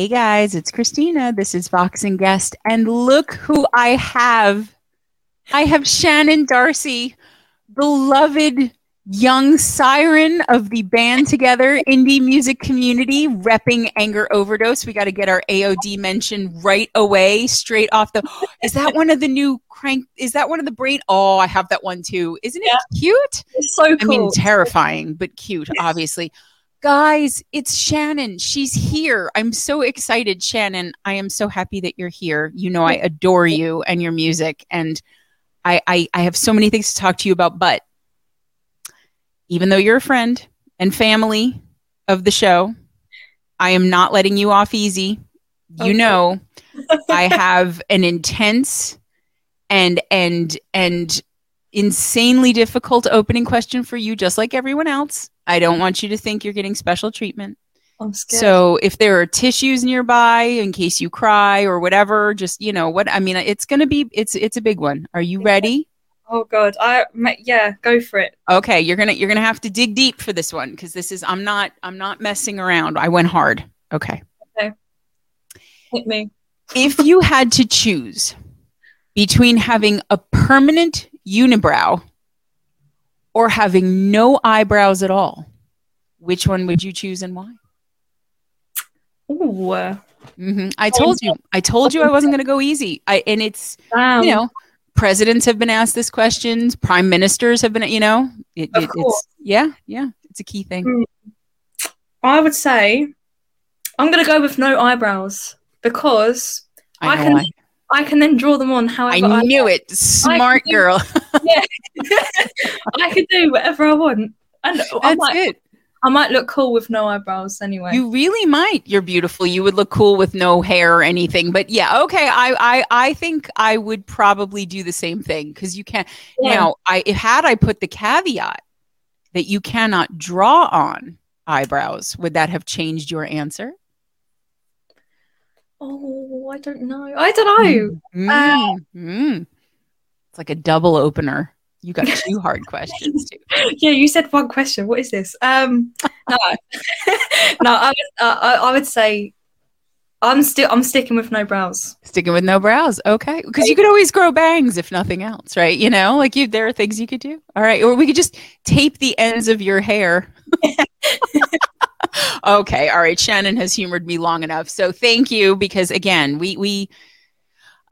Hey guys, it's Christina. This is Vox and Guest. And look who I have. I have Shannon Darcy, beloved young siren of the band together indie music community repping anger overdose we got to get our aod mention right away straight off the is that one of the new crank is that one of the brain oh i have that one too isn't it yeah. cute it's so cool. i mean terrifying but cute obviously guys it's shannon she's here i'm so excited shannon i am so happy that you're here you know i adore you and your music and I, I, I have so many things to talk to you about, but even though you're a friend and family of the show, I am not letting you off easy. You okay. know, I have an intense and and and insanely difficult opening question for you just like everyone else. I don't want you to think you're getting special treatment. Oh, so if there are tissues nearby in case you cry or whatever, just you know what I mean. It's gonna be it's it's a big one. Are you ready? Oh God, I yeah, go for it. Okay, you're gonna you're gonna have to dig deep for this one because this is I'm not I'm not messing around. I went hard. Okay. Okay. Hit me. if you had to choose between having a permanent unibrow or having no eyebrows at all, which one would you choose and why? Ooh. Mm-hmm. I told you. I told you I wasn't going to go easy. I and it's you know presidents have been asked this questions. Prime ministers have been. You know, it, it, it's yeah, yeah. It's a key thing. Mm. I would say I'm going to go with no eyebrows because I, I can. I. I can then draw them on however I knew I it. Smart do, girl. yeah. I can do whatever I want. And That's I might, it. I might look cool with no eyebrows anyway. You really might. You're beautiful. You would look cool with no hair or anything. But yeah, okay. I I, I think I would probably do the same thing because you can't. Yeah. Now, I had I put the caveat that you cannot draw on eyebrows, would that have changed your answer? Oh, I don't know. I don't know. Mm, uh, mm. It's like a double opener. You got two hard questions too. Yeah, you said one question. What is this? Um, no, no. I would, uh, I, I would say I'm still I'm sticking with no brows. Sticking with no brows, okay? Because you could always grow bangs if nothing else, right? You know, like you, there are things you could do. All right, or we could just tape the ends of your hair. okay, all right. Shannon has humored me long enough, so thank you. Because again, we we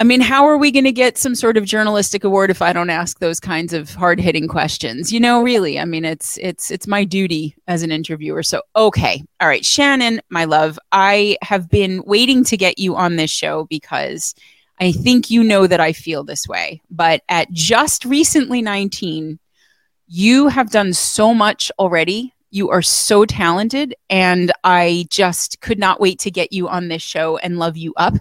I mean, how are we going to get some sort of journalistic award if I don't ask those kinds of hard-hitting questions? You know, really. I mean, it's it's it's my duty as an interviewer. So, okay. All right, Shannon, my love, I have been waiting to get you on this show because I think you know that I feel this way. But at just recently 19, you have done so much already. You are so talented and I just could not wait to get you on this show and love you up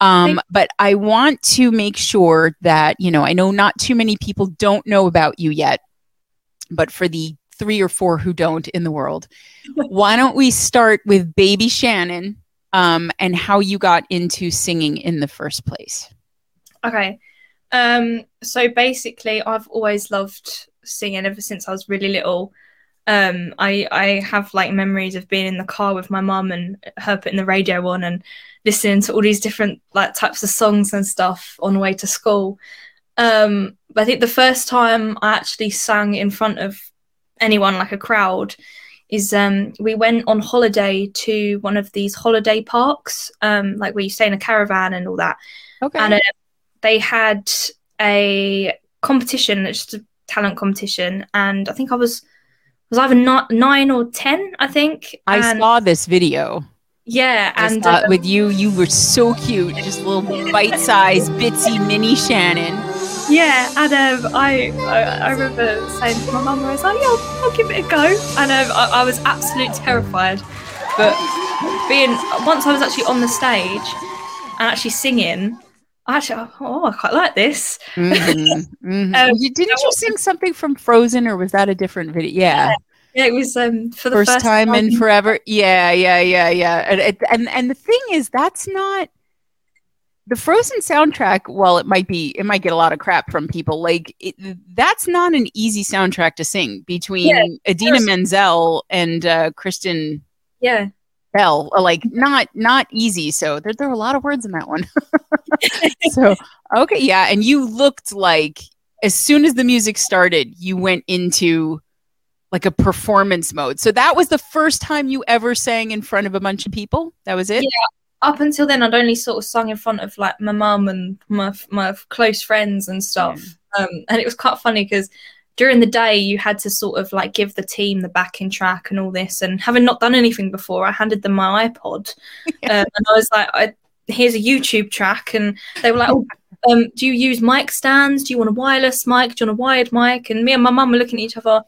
um, but I want to make sure that, you know, I know not too many people don't know about you yet, but for the three or four who don't in the world, why don't we start with baby Shannon um, and how you got into singing in the first place? Okay. Um, so basically, I've always loved singing ever since I was really little. Um, I I have like memories of being in the car with my mum and her putting the radio on and listening to all these different like types of songs and stuff on the way to school. Um, but I think the first time I actually sang in front of anyone, like a crowd, is um, we went on holiday to one of these holiday parks, um, like where you stay in a caravan and all that. Okay. And uh, they had a competition, just a talent competition, and I think I was was either not nine or ten. I think. I and saw this video. Yeah, and uh, with you, you were so cute, just little bite-sized, bitsy mini Shannon. Yeah, and um, I, I, I remember saying to my mum, I was like, "Yeah, I'll, I'll give it a go," and um, I, I was absolutely terrified. But being once I was actually on the stage and actually singing, I actually, oh, I quite like this. Mm-hmm, mm-hmm. um, you, didn't you sing something from Frozen, or was that a different video? Yeah. yeah. Yeah, it was um, for the first, first time, time in forever. Yeah, yeah, yeah, yeah. And, and and the thing is, that's not the Frozen soundtrack. Well, it might be, it might get a lot of crap from people. Like it, that's not an easy soundtrack to sing between yeah, Idina Menzel and uh, Kristen. Yeah, bell uh, like not not easy so there, there were a lot of words in that one. So okay yeah and you looked like as soon as the music started you went into like a performance mode. So that was the first time you ever sang in front of a bunch of people? That was it? Yeah. Up until then i'd only sort of sung in front of like my mum and my my close friends and stuff. Yeah. um, and it was quite funny because during the day you had to sort of like give the team the backing track and all this and having not done anything before i handed them my ipod yeah. um, and i was like I, here's a youtube track and they were like oh um, do you use mic stands do you want a wireless mic do you want a wired mic and me and my mum were looking at each other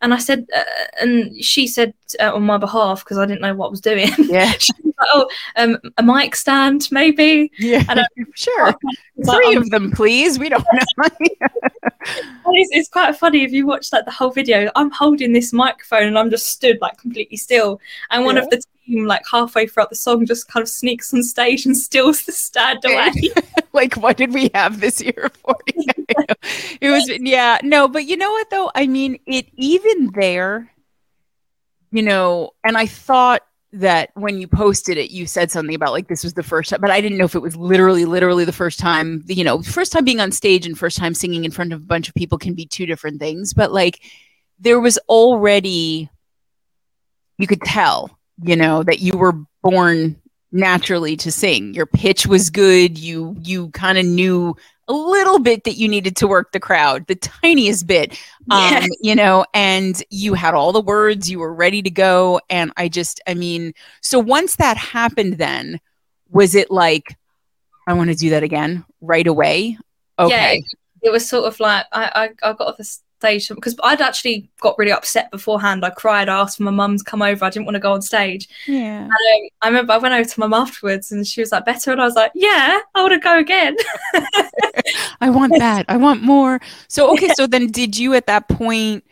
and I said, uh, and she said uh, on my behalf because I didn't know what I was doing. Yeah. oh, um, a mic stand, maybe. Yeah. And sure. Three of them, please. We don't know. it's, it's quite funny if you watch like the whole video. I'm holding this microphone and I'm just stood like completely still, and one yeah. of the team, like halfway throughout the song, just kind of sneaks on stage and steals the stand away. like, what did we have this year for? it was, yeah, no, but you know what though? I mean, it even there, you know, and I thought that when you posted it, you said something about like this was the first time, but I didn't know if it was literally, literally the first time, you know, first time being on stage and first time singing in front of a bunch of people can be two different things. But like there was already, you could tell, you know, that you were born naturally to sing. Your pitch was good. You you kind of knew a little bit that you needed to work the crowd, the tiniest bit, um, you know, and you had all the words, you were ready to go. And I just, I mean, so once that happened, then was it like, I want to do that again right away? Okay. Yeah, it was sort of like, I, I, I got off the stage because I'd actually got really upset beforehand. I cried, I asked for my mum to come over. I didn't want to go on stage. Yeah. And, um, I remember I went over to my mum afterwards and she was like, better. And I was like, yeah, I want to go again. I want that. I want more. So, okay. So then did you at that point,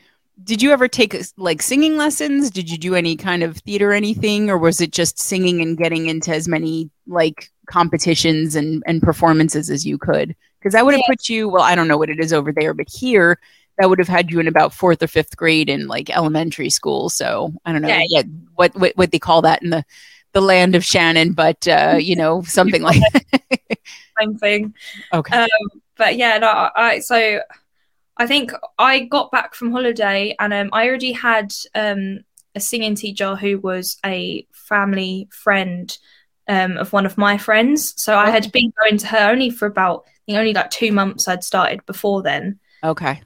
did you ever take like singing lessons? Did you do any kind of theater anything? Or was it just singing and getting into as many like competitions and, and performances as you could? Because I would have yeah. put you, well, I don't know what it is over there, but here that would have had you in about fourth or fifth grade in like elementary school. So I don't know yeah, yeah. What, what what they call that in the the land of Shannon, but uh, you know something like same thing. Okay, um, but yeah, no, I so I think I got back from holiday and um, I already had um, a singing teacher who was a family friend um, of one of my friends. So I had been going to her only for about only like two months. I'd started before then. Okay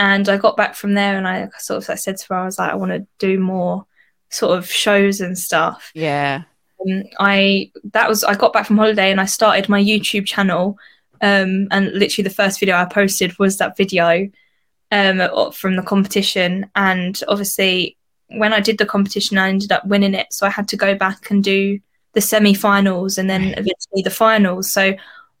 and I got back from there and I sort of I said to her, I was like, I want to do more sort of shows and stuff. Yeah. Um, I that was I got back from holiday and I started my YouTube channel. Um, and literally the first video I posted was that video um, from the competition. And obviously, when I did the competition, I ended up winning it. So I had to go back and do the semi-finals and then eventually the finals. So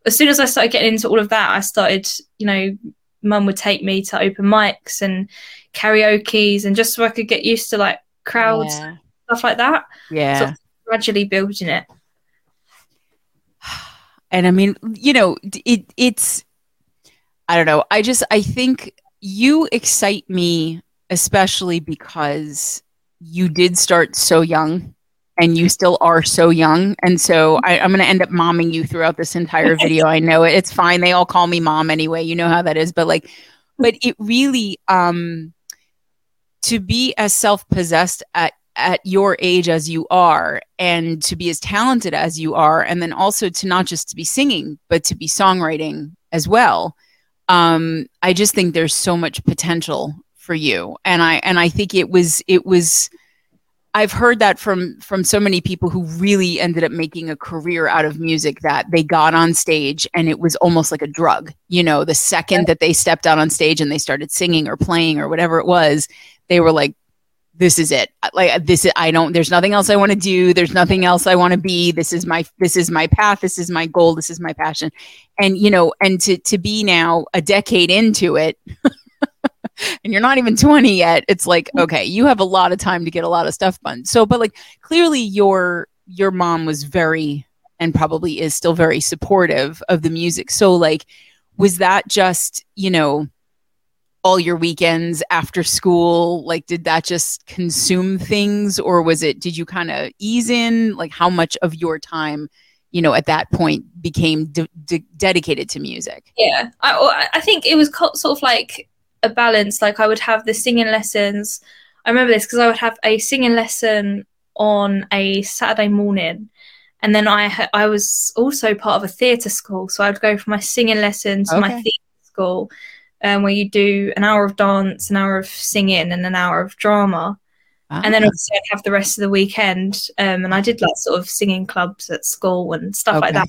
as soon as I started getting into all of that, I started, you know, mum would take me to open mics and karaoke's and just so I could get used to like crowds yeah. stuff like that. Yeah. So gradually building it. And I mean, you know, it it's I don't know. I just I think you excite me especially because you did start so young and you still are so young. And so I, am going to end up momming you throughout this entire video. I know it. It's fine. They all call me mom anyway. You know how that is. But like, but it really, um, to be as self possessed at at your age as you are and to be as talented as you are and then also to not just to be singing but to be songwriting as well um, i just think there's so much potential for you and i and i think it was it was I've heard that from from so many people who really ended up making a career out of music that they got on stage and it was almost like a drug. You know, the second that they stepped out on stage and they started singing or playing or whatever it was, they were like this is it. Like this is I don't there's nothing else I want to do. There's nothing else I want to be. This is my this is my path. This is my goal. This is my passion. And you know, and to to be now a decade into it and you're not even 20 yet. It's like mm-hmm. okay you have a lot of time to get a lot of stuff done. So but like clearly your your mom was very and probably is still very supportive of the music. So like was that just you know all your weekends after school like did that just consume things? Or was it did you kind of ease in? Like how much of your time you know at that point became de- de- dedicated to music? Yeah. I, I think it was sort of like a balance like i would have the singing lessons i remember this because i would have a singing lesson on a saturday morning and then i ha- i was also part of a theatre school so i'd go for my singing lesson to okay. my theatre school um, where you do an hour of dance an hour of singing and an hour of drama and then ah. obviously I'd have the rest of the weekend. Um, and I did like sort of singing clubs at school and stuff okay. like that.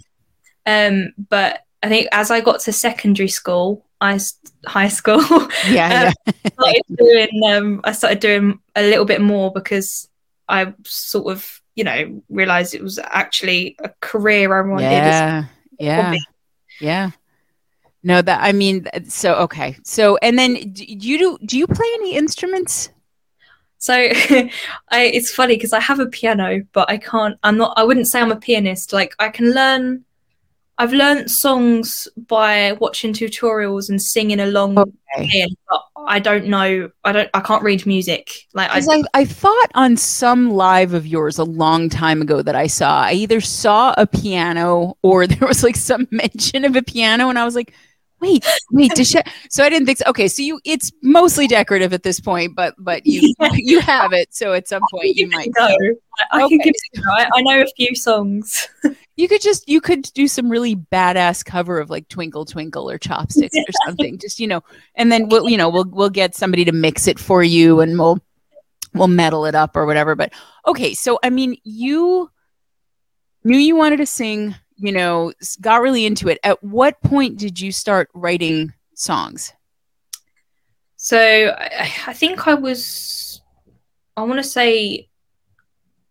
Um, but I think as I got to secondary school, I high school, yeah, um, yeah. started doing. Um, I started doing a little bit more because I sort of, you know, realized it was actually a career I wanted. Yeah, yeah, yeah. No, that I mean, so okay. So, and then do you do? Do you play any instruments? So I, it's funny because I have a piano, but I can't. I'm not. I wouldn't say I'm a pianist. Like I can learn. I've learned songs by watching tutorials and singing along. Okay. but I don't know. I don't. I can't read music. Like I, I, I thought on some live of yours a long time ago that I saw. I either saw a piano or there was like some mention of a piano, and I was like wait, wait, does she? So I didn't think so. Okay, so you it's mostly decorative at this point, but but you yeah. you have it. So at some point you might know. I, okay. can give I, I know a few songs. You could just you could do some really badass cover of like Twinkle Twinkle or Chopsticks yeah. or something. Just you know, and then we'll you know we'll we'll get somebody to mix it for you, and we'll we'll metal it up or whatever. But okay, so I mean, you knew you wanted to sing you know, got really into it. At what point did you start writing songs? So I, I think I was, I want to say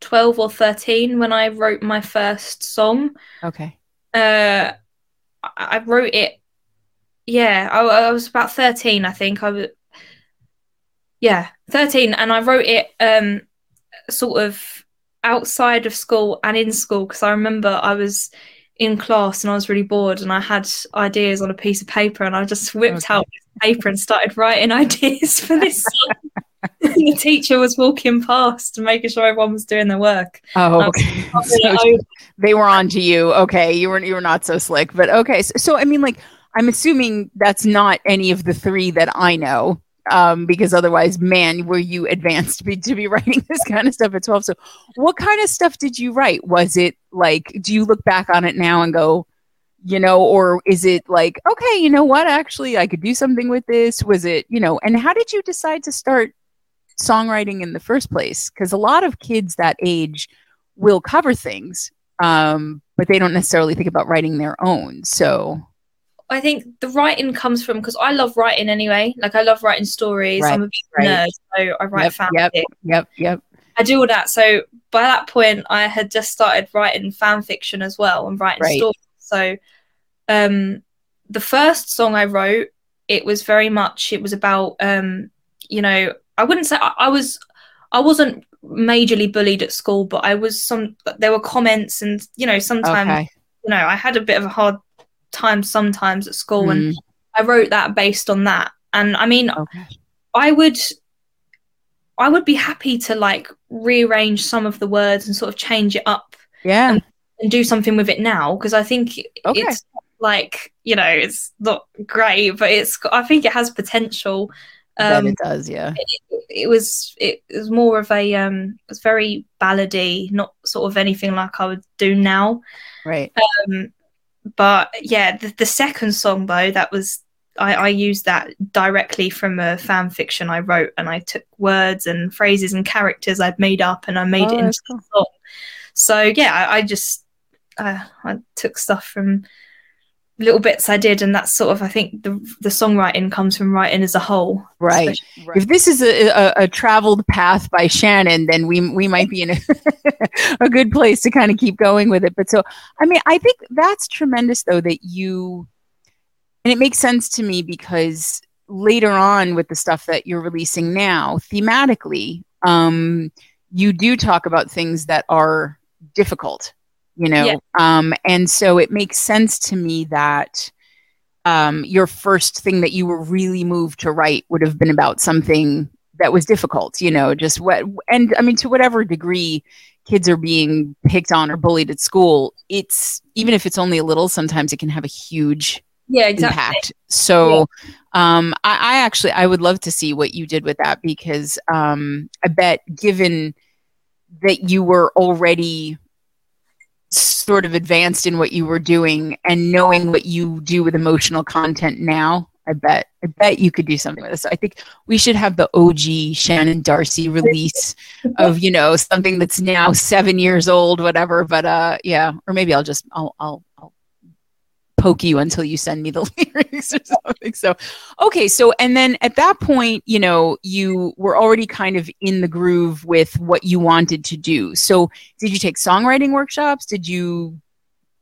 12 or 13 when I wrote my first song. Okay. Uh, I wrote it, yeah, I, I was about 13, I think. I was, yeah, 13. And I wrote it um, sort of outside of school and in school because I remember I was in class and I was really bored and I had ideas on a piece of paper and I just whipped okay. out paper and started writing ideas for this the teacher was walking past and making sure everyone was doing their work. Oh, okay. So they were on to you. Okay, you were you were not so slick, but okay. So, so I mean, like, I'm assuming that's not any of the three that I know um, because otherwise, man, were you advanced to be, to be writing this kind of stuff at 12. So, what kind of stuff did you write? Was it like, do you look back on it now and go, you know, or is it like, okay, you know what, actually, I could do something with this? Was it, you know, and how did you decide to start songwriting in the first place? Because a lot of kids that age will cover things, um, but they don't necessarily think about writing their own. So, I think the writing comes from because I love writing anyway. Like I love writing stories. Right, I'm a big right. nerd, so I write yep, fanfic. Yep, yep, yep. I do all that. So by that point, I had just started writing fan fiction as well and writing right. stories. So um, the first song I wrote, it was very much it was about um, you know I wouldn't say I, I was I wasn't majorly bullied at school, but I was some. There were comments, and you know sometimes okay. you know I had a bit of a hard time sometimes at school mm. and I wrote that based on that. And I mean okay. I would I would be happy to like rearrange some of the words and sort of change it up. Yeah. And, and do something with it now because I think okay. it's like, you know, it's not great, but it's I think it has potential. Um, it does, yeah. It, it, was it was more of a um it was very ballady, not sort of anything like I would do now. Right. Um but yeah, the, the second song though, that was I, I, used that directly from a fan fiction I wrote, and I took words and phrases and characters I'd made up, and I made oh, it into cool. a song. So yeah, I, I just uh, I took stuff from little bits I did, and that's sort of I think the the songwriting comes from writing as a whole. Right. right. If this is a, a, a, traveled path by Shannon, then we we might be in a, a good place to kind of keep going with it. But so I mean, I think that's tremendous though that you, and it makes sense to me because later on with the stuff that you're releasing now, thematically, um, you do talk about things that are difficult you know yeah. um and so it makes sense to me that um, your first thing that you were really moved to write would have been about something that was difficult, you know, just what, and I mean, to whatever degree kids are being picked on or bullied at school, it's even if it's only a little, sometimes it can have a huge yeah exactly. impact. So, yeah. um, I, I, actually I would love to see what you did with that because um, I bet given that you were already sort of advanced in what you were doing and knowing what you do with emotional content now I bet I bet you could do something with this. I think we should have the OG Shannon Darcy release of you know something that's now seven years old, whatever. But uh, yeah, or maybe I'll just I'll, I'll poke you until you send me the lyrics or something. So okay, so and then at that point, you know, you were already kind of in the groove with what you wanted to do. So did you take songwriting workshops? Did you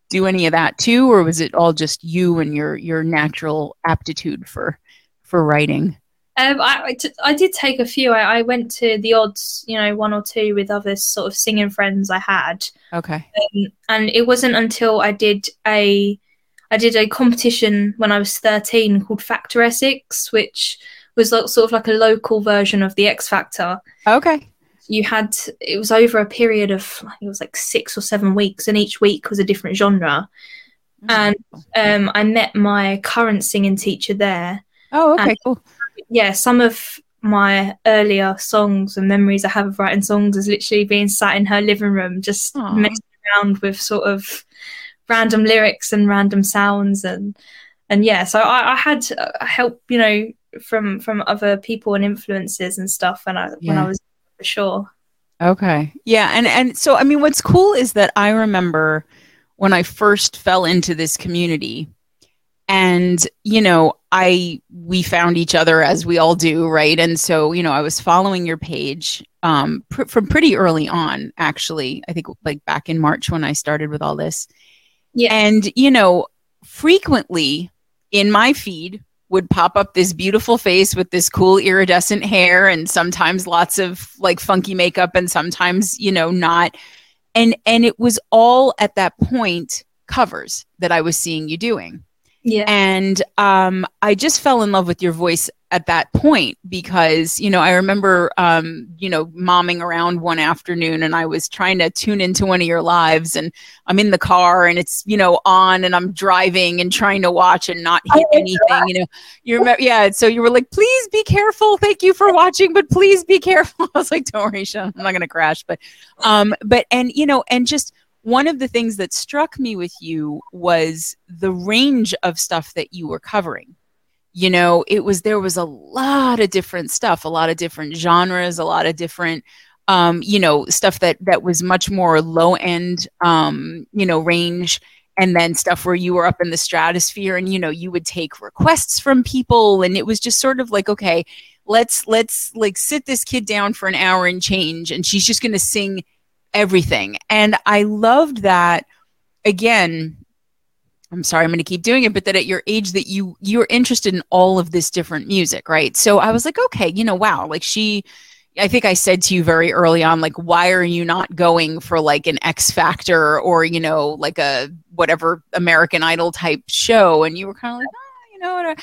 do any of that too, or was it all just you and your your natural aptitude for for writing? Um, I, I, t- I did take a few. I, I went to the odds, you know, one or two with other sort of singing friends I had. Okay. Um, and it wasn't until I did a I did a competition when I was 13 called Factor Essex, which was like, sort of like a local version of the X Factor. Okay you had it was over a period of it was like six or seven weeks, and each week was a different genre. Mm-hmm. And um, I met my current singing teacher there. Oh, okay, cool. Yeah, some of my earlier songs and memories I have of writing songs is literally being sat in her living room, just Aww. messing around with sort of random lyrics and random sounds and and yeah. So I, I had uh, help, you know, from from other people and influences and stuff. And I yeah. when I was for sure. Okay. Yeah, and and so I mean what's cool is that I remember when I first fell into this community and you know, I we found each other as we all do, right? And so, you know, I was following your page um pr- from pretty early on actually. I think like back in March when I started with all this. Yeah. And you know, frequently in my feed would pop up this beautiful face with this cool iridescent hair and sometimes lots of like funky makeup and sometimes you know not and and it was all at that point covers that i was seeing you doing yeah. And um i just fell in love with your voice at that point because you know i remember um, you know momming around one afternoon and i was trying to tune into one of your lives and i'm in the car and it's you know on and i'm driving and trying to watch and not hit anything you know. You remember yeah so you were like please be careful. Thank you for watching but please be careful. I was like don't worry Sean, i'm not going to crash. But um but and you know and just one of the things that struck me with you was the range of stuff that you were covering. You know it was there was a lot of different stuff a lot of different genres a lot of different um, you know stuff that that was much more low end um, you know range and then stuff where you were up in the stratosphere and you know you would take requests from people and it was just sort of like okay let's let's like sit this kid down for an hour and change and she's just going to sing everything. And i loved that again I'm sorry, I'm going to keep doing it, but that at your age that you you're interested in all of this different music, right? So I was like, okay, you know, wow, like she I think I said to you very early on like why are you not going for like an X Factor or you know, like a whatever American Idol type show? And you were kind of like, oh, you know,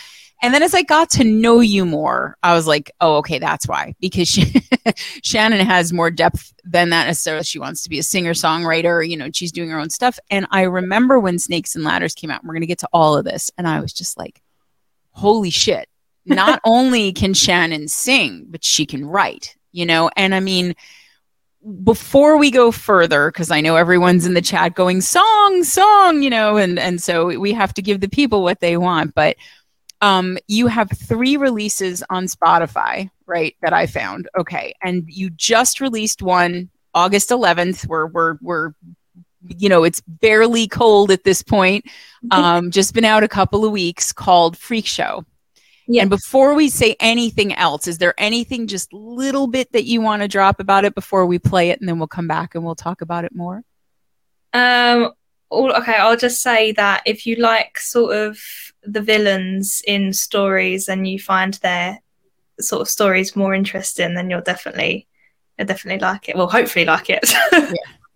and then as I got to know you more, I was like, oh, okay, that's why. Because she, Shannon has more depth than that necessarily. She wants to be a singer songwriter, you know, she's doing her own stuff. And I remember when Snakes and Ladders came out, we're going to get to all of this. And I was just like, holy shit. Not only can Shannon sing, but she can write, you know? And I mean, before we go further because i know everyone's in the chat going song song you know and and so we have to give the people what they want but um, you have three releases on Spotify, right? That I found. Okay, and you just released one August 11th. We're we're we're you know it's barely cold at this point. Um, just been out a couple of weeks called Freak Show. Yeah. And before we say anything else, is there anything just little bit that you want to drop about it before we play it, and then we'll come back and we'll talk about it more? Um. Okay, I'll just say that if you like sort of the villains in stories and you find their sort of stories more interesting, then you'll definitely you'll definitely like it. Well, hopefully like it. yeah.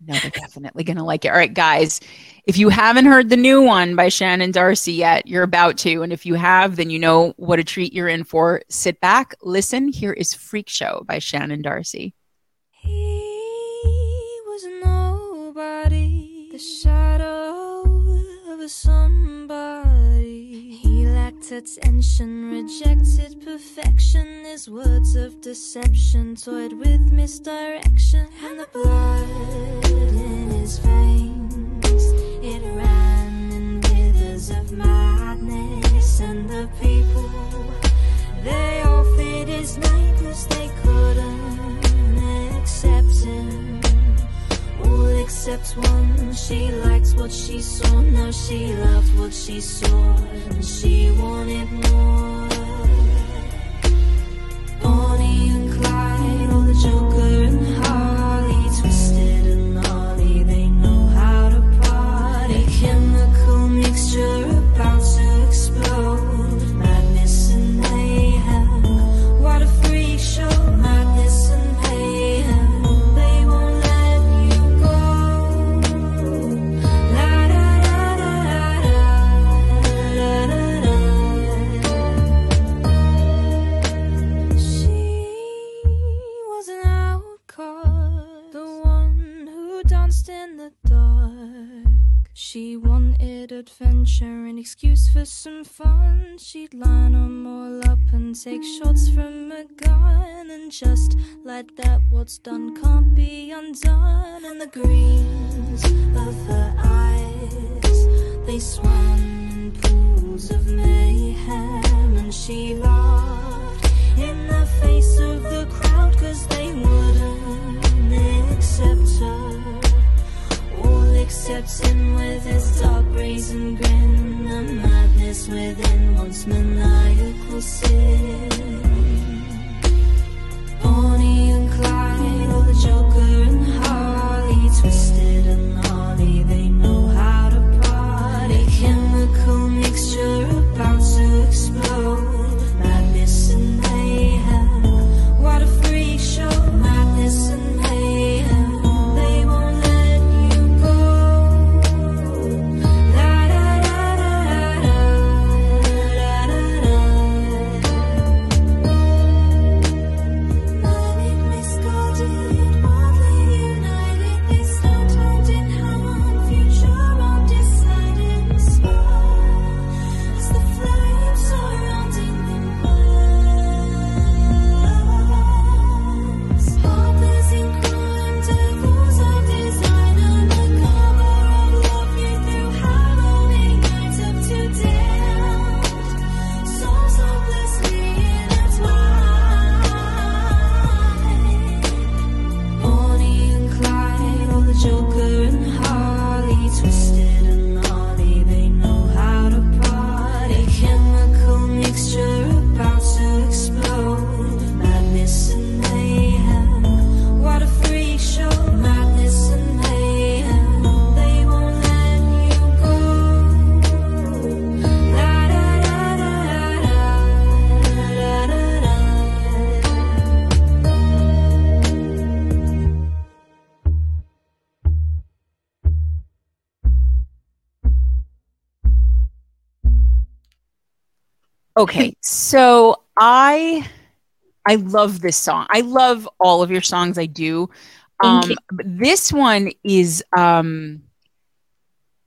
No, they're definitely going to like it. All right, guys, if you haven't heard the new one by Shannon Darcy yet, you're about to. And if you have, then you know what a treat you're in for. Sit back, listen. Here is Freak Show by Shannon Darcy. He was nobody, the shadow of a somebody. Attention, rejected perfection. is words of deception toyed with misdirection, and the blood in his veins it ran in rivers of madness, and the people they all feared his name 'cause they couldn't accept. Except one. She likes what she saw. Now she loved what she saw. And she wanted more. Bonnie and Clyde, or the Joker in the dark. She wanted adventure, an excuse for some fun. She'd line 'em all up and take shots from a gun. And just like that, what's done can't be undone. And the greens of her eyes, they swam in pools of mayhem. And she laughed in the face of the crowd, cause they wouldn't accept her. All accepting with his dark brazen grin. The madness within once maniacal sin. Bonnie and Clyde, or the Joker Okay, so I I love this song. I love all of your songs. I do. Um, this one is um,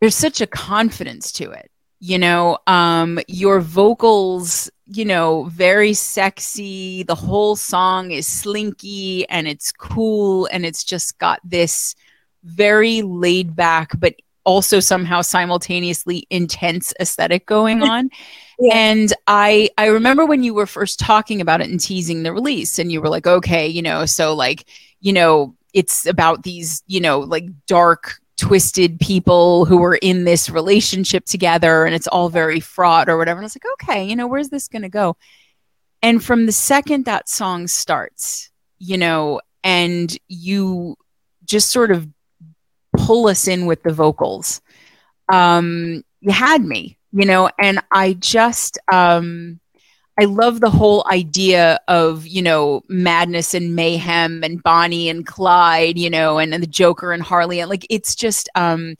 there's such a confidence to it. You know, um, your vocals, you know, very sexy. The whole song is slinky and it's cool and it's just got this very laid back, but also somehow simultaneously intense aesthetic going on. Yeah. And I I remember when you were first talking about it and teasing the release and you were like, okay, you know, so like, you know, it's about these, you know, like dark twisted people who are in this relationship together and it's all very fraught or whatever. And I was like, okay, you know, where's this going to go? And from the second that song starts, you know, and you just sort of pull us in with the vocals, um, you had me, you know, and I just, um, I love the whole idea of, you know, madness and mayhem and Bonnie and Clyde, you know, and, and the Joker and Harley. And like, it's just, um,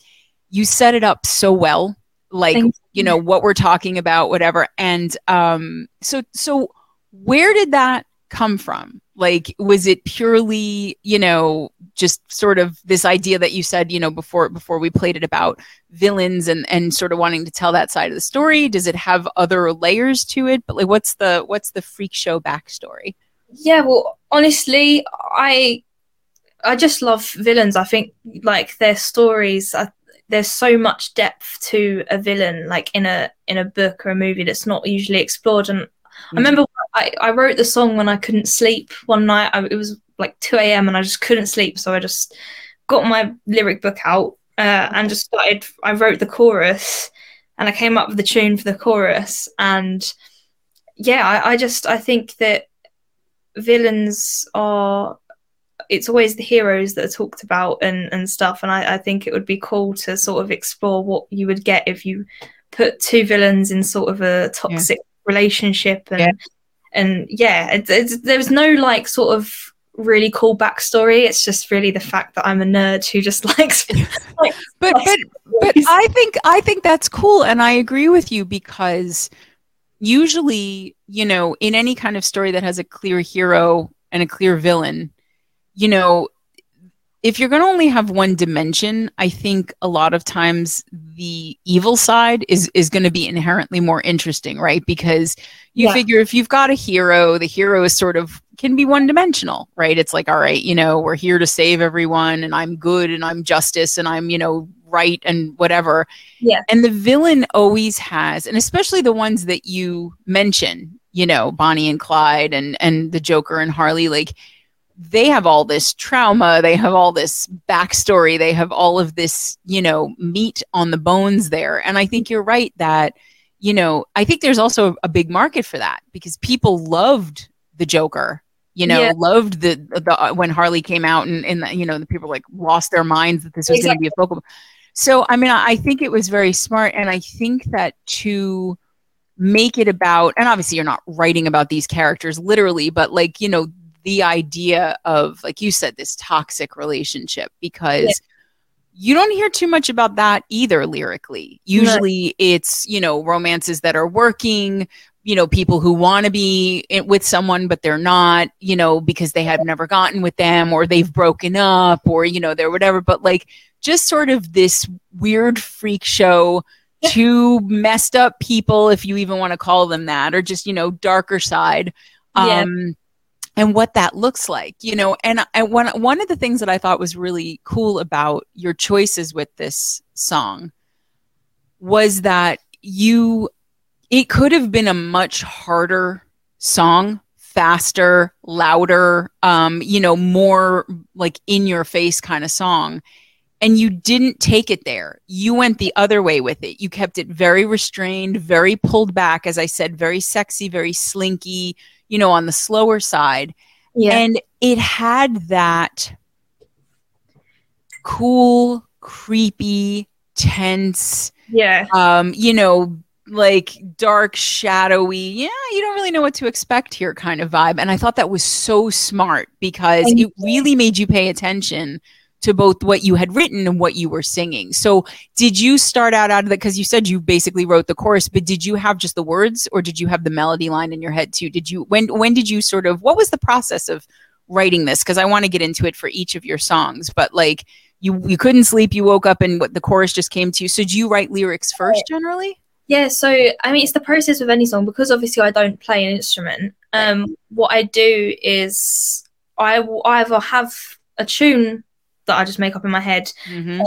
you set it up so well, like, you know, what we're talking about, whatever. And um, so, so where did that come from? Like, was it purely, you know, just sort of this idea that you said, you know, before before we played it about villains and and sort of wanting to tell that side of the story? Does it have other layers to it? But like, what's the what's the freak show backstory? Yeah, well, honestly, I I just love villains. I think like their stories. I, there's so much depth to a villain, like in a in a book or a movie that's not usually explored. And I remember I, I wrote the song when I couldn't sleep one night. I, it was like 2 a.m. and I just couldn't sleep. So I just got my lyric book out uh, and just started. I wrote the chorus and I came up with the tune for the chorus. And yeah, I, I just I think that villains are. It's always the heroes that are talked about and, and stuff. And I, I think it would be cool to sort of explore what you would get if you put two villains in sort of a toxic relationship and Yeah. and yeah it's, it's, there's no like sort of really cool backstory it's just really the fact that i'm a nerd who just likes like But but but I think I think that's cool, and I agree with you because usually, you know, in any kind of story that has a clear hero and a clear villain, you know, if you're going to only have one dimension, I think a lot of times the evil side is is going to be inherently more interesting, right? Because you Yeah. figure if you've got a hero, the hero is sort of can be one dimensional, right? It's like, all right, you know, we're here to save everyone and I'm good and I'm justice and I'm, you know, right and whatever. Yeah. And the villain always has, and especially the ones that you mention, you know, Bonnie and Clyde and and the Joker and Harley, like they have all this trauma, they have all this backstory, they have all of this, you know, meat on the bones there. And I think you're right that, you know, I think there's also a big market for that because people loved the Joker. You know, Yeah. loved the the uh, when Harley came out and and the, you know the people like lost their minds that this was going to be a focal. So I mean, I think it was very smart, and I think that to make it about, and obviously you're not writing about these characters literally, but like you know the idea of like you said this toxic relationship because you don't hear too much about that either lyrically. Usually it's you know romances that are working you know people who want to be with someone but they're not you know because they have never gotten with them or they've broken up or you know they're whatever. But like just sort of this weird freak show two messed up people if you even want to call them that or just you know darker side. Yeah. um and what that looks like you know and I, one one of the things that i thought was really cool about your choices with this song was that you it could have been a much harder song faster louder um you know more like in your face kind of song and you didn't take it there. You went the other way with it. You kept it very restrained very pulled back as i said very sexy very slinky you know on the slower side. Yeah. And it had that cool creepy tense yeah um you know like dark shadowy yeah you don't really know what to expect here kind of vibe. And i thought that was so smart because it really made you pay attention to both what you had written and what you were singing so did you start out out of that? because you said you basically wrote the chorus but did you have just the words or did you have the melody line in your head too did you when when did you sort of what was the process of writing this because i want to get into it for each of your songs but like you you couldn't sleep you woke up and what the chorus just came to you so do you write lyrics first generally Yeah, so I mean, it's the process with any song because obviously I don't play an instrument. Um, what I do is I will either have a tune that I just make up in my head, mm-hmm.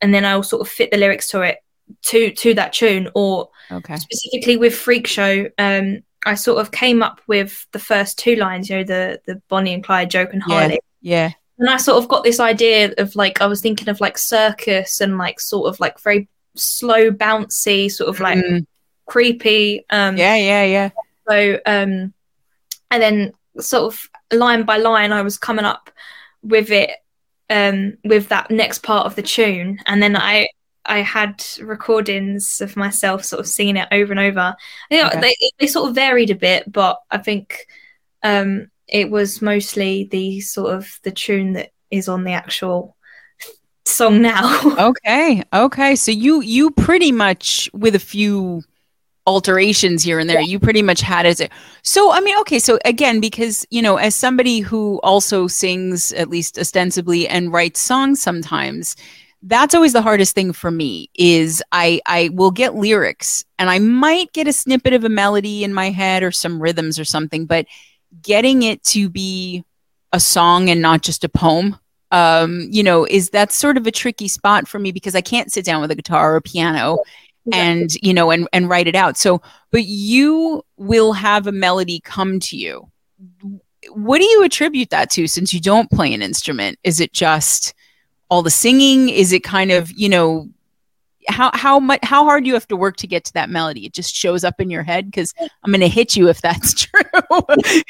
and then I'll sort of fit the lyrics to it to to that tune. Or okay specifically with Freak Show, um, I sort of came up with the first two lines, you know, the the Bonnie and Clyde joke and Yeah. Harley. yeah And I sort of got this idea of like I was thinking of like circus and like sort of like very slow, bouncy, sort of like Mm, creepy. Um, yeah yeah yeah So, um, and then sort of line by line, I was coming up with it, um, with that next part of the tune, and then I, I had recordings of myself sort of singing it over and over. You know, Okay. they they sort of varied a bit, but I think um, it was mostly the sort of the tune that is on the actual song now. Okay. Okay. So you you pretty much with a few alterations here and there, you pretty much had as it. So I mean, okay. So again, because you know, as somebody who also sings at least ostensibly and writes songs sometimes, that's always the hardest thing for me. Is I I will get lyrics and I might get a snippet of a melody in my head or some rhythms or something, but getting it to be a song and not just a poem um, you know, is that's sort of a tricky spot for me because I can't sit down with a guitar or piano and you know and and write it out. So, but you will have a melody come to you. What do you attribute that to since you don't play an instrument? Is it just all the singing? Is it kind of, you know, how how much how hard do you have to work to get to that melody? It just shows up in your head because I'm going to hit you if that's true.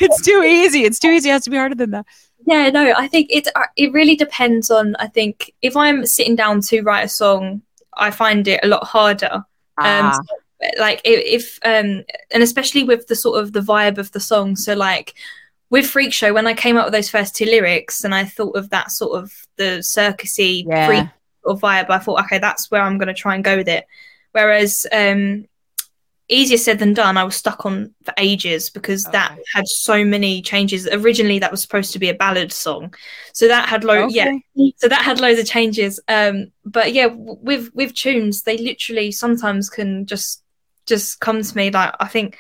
it's too easy. It's too easy. It has to be harder than that. Yeah, no, I think it uh, it really depends on. I think if I'm sitting down to write a song, I find it a lot harder. Um, Ah, so, like if, if um, and especially with the sort of the vibe of the song. So like with Freak Show, when I came up with those first two lyrics, and I thought of that sort of the circusy Yeah. freak of vibe, I thought, okay, that's where I'm going to try and go with it. Whereas um, easier said than done, I was stuck on for ages because that had so many changes. Originally, that was supposed to be a ballad song, so that had lo- yeah, so that had loads of changes. Um, but yeah, w- with with tunes, they literally sometimes can just just come to me. Like I think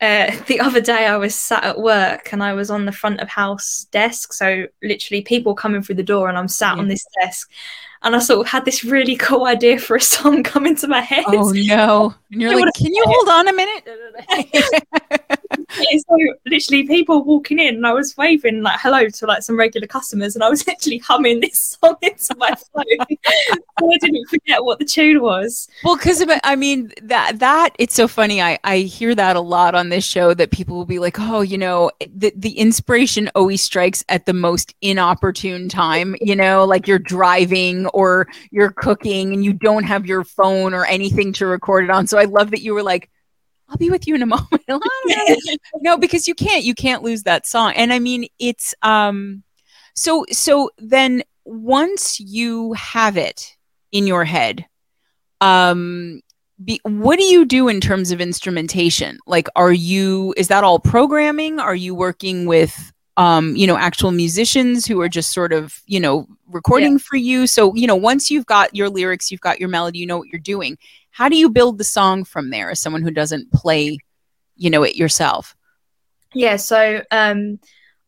uh, the other day I was sat at work and I was on the front of house desk, so literally people coming through the door, and I'm sat on this desk. And I sort of had this really cool idea for a song come into my head. Oh no! And you're like, can you hold on a minute? Yeah, so literally people walking in and I was waving like hello to like some regular customers and I was actually humming this song into my phone so I didn't forget what the tune was. well, because I mean that that it's so funny. I I hear that a lot on this show that people will be like, oh, you know, the the inspiration always strikes at the most inopportune time. You know, like you're driving or you're cooking and you don't have your phone or anything to record it on. So I love that you were like. I'll be with you in a moment. no, because you can't you can't lose that song. And I mean it's um so so then once you have it in your head, um be, what do you do in terms of instrumentation? Like are you is that all programming? Are you working with um you know actual musicians who are just sort of, you know, recording for you? So, you know, once you've got your lyrics, you've got your melody, you know what you're doing. How do you build the song from there as someone who doesn't play, you know, it yourself? Yeah, so um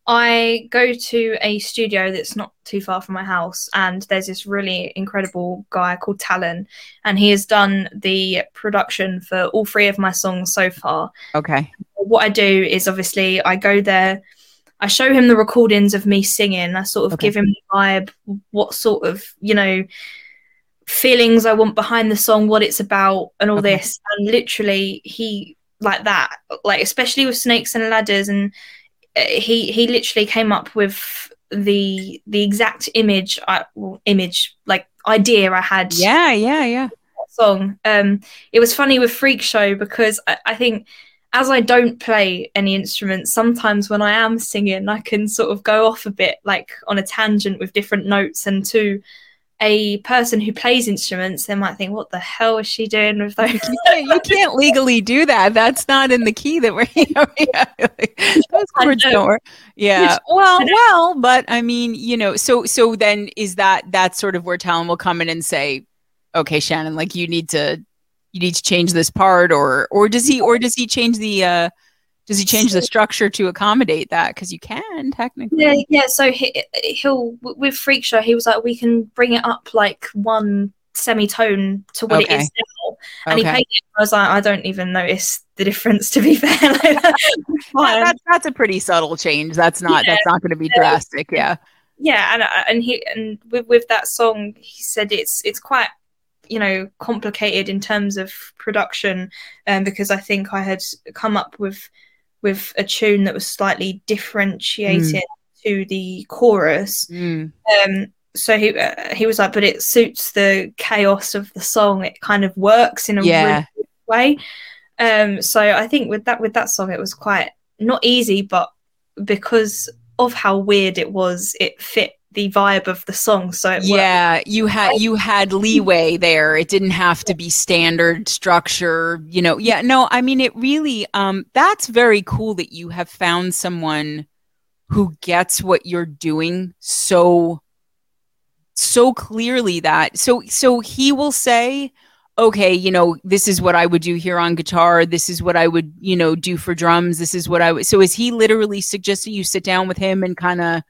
I go to a studio that's not too far from my house, and there's this really incredible guy called Talon, and he has done the production for all three of my songs so far. Okay. what I do is obviously I go there, I show him the recordings of me singing, I sort of Okay. give him the vibe, what sort of, you know, feelings I want behind the song, what it's about, and all Okay. this. And literally, he like that, like especially with snakes and ladders, and uh, he he literally came up with the the exact image, I, well, image like idea I had Yeah, yeah, yeah. song. Um, it was funny with Freak Show because I, I think as I don't play any instruments, sometimes when I am singing, I can sort of go off a bit, like on a tangent with different notes. And to a person who plays instruments, they might think, "What the hell is she doing with those?" Yeah, you can't legally do that. That's not in the key that we're. You know, yeah, like, those chords don't work. Yeah. Well, well, but I mean, you know, so so then is that that's sort of where Talon will come in and say, "Okay, Shannon, like you need to you need to change this part," or or does he or does he change the uh does he change the structure to accommodate that? Because you can technically. Yeah, yeah. So he, he'll with Freak Show, he was like, "We can bring it up like one semitone to what Okay. it is now." and he paid it. I was like, I don't even notice the difference. To be fair, like, that's Yeah, that's that's a pretty subtle change. That's not that's not going to be drastic. Yeah. yeah, and and he and with with that song, he said it's it's quite you know complicated in terms of production, um, because I think I had come up with with a tune that was slightly differentiated to the chorus, Mm. um, so he uh, he was like, but it suits the chaos of the song. It kind of works in a Yeah. really way. Um, so I think with that with that song, it was quite not easy, but because of how weird it was, it fit the vibe of the song. So it worked. yeah you had you had leeway there it didn't have to be standard structure you know yeah no i mean it really um that's very cool that you have found someone who gets what you're doing so so clearly that so so he will say okay you know this is what i would do here on guitar this is what i would you know do for drums this is what i would so is he literally suggesting you sit down with him and kind of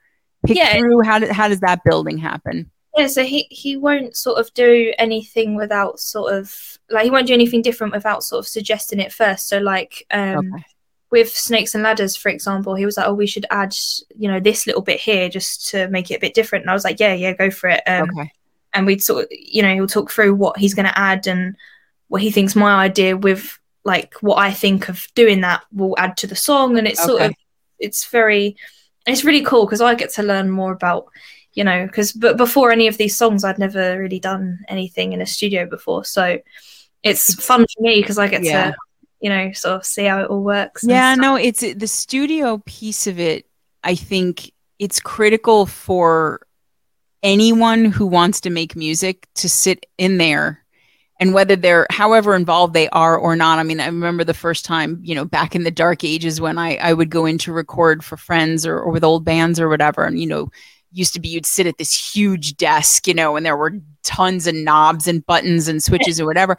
pick Yeah. through how, do, how does that building happen Yeah, so he he won't sort of do anything without sort of like he won't do anything different without sort of suggesting it first. So like um Okay. with snakes and ladders, for example, he was like, "Oh, we should add you know this little bit here just to make it a bit different." And I was like, "Yeah, yeah, go for it." Um, okay And we'd sort of you know he'll talk through what he's going to add and what he thinks my idea with like what I think of doing that will add to the song, and it's sort of it's very it's really cool because I get to learn more about you know because but before any of these songs i'd never really done anything in a studio before. So it's mm-hmm. fun for me because i get Yeah. to you know sort of see how it all works yeah no it's the studio piece of it i think it's critical for anyone who wants to make music to sit in there and whether they're however involved they are or not. I mean i remember the first time you know back in the dark ages when i i would go in to record for friends or, or with old bands or whatever. And you know used to be you'd sit at this huge desk you know and there were tons of knobs and buttons and switches or whatever.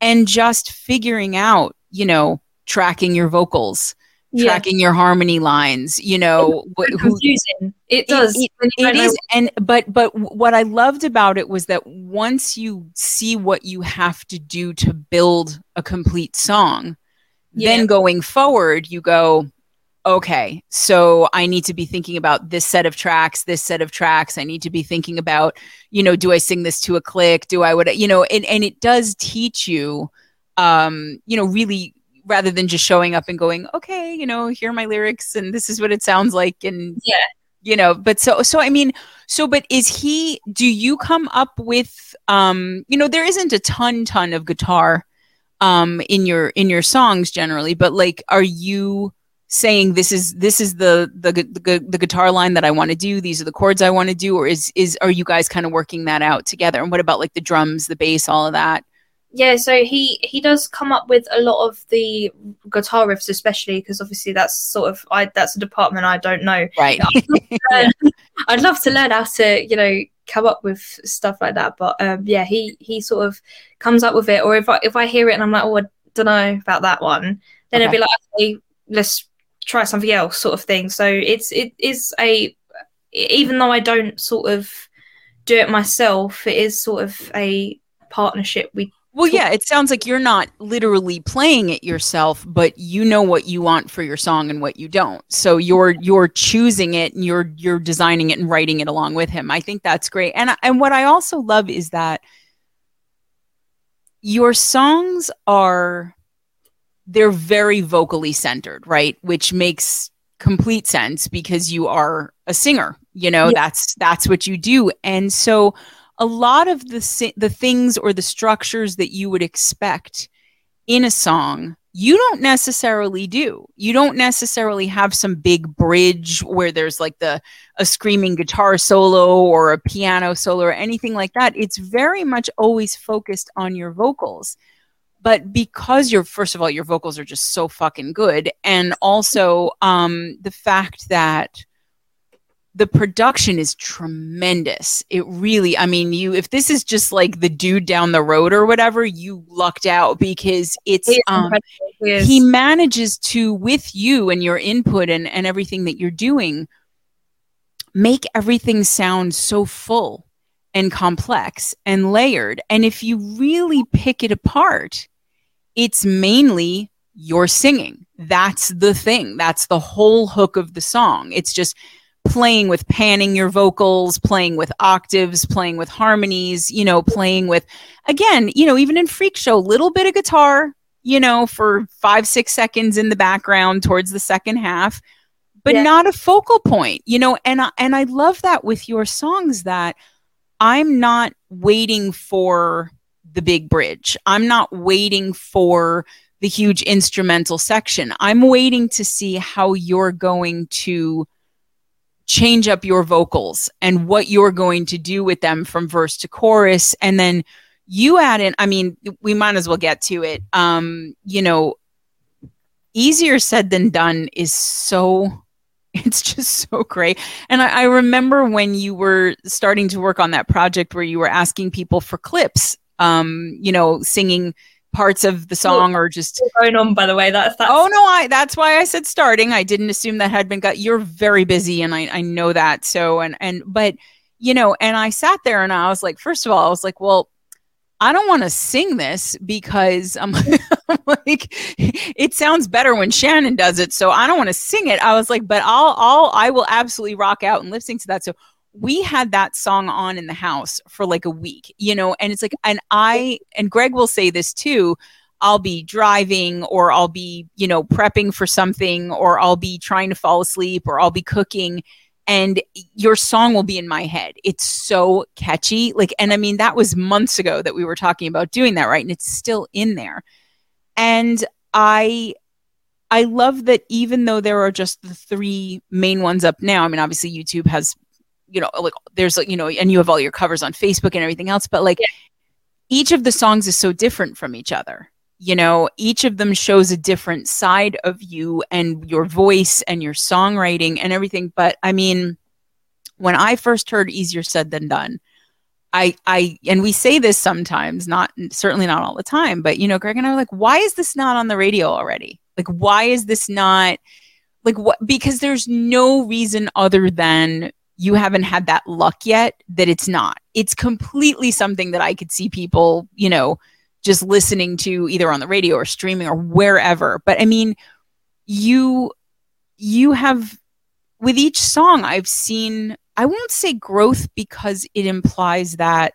And just figuring out you know tracking your vocals yeah. tracking your harmony lines you know wh- confusing. It does it- it know is and but but what i loved about it was that once you see what you have to do to build a complete song Yeah. then going forward you go okay so i need to be thinking about this set of tracks this set of tracks. I need to be thinking about you know do i sing this to a click? Do i would you know and, and it does teach you um you know really rather than just showing up and going okay you know here are my lyrics and this is what it sounds like and Yeah. you know but so so i mean so but is he do you come up with um you know there isn't a ton ton of guitar um in your in your songs generally but like are you saying this is this is the the the, the guitar line that I want to do these are the chords I want to do or is is are you guys kind of working that out together and what about like the drums the bass all of that yeah so he he does come up with a lot of the guitar riffs especially because obviously that's sort of i that's a department i don't know right I'd love to learn how to, you know, come up with stuff like that. But um, yeah, he he sort of comes up with it. Or if I if I hear it and I'm like, oh, I don't know about that one, then it'd be like, okay, let's try something else, sort of thing. So it's it is a even though I don't sort of do it myself, it is sort of a partnership. We Well, yeah, it sounds like you're not literally playing it yourself, but you know what you want for your song and what you don't. So you're you're choosing it and you're you're designing it and writing it along with him. I think that's great. And and what I also love is that your songs are they're very vocally centered, right? Which makes complete sense because you are a singer. You know, Yeah. that's that's what you do. And so a lot of the the things or the structures that you would expect in a song you don't necessarily do. You don't necessarily have some big bridge where there's like the a screaming guitar solo or a piano solo or anything like that. It's very much always focused on your vocals. But because you're first of all your vocals are just so fucking good. And also um the fact that the production is tremendous. It really, I mean, you if this is just like the dude down the road or whatever, you lucked out because it's he um is- he manages to with you and your input and, and everything that you're doing make everything sound so full and complex and layered. And if you really pick it apart it's mainly your singing. That's the thing. That's the whole hook of the song. It's just playing with panning your vocals playing with octaves playing with harmonies you know playing with again you know even in freak show little bit of guitar you know, for five, six seconds in the background towards the second half, but Yeah. not a focal point, you know, and I, and I love that with your songs that I'm not waiting for the big bridge. I'm not waiting for the huge instrumental section. I'm waiting to see how you're going to change up your vocals and what you're going to do with them from verse to chorus. And then you add in i mean we might as well get to it. Um you know easier said than done is so it's just so great. And I, I remember when you were starting to work on that project where you were asking people for clips um you know singing parts of the song or just going on by the way that's, that's oh no i that's why i said starting i didn't assume that had been got you're very busy and i i know that so and and but you know and i sat there and i was like first of all i was like well I don't want to sing this because I'm, I'm, like, it sounds better when Shannon does it. So I don't want to sing it. I was like, but I'll, I'll, I will absolutely rock out and lip sync to that. So we had that song on in the house for like a week, you know, and it's like, and I, and Greg will say this too. I'll be driving or I'll be, you know, prepping for something or I'll be trying to fall asleep or I'll be cooking and your song will be in my head. It's so catchy. Like, and I mean, that was months ago that we were talking about doing that, right? And it's still in there. And I, I love that even though there are just the three main ones up now, I mean, obviously YouTube has you know, like there's you know, and you have all your covers on Facebook and everything else, but like yeah. each of the songs is so different from each other. You know, each of them shows a different side of you and your voice and your songwriting and everything. But I mean, when I first heard Easier Said Than Done, I, I, and we say this sometimes, not certainly not all the time, but you know, Greg and I are like, why is this not on the radio already? Like, why is this not like what? Because there's no reason other than you haven't had that luck yet that it's not. It's completely something that I could see people, you know, just listening to either on the radio or streaming or wherever. But I mean, you you have with each song I've seen I won't say growth because it implies that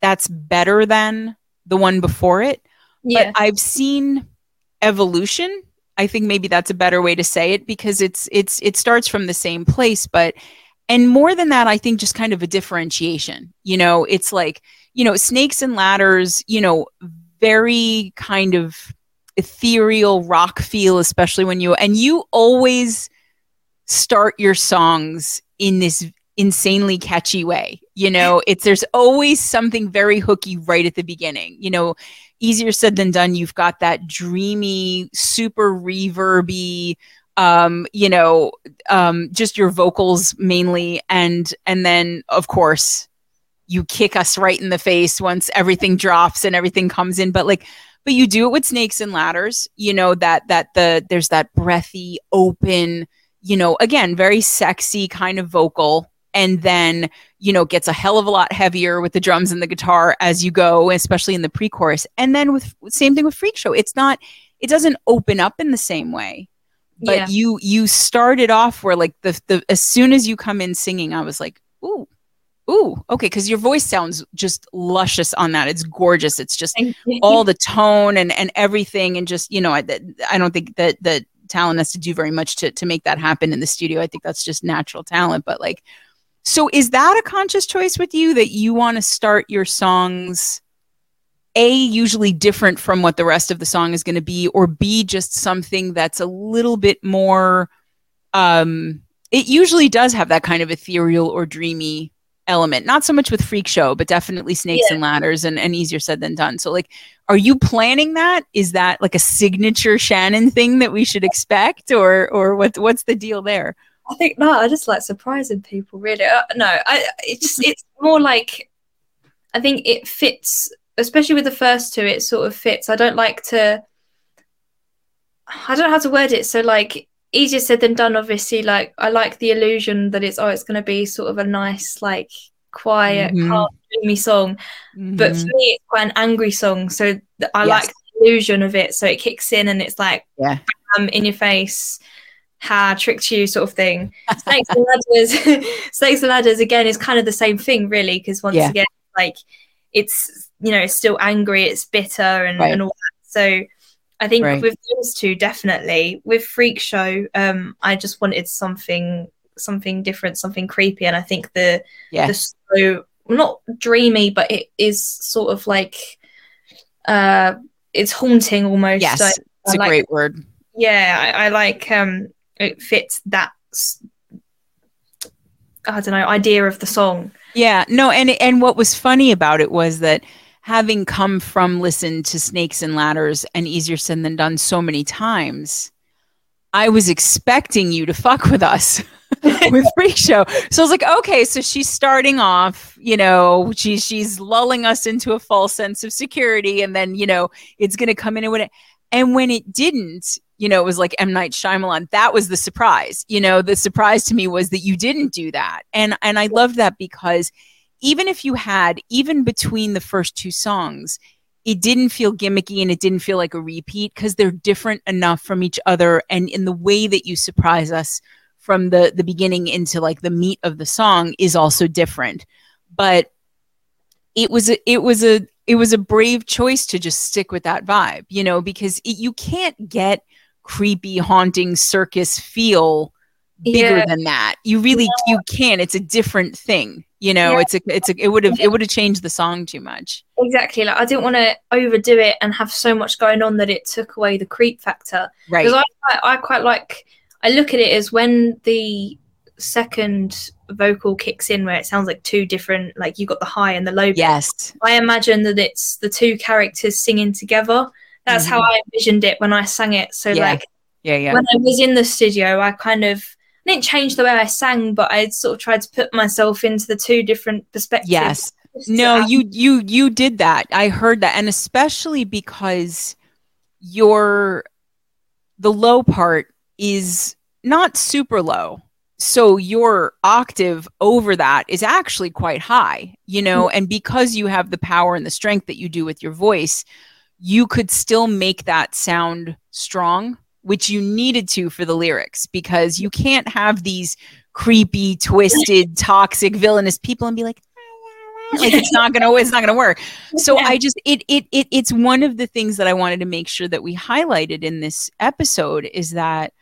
that's better than the one before it. Yeah. But I've seen evolution. I think maybe that's a better way to say it because it's it's it starts from the same place, but and more than that i think just kind of a differentiation you know it's like you know snakes and ladders you know very kind of ethereal rock feel especially when you and you always start your songs in this insanely catchy way you know? It's there's always something very hooky right at the beginning you know? Easier said than done you've got that dreamy super reverby um, you know, um, just your vocals mainly, and and then of course you kick us right in the face once everything drops and everything comes in. But like, but you do it with snakes and ladders. You know that that the there's that breathy, open, you know, again, very sexy kind of vocal. And then, you know, gets a hell of a lot heavier with the drums and the guitar as you go, especially in the pre chorus. And then with same thing with Freak Show. It's not, it doesn't open up in the same way but yeah. you you started off where like the the as soon as you come in singing i was like ooh ooh okay because your voice sounds just luscious on that. It's gorgeous. It's just all the tone and and everything and just you know i, I don't think that that Talon has to do very much to to make that happen in the studio. I think that's just natural talent but like so is that a conscious choice with you that you want to start your songs a usually different from what the rest of the song is going to be or b just something that's a little bit more um it usually does have that kind of ethereal or dreamy element. Not so much with freak show but definitely snakes yeah. and ladders and, and easier said than done. So like are you planning that? Is that like a signature shannon thing that we should expect or or what what's the deal there? I think no i just like surprising people really. Uh, no i it's it's more like i think it fits especially with the first two, it sort of fits. I don't like to. I don't know how to word it. So like easier said than done. Obviously, like I like the illusion that it's oh, it's going to be sort of a nice like quiet, mm-hmm. calm, dreamy song. Mm-hmm. But for me, it's quite an angry song. So th- I yes. like the illusion of it. So it kicks in and it's like yeah, bam, in your face. Ha, tricked you, sort of thing. Snakes and ladders, snakes and ladders again is kind of the same thing, really, because once yeah. again, like it's you know it's still angry it's bitter and, right. and all that so i think right. with those two definitely with freak show um i just wanted something something different something creepy and i think the yeah. the slow not dreamy, but it is sort of like uh, it's haunting almost. Yes, I, it's I a like, great word. Yeah, I, I like um, it fits that. I don't know idea of the song. Yeah, no, and and what was funny about it was that having come from listen to Snakes and Ladders and Easier Said Than Done so many times, I was expecting you to fuck with us with Freak Show. So I was like, okay, so she's starting off, you know, she's she's lulling us into a false sense of security, and then you know it's gonna come in and when it and when it didn't, you know, it was like M Night Shyamalan. That was the surprise. You know, the surprise to me was that you didn't do that, and and I loved that because even if you had, even between the first two songs, it didn't feel gimmicky and it didn't feel like a repeat because they're different enough from each other, and in the way that you surprise us from the the beginning into like the meat of the song is also different, but it was a it was a it was a brave choice to just stick with that vibe, you know, because it, you can't get creepy, haunting circus feel bigger Yeah. than that. You really you can't. It's a different thing, you know. Yeah. It's a it's a it would have it would have changed the song too much. Exactly. Like I didn't want to overdo it and have so much going on that it took away the creep factor. Right. Because I, I, I quite like. I look at it as when the second vocal kicks in, where it sounds like two different, like you got the high and the low. yes. I imagine that it's the two characters singing together. That's how I envisioned it when I sang it. So Mm-hmm. Yeah. like Yeah, yeah. when I was in the studio, I kind of I didn't change the way I sang, but I sort of tried to put myself into the two different perspectives. Yes. No, add- you you you did that. I heard that, and especially because your the low part is not super low. So your octave over that is actually quite high, you know, mm-hmm. and because you have the power and the strength that you do with your voice, you could still make that sound strong, which you needed to for the lyrics because you can't have these creepy, twisted, toxic, villainous people and be like, like it's not gonna it's not gonna work so Yeah. i just it, it it it's one of the things that i wanted to make sure that we highlighted in this episode is that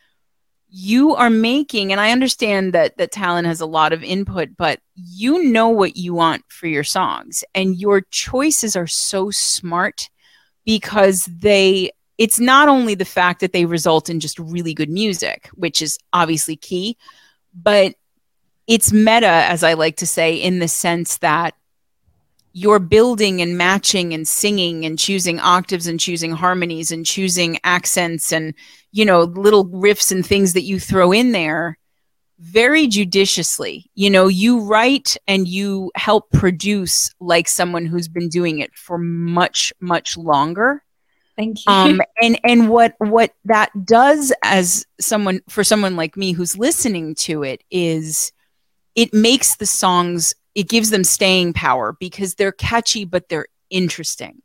you are making and i understand that that Talon has a lot of input but you know what you want for your songs and your choices are so smart because they it's not only the fact that they result in just really good music which is obviously key but it's meta as i like to say in the sense that you're building and matching and singing and choosing octaves and choosing harmonies and choosing accents and you know little riffs and things that you throw in there very judiciously. You know you write and you help produce like someone who's been doing it for much much longer Thank you. um and and what what that does as someone for someone like me who's listening to it is it makes the songs it gives them staying power because they're catchy but they're interesting.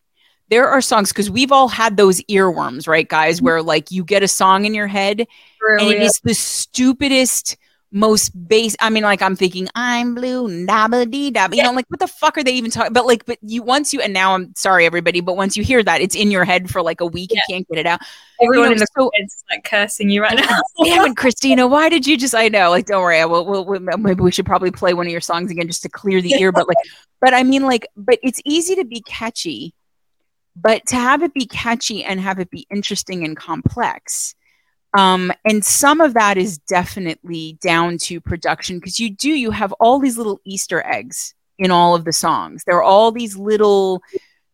There are songs because we've all had those earworms right guys where like you get a song in your head and it is the stupidest most base i mean like i'm thinking i'm blue dabba dee dabba you know like what the fuck are they even talking but like but you once you and now i'm sorry everybody but once you hear that it's in your head for like a week Yeah. you can't get it out Everyone you in the so- comments like cursing you right now. damn it christina why did you just i know like don't worry I will, we'll, we'll maybe we should probably play one of your songs again just to clear the ear but like but i mean like but it's easy to be catchy but to have it be catchy and have it be interesting and complex um, and some of that is definitely down to production because you do you have all these little easter eggs in all of the songs. There are all these little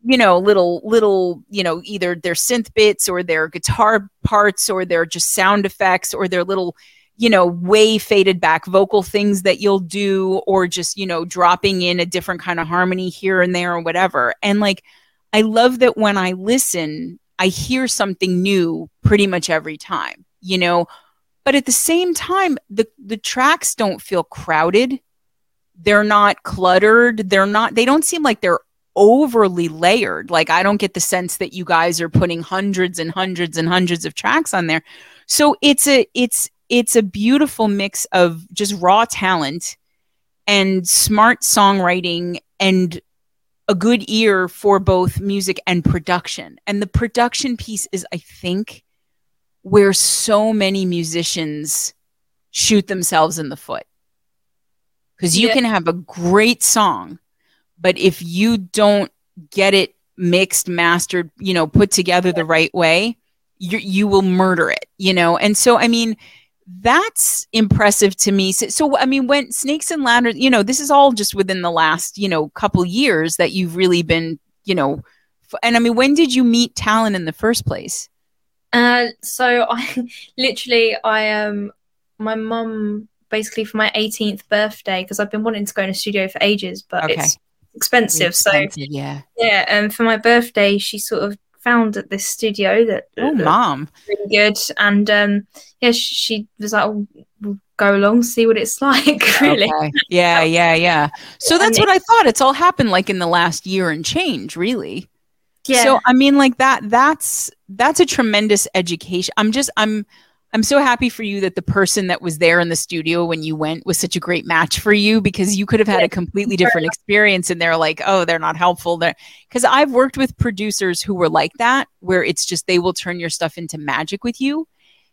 you know little little you know either they're synth bits or they're guitar parts or they're just sound effects or they're little you know way faded back vocal things that you'll do or just you know dropping in a different kind of harmony here and there or whatever. And like i love that when i listen i hear something new pretty much every time you know? But at the same time the the tracks don't feel crowded. They're not cluttered. They're not they don't seem like they're overly layered. Like i don't get the sense that you guys are putting hundreds and hundreds and hundreds of tracks on there. So it's a it's it's a beautiful mix of just raw talent and smart songwriting and a good ear for both music and production and the production piece is i think where so many musicians shoot themselves in the foot because you Yeah. can have a great song but if you don't get it mixed, mastered, you know, put together the right way, you you will murder it, you know. And so, I mean, that's impressive to me. So, so, I mean, when Snakes and Ladders, you know, this is all just within the last, you know, couple years that you've really been, you know, f- and I mean, when did you meet Talon in the first place? Uh, so I literally, I um, my mum basically for my 18th birthday because I've been wanting to go in a studio for ages, but Okay. it's expensive. Expensive, So yeah. yeah, and for my birthday, she sort of found at this studio that Oh, mom. really good, and um, yeah, sh- she was like, oh, we'll go along, see what it's like, really. Okay. Yeah, yeah, yeah. So that's And what I thought. It's all happened like in the last year and change, really. Yeah. So I mean like that that's that's a tremendous education. I'm just I'm I'm so happy for you that the person that was there in the studio when you went was such a great match for you because you could have had a completely different experience and they're like, "Oh, they're not helpful." They're cuz I've worked with producers who were like that where it's just they will turn your stuff into magic with you.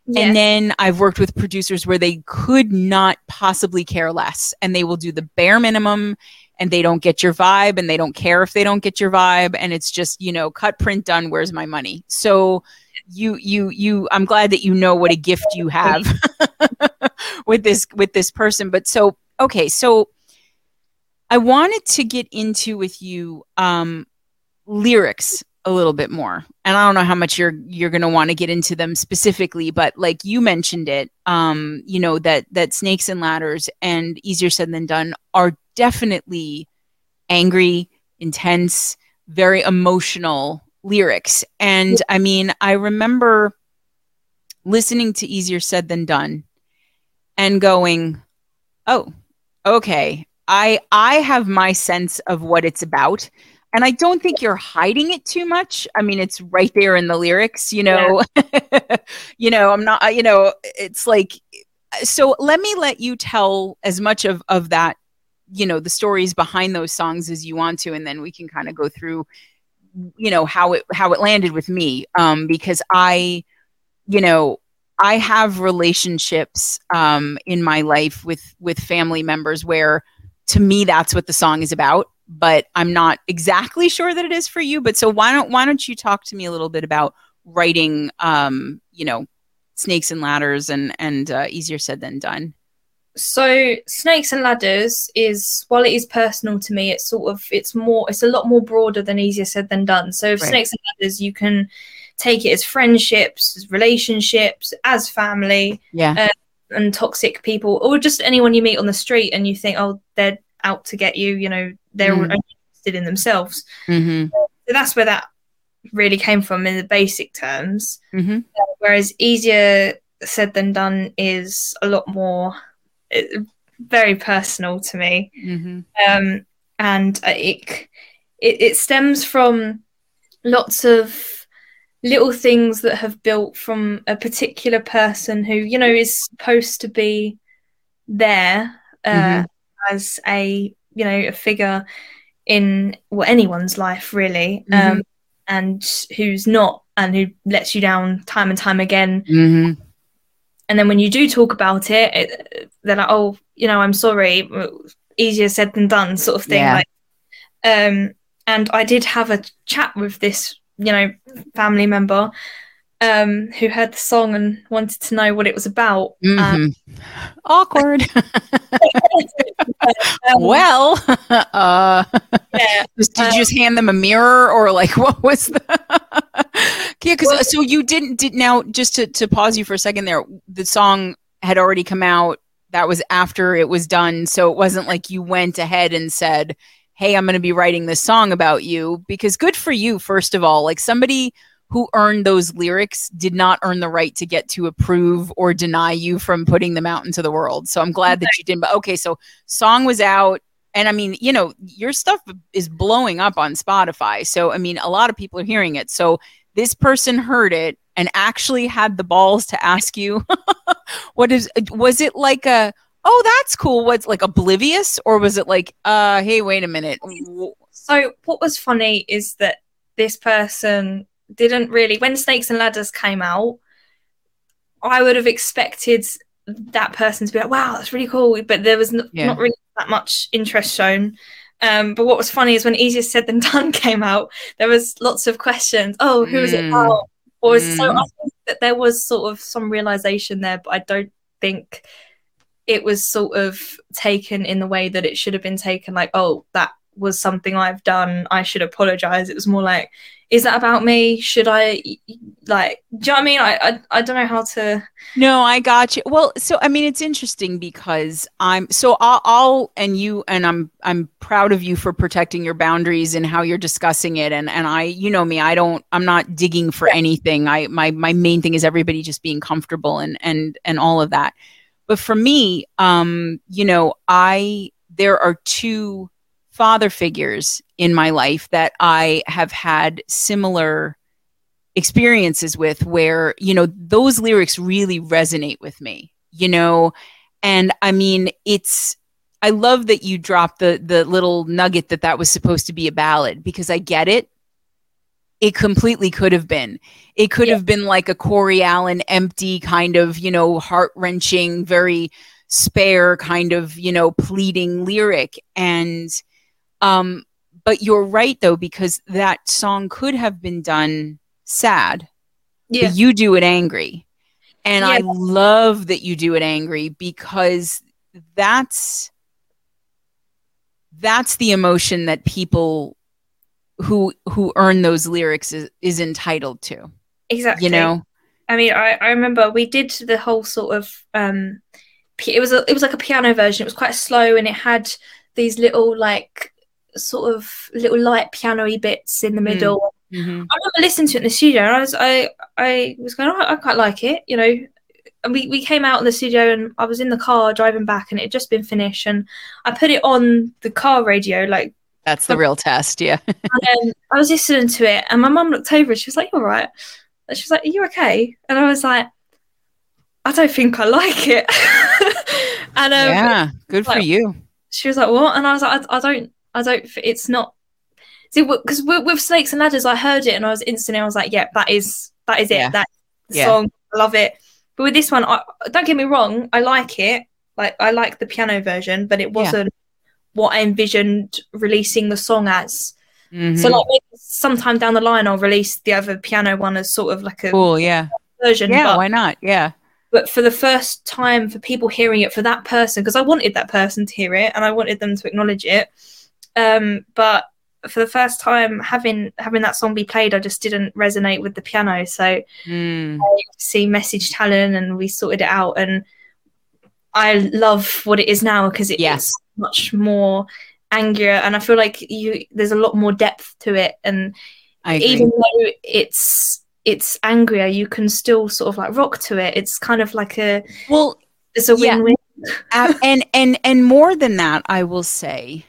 yeah. And then I've worked with producers where they could not possibly care less and they will do the bare minimum and they don't get your vibe and they don't care if they don't get your vibe and it's just, you know, cut print done, where's my money? So you you you I'm glad that you know what a gift you have with this with this person. But so okay, so I wanted to get into with you um lyrics a little bit more and i don't know how much you're you're going to want to get into them specifically but like you mentioned it um you know that that snakes and ladders and easier said than done are definitely angry intense very emotional lyrics. And i mean i remember listening to easier said than done and going oh okay. I i have my sense of what it's about. And I don't think you're hiding it too much. I mean, it's right there in the lyrics, you know. you know, I'm not, you know, it's like so let me let you tell as much of of that, you know, the stories behind those songs as you want to and then we can kind of go through you know how it how it landed with me um because I you know, I have relationships um in my life with with family members where to me that's what the song is about but I'm not exactly sure that it is for you. But so why don't why don't you talk to me a little bit about writing, um, you know, snakes and ladders and and uh, easier said than done. So snakes and ladders is while it is personal to me it's sort of it's more it's a lot more broader than easier said than done. So Right. snakes and ladders you can take it as friendships as relationships as family Yeah, and toxic people or just anyone you meet on the street and you think oh they're out to get you you know they're Mm. interested in themselves. Hmm so that's where that really came from in the basic terms. Hmm whereas easier said than done is a lot more uh, very personal to me hmm um, and it, it it stems from lots of little things that have built from a particular person who you know is supposed to be there uh, Mhm. as a you know a figure in well anyone's life really Mhm. um, and who's not and who lets you down time and time again hmm and then when you do talk about it, it they're like oh you know i'm sorry easier said than done sort of thing Yeah. like um and i did have a chat with this you know family member um who heard the song and wanted to know what it was about hmm Awkward. Um, well, uh, yeah did Um, you just hand them a mirror or like what was the? yeah, because Well- so you didn't did now just to to pause you for a second there. The song had already come out. That was after it was done, so it wasn't like you went ahead and said, "Hey, I'm going to be writing this song about you." Because good for you, first of all. Like somebody who earned those lyrics did not earn the right to get to approve or deny you from putting them out into the world. So I'm glad that you didn't. But okay, so song was out and I mean, you know, your stuff is blowing up on Spotify. So I mean, a lot of people are hearing it. So this person heard it and actually had the balls to ask you what is was it like a oh that's cool what's like oblivious or was it like uh hey wait a minute so what was funny is that this person didn't really when snakes and ladders came out i would have expected that person to be like wow that's really cool but there was n- Yeah. not really that much interest shown Um, but what was funny is when Easier Said Than Done came out, there was lots of questions. Oh, who is it Mm. about? Or is so I Mm. think that there was sort of some realization there, but I don't think it was sort of taken in the way that it should have been taken. Like, oh, that was something I've done. I should apologize. It was more like, is that about me? Should I like? Do you know what I mean? I I, I don't know how to. No, I got you. Well, so I mean, it's interesting because I'm so I'll, I'll and you and I'm I'm proud of you for protecting your boundaries and how you're discussing it. And and I, you know me, I don't, I'm not digging for anything. I my my main thing is everybody just being comfortable and and and all of that. But for me, um, you know, I there are two father figures in my life that I have had similar experiences with where you know those lyrics really resonate with me you know? And i mean it's i love that you dropped the the little nugget that that was supposed to be a ballad because i get it. It completely could have been. It could Yeah. have been like a corey allen empty kind of you know heart-wrenching very spare kind of you know pleading lyric. And um but you're right though because that song could have been done sad Yeah, but you do it angry and i love that you do it angry because that's that's the emotion that people who who earn those lyrics is, is entitled to exactly. you know I mean, I, I remember we did the whole sort of um, it was a, it was like a piano version. It was quite slow, and it had these little like sort of little light piano-y bits in the middle. Mhm. I remember listening to it in the studio, and I was I I was going, oh, I quite like it, you know. And we, we came out in the studio, and I was in the car driving back, and it had just been finished, and I put it on the car radio, like that's the real test yeah and um, I was listening to it, and my mum looked over and she was like, "You all right?" And she was like, "Are you okay?" And I was like, "I don't think I like it." and um, yeah good for like- you she was like, "What?" And I was like, "I, I don't, I don't. It's not." See, because with, with Snakes and Ladders, I heard it and I was instantly, I was like, "Yeah, that is that is it. Yeah. That Yeah. song, I love it." But with this one, I, don't get me wrong, I like it. Like I like the piano version, but it wasn't what I envisioned releasing the song as. Mhm. So like sometime down the line I'll release the other piano one as sort of like a cool yeah version. yeah but, why not yeah but for the first time for people hearing it for that person, because I wanted that person to hear it and I wanted them to acknowledge it. Um, but for the first time having having that song be played, I just didn't resonate with the piano. So Mm. see message Talon and we sorted it out and I love what it is now because it is Yes. much more angrier and I feel like you there's a lot more depth to it and i even though it's it's angrier you can still sort of like rock to it it's kind of like a well it's a Yeah. win-win Uh, and and and more than that i will say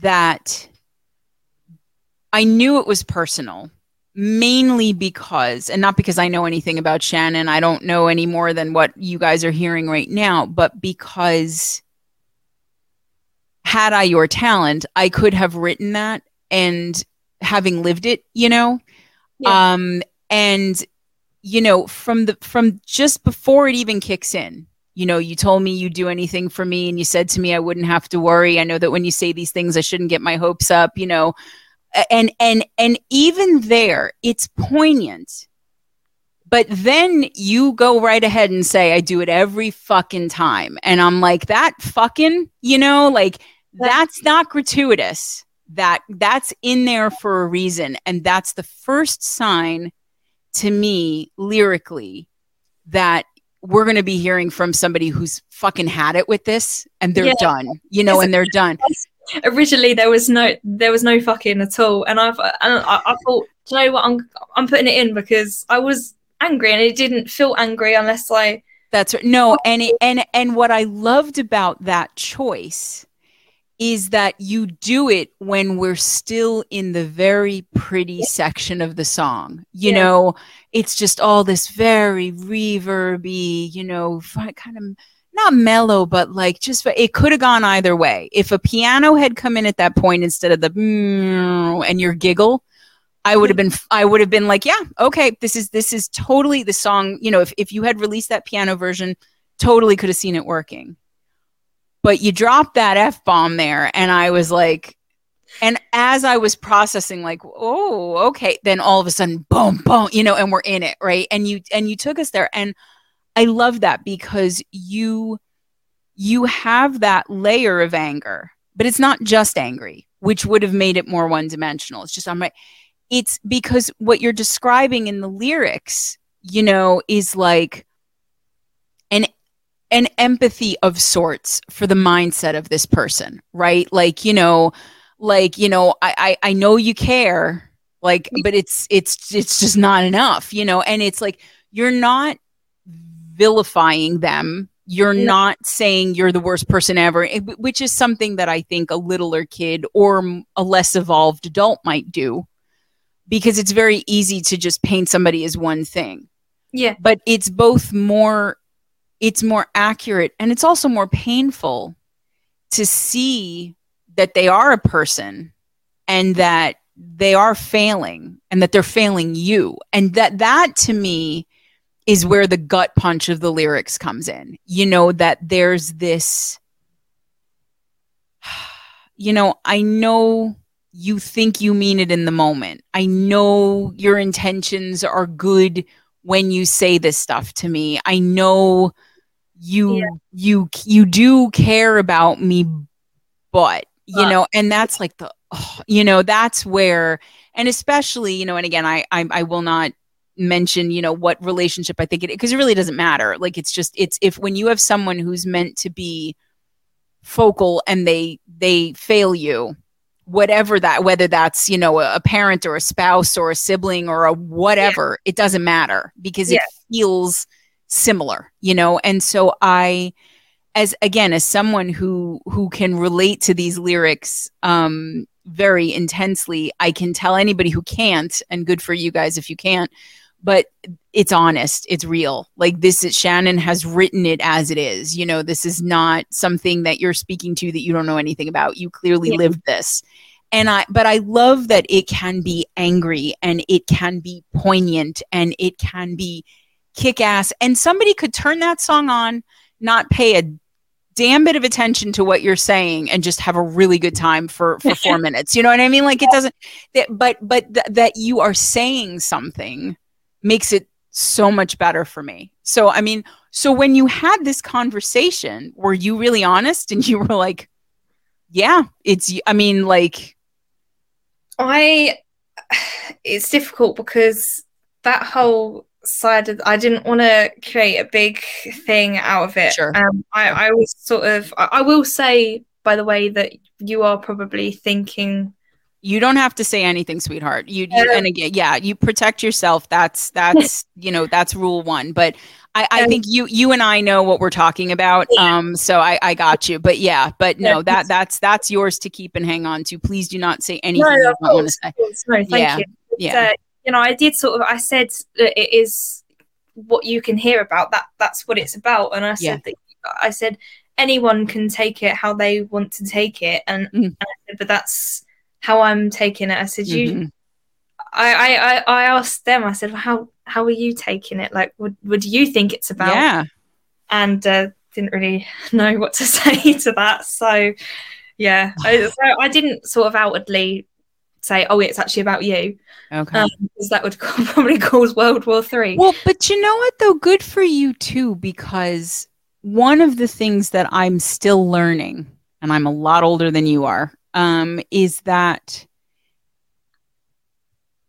that i knew it was personal mainly because and not because i know anything about shannon i don't know any more than what you guys are hearing right now but because had i your talent i could have written that and having lived it you know Yeah. um and you know from the from just before it even kicks in you know you told me you'd do anything for me and you said to me i wouldn't have to worry. I know that when you say these things i shouldn't get my hopes up you know. And and and even there it's poignant. But then you go right ahead and say i do it every fucking time. And i'm like that fucking you know like that's not gratuitous. That that's in there for a reason. And that's the first sign to me lyrically that we're going to be hearing from somebody who's fucking had it with this and they're Yeah. done you know and they're done originally there was no there was no fucking at all and I've and I, I thought do you know what I'm I'm putting it in because I was angry and it didn't feel angry unless I That's right. No, and it, and and what I loved about that choice is that you do it when we're still in the very pretty section of the song. You Yeah. know, it's just all this very reverby, you know, kind of not mellow, but like just it could have gone either way. If a piano had come in at that point instead of the and your giggle, I would have been I would have been like, yeah, okay, this is this is totally the song, you know, if if you had released that piano version, totally could have seen it working. But you dropped that F bomb there and I was like, and as I was processing, like, oh, okay, then all of a sudden, boom, boom, you know, and we're in it, right? And you and you took us there, and I love that because you you have that layer of anger, but it's not just angry, which would have made it more one dimensional. It's just I'm right. It's because what you're describing in the lyrics, you know, is like an empathy of sorts for the mindset of this person, right? Like, you know, like, you know, I I, I know you care, like, but it's it's it's just not enough, you know, and it's like you're not vilifying them. You're no. not saying you're the worst person ever eh, which is something that i think a littler kid or a less evolved adult might do. Because it's very easy to just paint somebody as one thing. Yeah. But it's both more it's more accurate and it's also more painful to see that they are a person and that they are failing and that they're failing you and that that to me is where the gut punch of the lyrics comes in. You know, that there's this, you know, I know you think you mean it in the moment. I know your intentions are good when you say this stuff to me. I know you yeah. you you do care about me but you know and that's like the oh, you know that's where and especially you know and again I, I i will not mention you know what relationship i think it because it really doesn't matter like it's just it's if when you have someone who's meant to be focal and they they fail you whatever that whether that's you know a, a parent or a spouse or a sibling or a whatever yeah. it doesn't matter because yeah. it feels similar you know? And so i as again as someone who who can relate to these lyrics um very intensely i can tell anybody who can't and good for you guys if you can't but it's honest it's real. Like this is shannon has written it as it is you know? This is not something that you're speaking to that you don't know anything about. You clearly yeah. lived this. And i but i love that it can be angry and it can be poignant and it can be kick ass. And somebody could turn that song on not pay a damn bit of attention to what you're saying and just have a really good time for for 4 minutes. You know what i mean? Like it doesn't that, but but th- that you are saying something makes it so much better for me. So, I mean, so when you had this conversation, were you really honest? And you were like, yeah, it's, I mean, like, I, it's difficult because that whole side of, I didn't want to create a big thing out of it. Sure. Um, I, I was sort of, I, I will say, by the way, that you are probably thinking you don't have to say anything sweetheart you, you and again yeah you protect yourself that's that's you know that's rule one but I, I think you you and I know what we're talking about. Um, so I, I got you. But yeah, but no, that that's that's yours to keep and hang on to. Please do not say anything no, you don't want to say. No, thank yeah. you. Yeah. Uh, you know, I did sort of I said that it is what you can hear about. That that's what it's about. And I said yeah. that I said anyone can take it how they want to take it. And, mm. and said, but that's how I'm taking it. I said, mm-hmm. you. I, I I asked them. I said, well, how how are you taking it? Like, what what do you think it's about? Yeah. And uh, didn't really know what to say to that. So, yeah, I, so I didn't sort of outwardly say, "Oh, it's actually about you," okay, um, because that would probably cause World War Three. Well, but you know what though, good for you too, because one of the things that I'm still learning, and I'm a lot older than you are, um, is that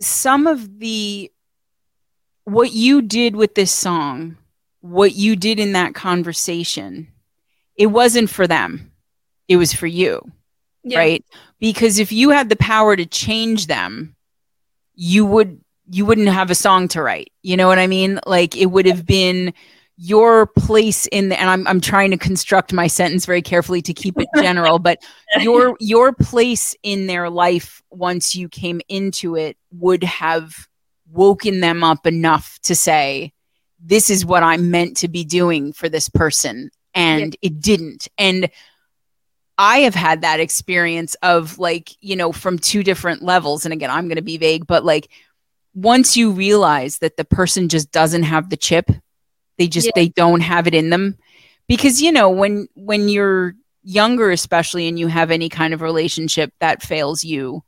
some of the what you did with this song, what you did in that conversation, it wasn't for them. It was for you. Yeah. Right? Because if you had the power to change them, you would you wouldn't have a song to write. You know what I mean? Like it would have been your place in the, and I'm I'm trying to construct my sentence very carefully to keep it general, but your your place in their life once you came into it would have woken them up enough to say this is what I'm meant to be doing for this person and yeah. it didn't. And I have had that experience of like, you know, from two different levels and again, I'm going to be vague, but like once you realize that the person just doesn't have the chip they just yeah. they don't have it in them because you know when when you're younger especially and you have any kind of relationship that fails you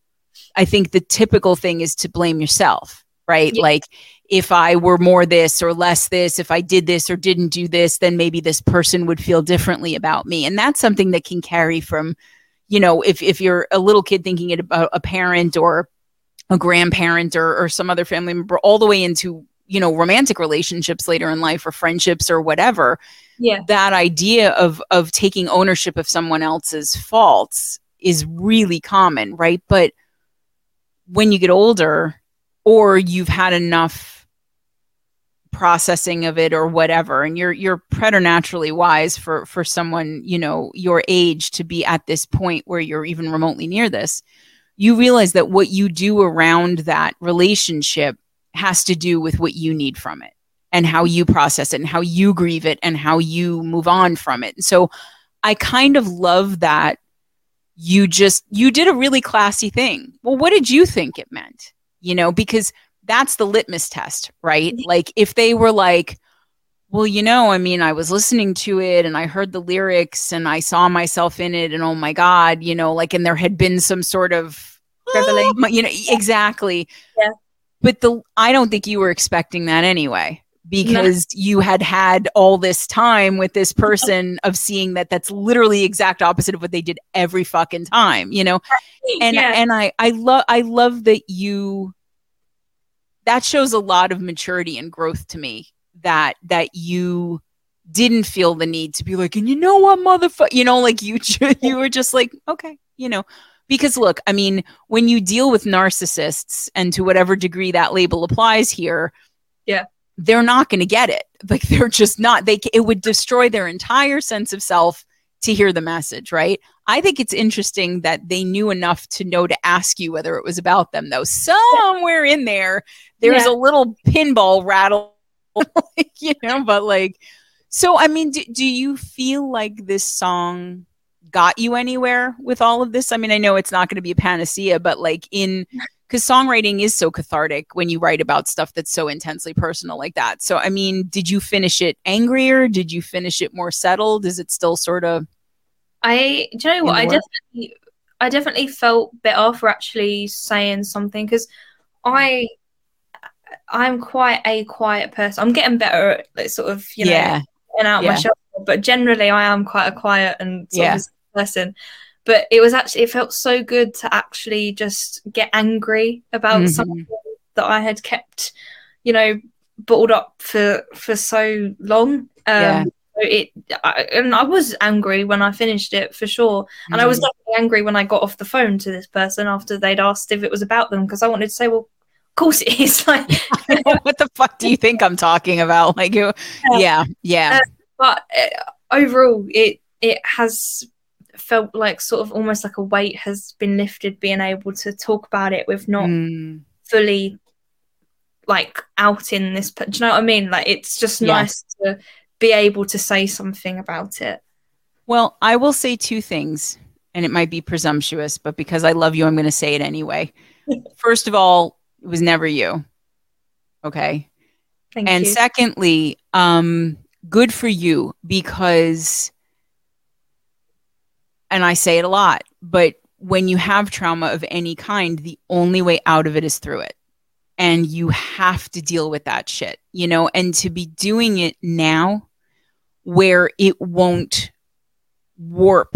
i think the typical thing is to blame yourself right Yeah. like if i were more this or less this if i did this or didn't do this then maybe this person would feel differently about me and that's something that can carry from you know if if you're a little kid thinking about a parent or a grandparent or, or some other family member all the way into you know romantic relationships later in life or friendships or whatever Yeah. that idea of of taking ownership of someone else's faults is really common right but when you get older or you've had enough processing of it or whatever and you're you're preternaturally wise for for someone you know your age to be at this point where you're even remotely near this you realize that what you do around that relationship has to do with what you need from it and how you process it and how you grieve it and how you move on from it. So I kind of love that you just you did a really classy thing. Well, what did you think it meant? You know, because that's the litmus test, right? Like if they were like well, you know, I mean, I was listening to it and I heard the lyrics and I saw myself in it and oh my god, you know, like and there had been some sort of Revelation. you know, exactly. Yeah. But the I don't think you were expecting that anyway because you had had all this time with this person of seeing that that's literally exact opposite of what they did every fucking time, you know. And yeah. and I I love I love that you that shows a lot of maturity and growth to me that that you didn't feel the need to be like and you know what motherfucker you know like you you were just like okay you know because look i mean when you deal with narcissists and to whatever degree that label applies here Yeah. They're not going to get it. Like they're just not they it would destroy their entire sense of self to hear the message right? I think it's interesting that they knew enough to know to ask you whether it was about them though. Somewhere in there there's Yeah. a little pinball rattle you know but like so i mean do, do you feel like this song got you anywhere with all of this? I mean i know it's not going to be a panacea but like in because songwriting is so cathartic when you write about stuff that's so intensely personal like that so i mean did you finish it angrier did you finish it more settled is it still sort of I do you know what I definitely I definitely felt better for actually saying something because I I'm quite a quiet person. I'm getting better at like sort of you know yeah getting out yeah. my shell, but generally I am quite a quiet and sort Yeah. of person. But it was actually it felt so good to actually just get angry about Mhm. something that I had kept, you know, bottled up for for so long. Um, Yeah. so it I, and I was angry when I finished it for sure, and I was Mhm. definitely angry when I got off the phone to this person after they'd asked if it was about them because I wanted to say, well, of course it is. Like, what the fuck do you think i'm talking about like you- yeah yeah but uh, overall, it it has felt like sort of almost like a weight has been lifted, being able to talk about it with not Mm. fully like out in this. Do you know what I mean? Like, it's just Yes. nice to be able to say something about it. Well, I will say two things, and it might be presumptuous, but because I love you, I'm going to say it anyway. First of all, it was never you. Okay. Thank and you. secondly, um, good for you because, and I say it a lot, but when you have trauma of any kind, the only way out of it is through it. And you have to deal with that shit, you know, and to be doing it now where it won't warp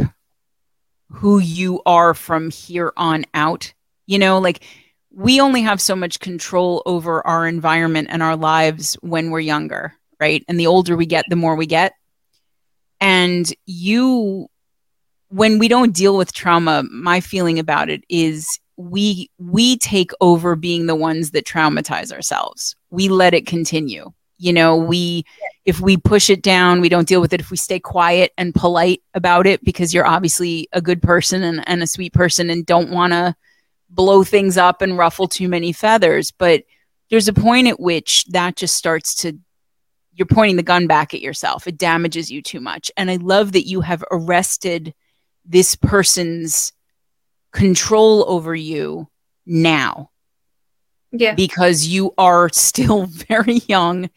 who you are from here on out, you know, like we only have so much control over our environment and our lives when we're younger, right? And the older we get, the more we get. And you, when we don't deal with trauma, my feeling about it is we we take over being the ones that traumatize ourselves. We let it continue. You know, we if we push it down, we don't deal with it. If we stay quiet and polite about it, because you're obviously a good person and, and a sweet person and don't want to blow things up and ruffle too many feathers. But there's a point at which that just starts to, you're pointing the gun back at yourself. It damages you too much. And I love that you have arrested this person's control over you now yeah. because you are still very young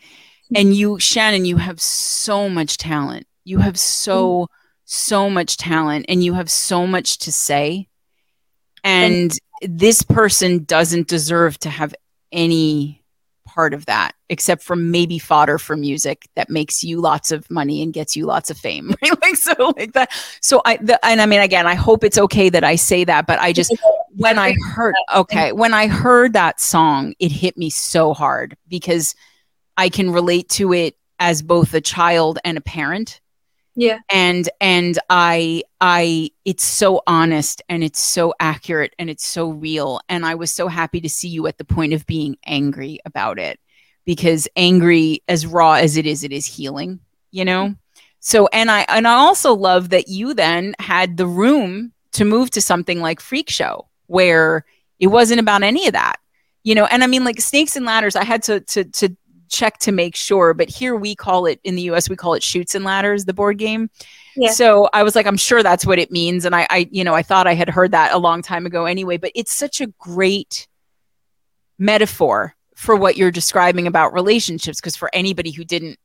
and you shannon you have so much talent you have so mm. so much talent and you have so much to say. And this person doesn't deserve to have any part of that except for maybe fodder for music that makes you lots of money and gets you lots of fame right? Like so like that so i the, and i mean again i hope it's okay that i say that but i just when i heard okay when i heard that song it hit me so hard because i can relate to it as both a child and a parent Yeah. and and i i it's so honest and it's so accurate and it's so real. And i was so happy to see you at the point of being angry about it because angry as raw as it is it is healing you know? Mm-hmm. So and i and i also love that you then had the room to move to something like freak show where it wasn't about any of that you know? And i mean like snakes and ladders i had to to to check to make sure but here we call it in the us we call it chutes and ladders the board game Yeah. so i was like i'm sure that's what it means and I, I you know i thought i had heard that a long time ago anyway but it's such a great metaphor for what you're describing about relationships because for anybody who didn't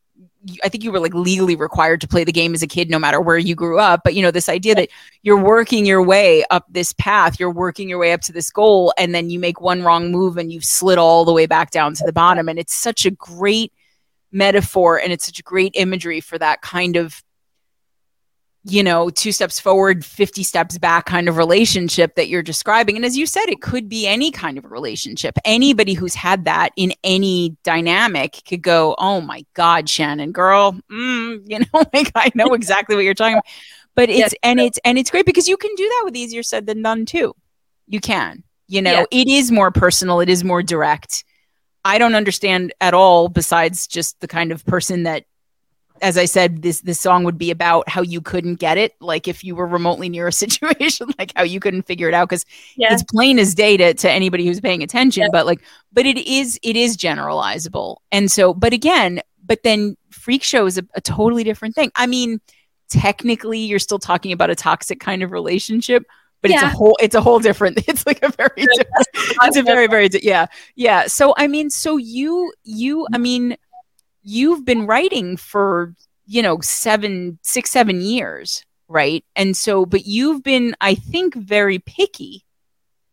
I think you were like legally required to play the game as a kid, no matter where you grew up. But you know, this idea that you're working your way up this path, you're working your way up to this goal, and then you make one wrong move and you've slid all the way back down to the bottom. And it's such a great metaphor and it's such a great imagery for that kind of you know, two steps forward, 50 steps back kind of relationship that you're describing. And as you said, it could be any kind of relationship. Anybody who's had that in any dynamic could go, Oh my God, Shannon, girl, mm, you know, like I know exactly what you're talking about. But it's, and it's, and it's great because you can do that with easier said than done too. You can, you know, Yeah. it is more personal, it is more direct. I don't understand at all, besides just the kind of person that as I said, this this song would be about how you couldn't get it, like if you were remotely near a situation, like how you couldn't figure it out, because Yeah. it's plain as day to, to anybody who's paying attention. Yeah. But like, but it is it is generalizable, and so, but again, but then freak show is a, a totally different thing. I mean, technically, you're still talking about a toxic kind of relationship, but it's a whole it's a whole different. It's like a very different it's a very very yeah yeah so i mean so you you i mean you've been writing for you know seven six seven years right? And so but you've been i think very picky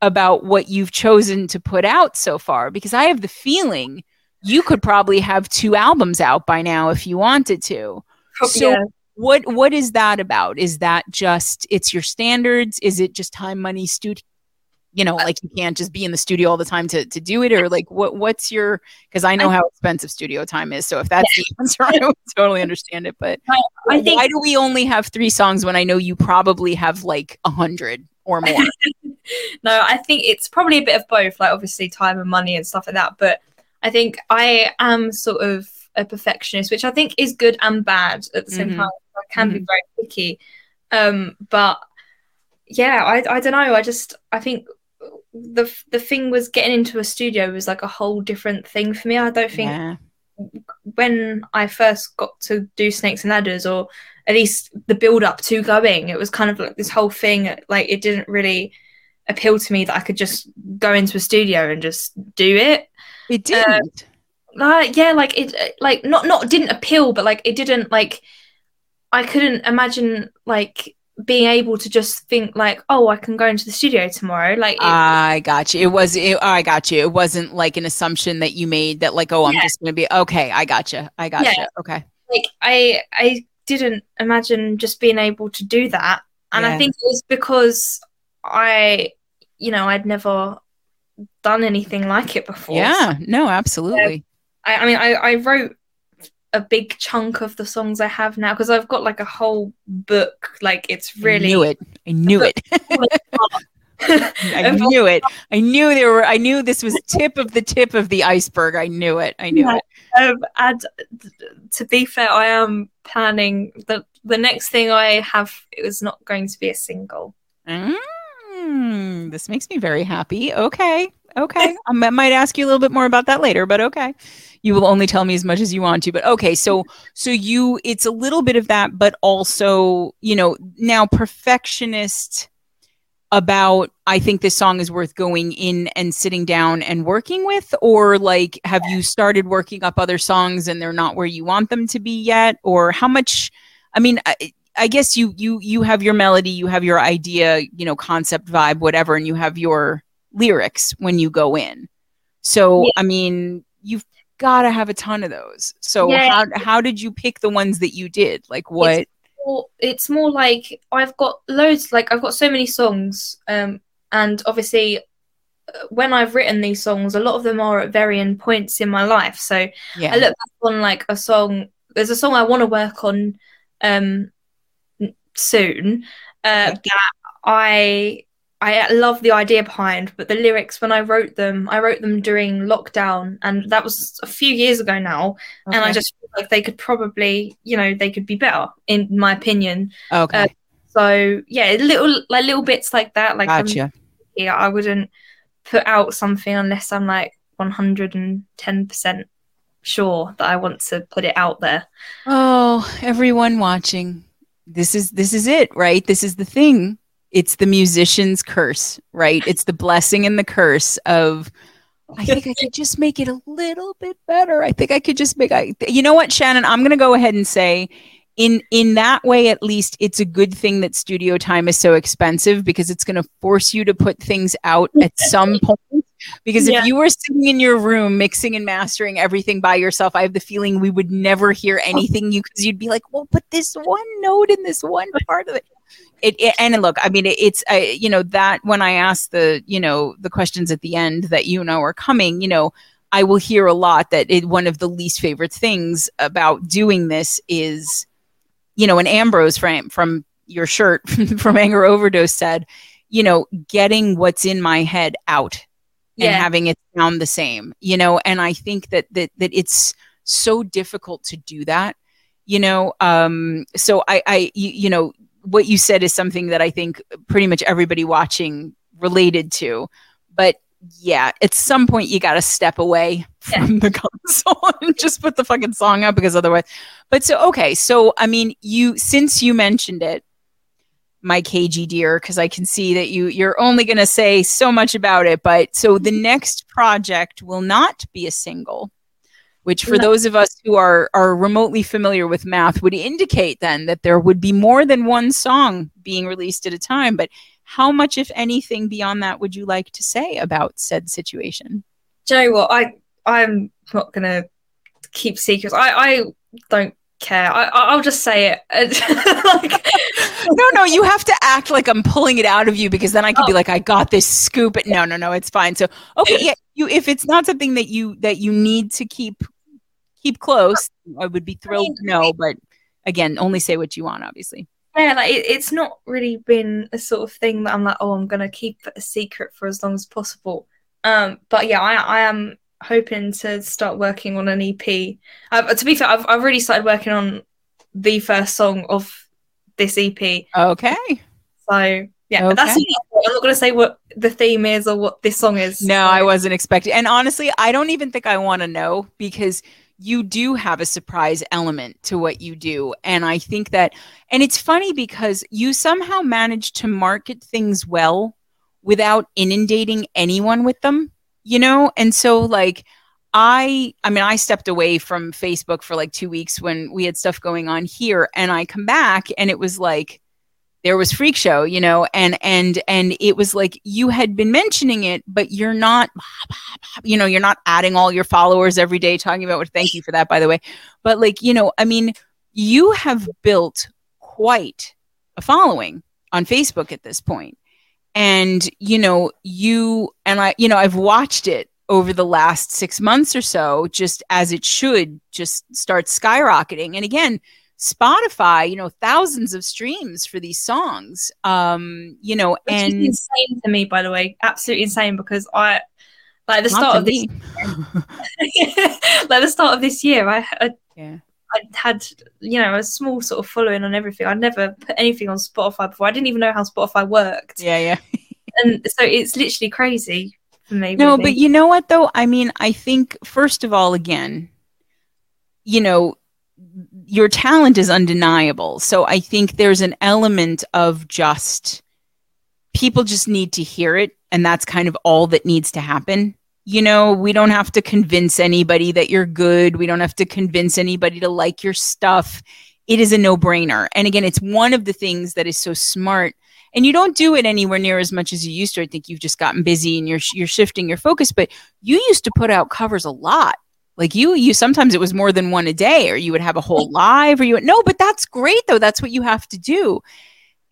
about what you've chosen to put out so far because i have the feeling you could probably have two albums out by now if you wanted to. Oh, so yeah. what what is that about? Is that just it's your standards? Is it just time money studio you know like you can't just be in the studio all the time to, to do it or like what what's your because i know how expensive studio time is so if that's the answer i would totally understand it but I think why do we only have three songs when i know you probably have like a hundred or more no, I think it's probably a bit of both, like obviously time and money and stuff like that. But I think I am sort of a perfectionist, which I think is good and bad at the same Mhm. time. I can be very picky. Um, but yeah, I I don't know. I just I think the the thing was getting into a studio was like a whole different thing for me. I don't think yeah when I first got to do Snakes and Ladders, or at least the build up to going, it was kind of like this whole thing. Like it didn't really appeal to me that I could just go into a studio and just do it. it uh, didn't Like yeah, like it, like not not didn't appeal, but like it didn't like I couldn't imagine like being able to just think like, oh, I can go into the studio tomorrow. Like it, I got you. It was. It, I got you. It wasn't like an assumption that you made that, like, oh, I'm Yeah. just going to be okay. I got you. I got you. Okay. like I I didn't imagine just being able to do that. And Yeah. I think it was because I you know, I'd never done anything like it before. Yeah. No. Absolutely. I, I mean I, I wrote a big chunk of the songs I have now because I've got like a whole book. Like it's really I knew it. I knew it. I knew it. I knew there were. I knew this was tip of the tip of the iceberg. I knew it. I knew Yeah. it. um, and to be fair, I am planning the the next thing I have It was not going to be a single. Mm, this makes me very happy. Okay. Okay. I might ask you a little bit more about that later, but okay. You will only tell me as much as you want to. But okay, so so you it's a little bit of that, but also, you know, now perfectionist about I think this song is worth going in and sitting down and working with, or like have you started working up other songs and they're not where you want them to be yet? Or how much I mean, I- I guess you you you have your melody, you have your idea, you know, concept, vibe, whatever, and you have your lyrics when you go in. So Yeah. I mean, you've got to have a ton of those. So Yeah. how how did you pick the ones that you did? Like what? more- it's more like I've got loads like I've got so many songs um and obviously uh, when I've written these songs a lot of them are at varying points in my life so yeah. I look back on like a song there's a song I want to work on um soon uh that I I love the idea behind but the lyrics when I wrote them I wrote them during lockdown and that was a few years ago now and I just feel like they could probably, you know, they could be better in my opinion. okay. uh, So yeah, little like little bits like that. Like gotcha. here, I wouldn't put out something unless I'm like 110 percent sure that I want to put it out there. Oh, everyone watching. This is this is it, right? This is the thing. It's the musician's curse, right? It's the blessing and the curse of I think I could just make it a little bit better. I think I could just make I You know what, Shannon, I'm going to go ahead and say in in that way at least it's a good thing that studio time is so expensive because it's going to force you to put things out at some point because Yeah. if you were sitting in your room mixing and mastering everything by yourself, I have the feeling we would never hear oh. anything you because you'd be like, well, but this one note in this one part of it. It, it and look, I mean, it, it's uh, you know that when I ask the you know the questions at the end that you know are coming, you know, I will hear a lot that it, one of the least favorite things about doing this is, you know, an Ambrose frame from your shirt from Anger Overdose said, you know, getting what's in my head out and having it sound the same you know and i think that that that it's so difficult to do that you know um so i i you, you know what you said is something that i think pretty much everybody watching related to but yeah at some point you got to step away Yeah. from the console and just put the fucking song up because otherwise but so okay so i mean you since you mentioned it my KG dear, because I can see that you you're only going to say so much about it. But so the mm-hmm. next project will not be a single, which for No. those of us who are are remotely familiar with math would indicate then that there would be more than one song being released at a time. But how much, if anything, beyond that would you like to say about said situation? Do you know what? I I'm not gonna keep secrets. I I don't care. I I'll just say it. like, no, no, you have to act like I'm pulling it out of you because then I could be oh. like, I got this scoop. No, no, no, it's fine. So okay, yeah, you if it's not something that you that you need to keep keep close, I would be thrilled to know. But again, only say what you want, obviously. yeah, like it, it's not really been a sort of thing that I'm like, oh, I'm gonna keep a secret for as long as possible. Um, but yeah, I I am hoping to start working on an EP. To be fair, I've I've already started working on the first song of this EP. Okay. So yeah, but that's Okay. enough. I'm not gonna say what the theme is or what this song is. No, I wasn't expecting. And honestly, I don't even think I want to know because you do have a surprise element to what you do. And I think that, and it's funny because you somehow manage to market things well without inundating anyone with them, you know? And so, like, I, I mean, I stepped away from Facebook for like two weeks when we had stuff going on here, and I come back and it was like, there was freak show you know and and and it was like you had been mentioning it but you're not you know you're not adding all your followers every day talking about what thank you for that by the way. But like you know i mean you have built quite a following on facebook at this point. And you know you and i you know i've watched it over the last 6 months or so just as it should just start skyrocketing. And again Spotify, you know, thousands of streams for these songs. Um, you know, Which and insane to me, by the way, absolutely insane because I like the start of this like the start of this year, I, I yeah. I had you know a small sort of following on everything. I'd never put anything on Spotify before. I didn't even know how Spotify worked, Yeah, yeah. and so it's literally crazy for me. No, really. but you know what though? I mean, I think first of all, again, you know, your talent is undeniable. So I think there's an element of just people just need to hear it, and that's kind of all that needs to happen. You know, we don't have to convince anybody that you're good. We don't have to convince anybody to like your stuff. it is a no-brainer. And again, it's one of the things that is so smart. And you don't do it anywhere near as much as you used to. I think you've just gotten busy and you're you're shifting your focus, but you used to put out covers a lot. Like you you sometimes it was more than one a day or you would have a whole live or you would no, but that's great though. That's what you have to do.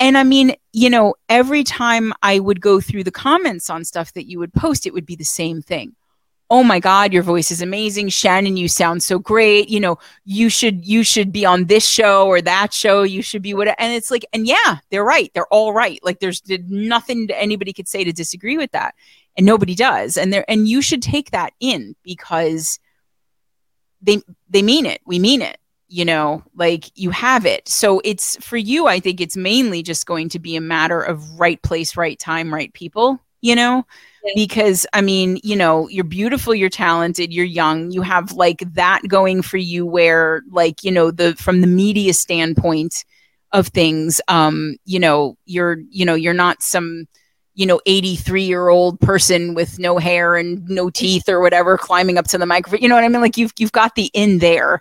And I mean, you know, every time I would go through the comments on stuff that you would post, it would be the same thing. Oh my god your voice is amazing. Shannon you sound so great. You know you should you should be on this show or that show. You should be what and it's like and yeah they're right. They're all right. Like there's nothing anybody could say to disagree with that. And nobody does. And there and you should take that in because they they mean it. We mean it you know like you have it. So it's for you i think it's mainly just going to be a matter of right place right time right people you know? Because I mean, you know, you're beautiful, you're talented, you're young, you have like that going for you where like, you know, the from the media standpoint of things, um, you know, you're, you know, you're not some you know 83 year old person with no hair and no teeth or whatever climbing up to the microphone you know what i mean like you've you've got the in there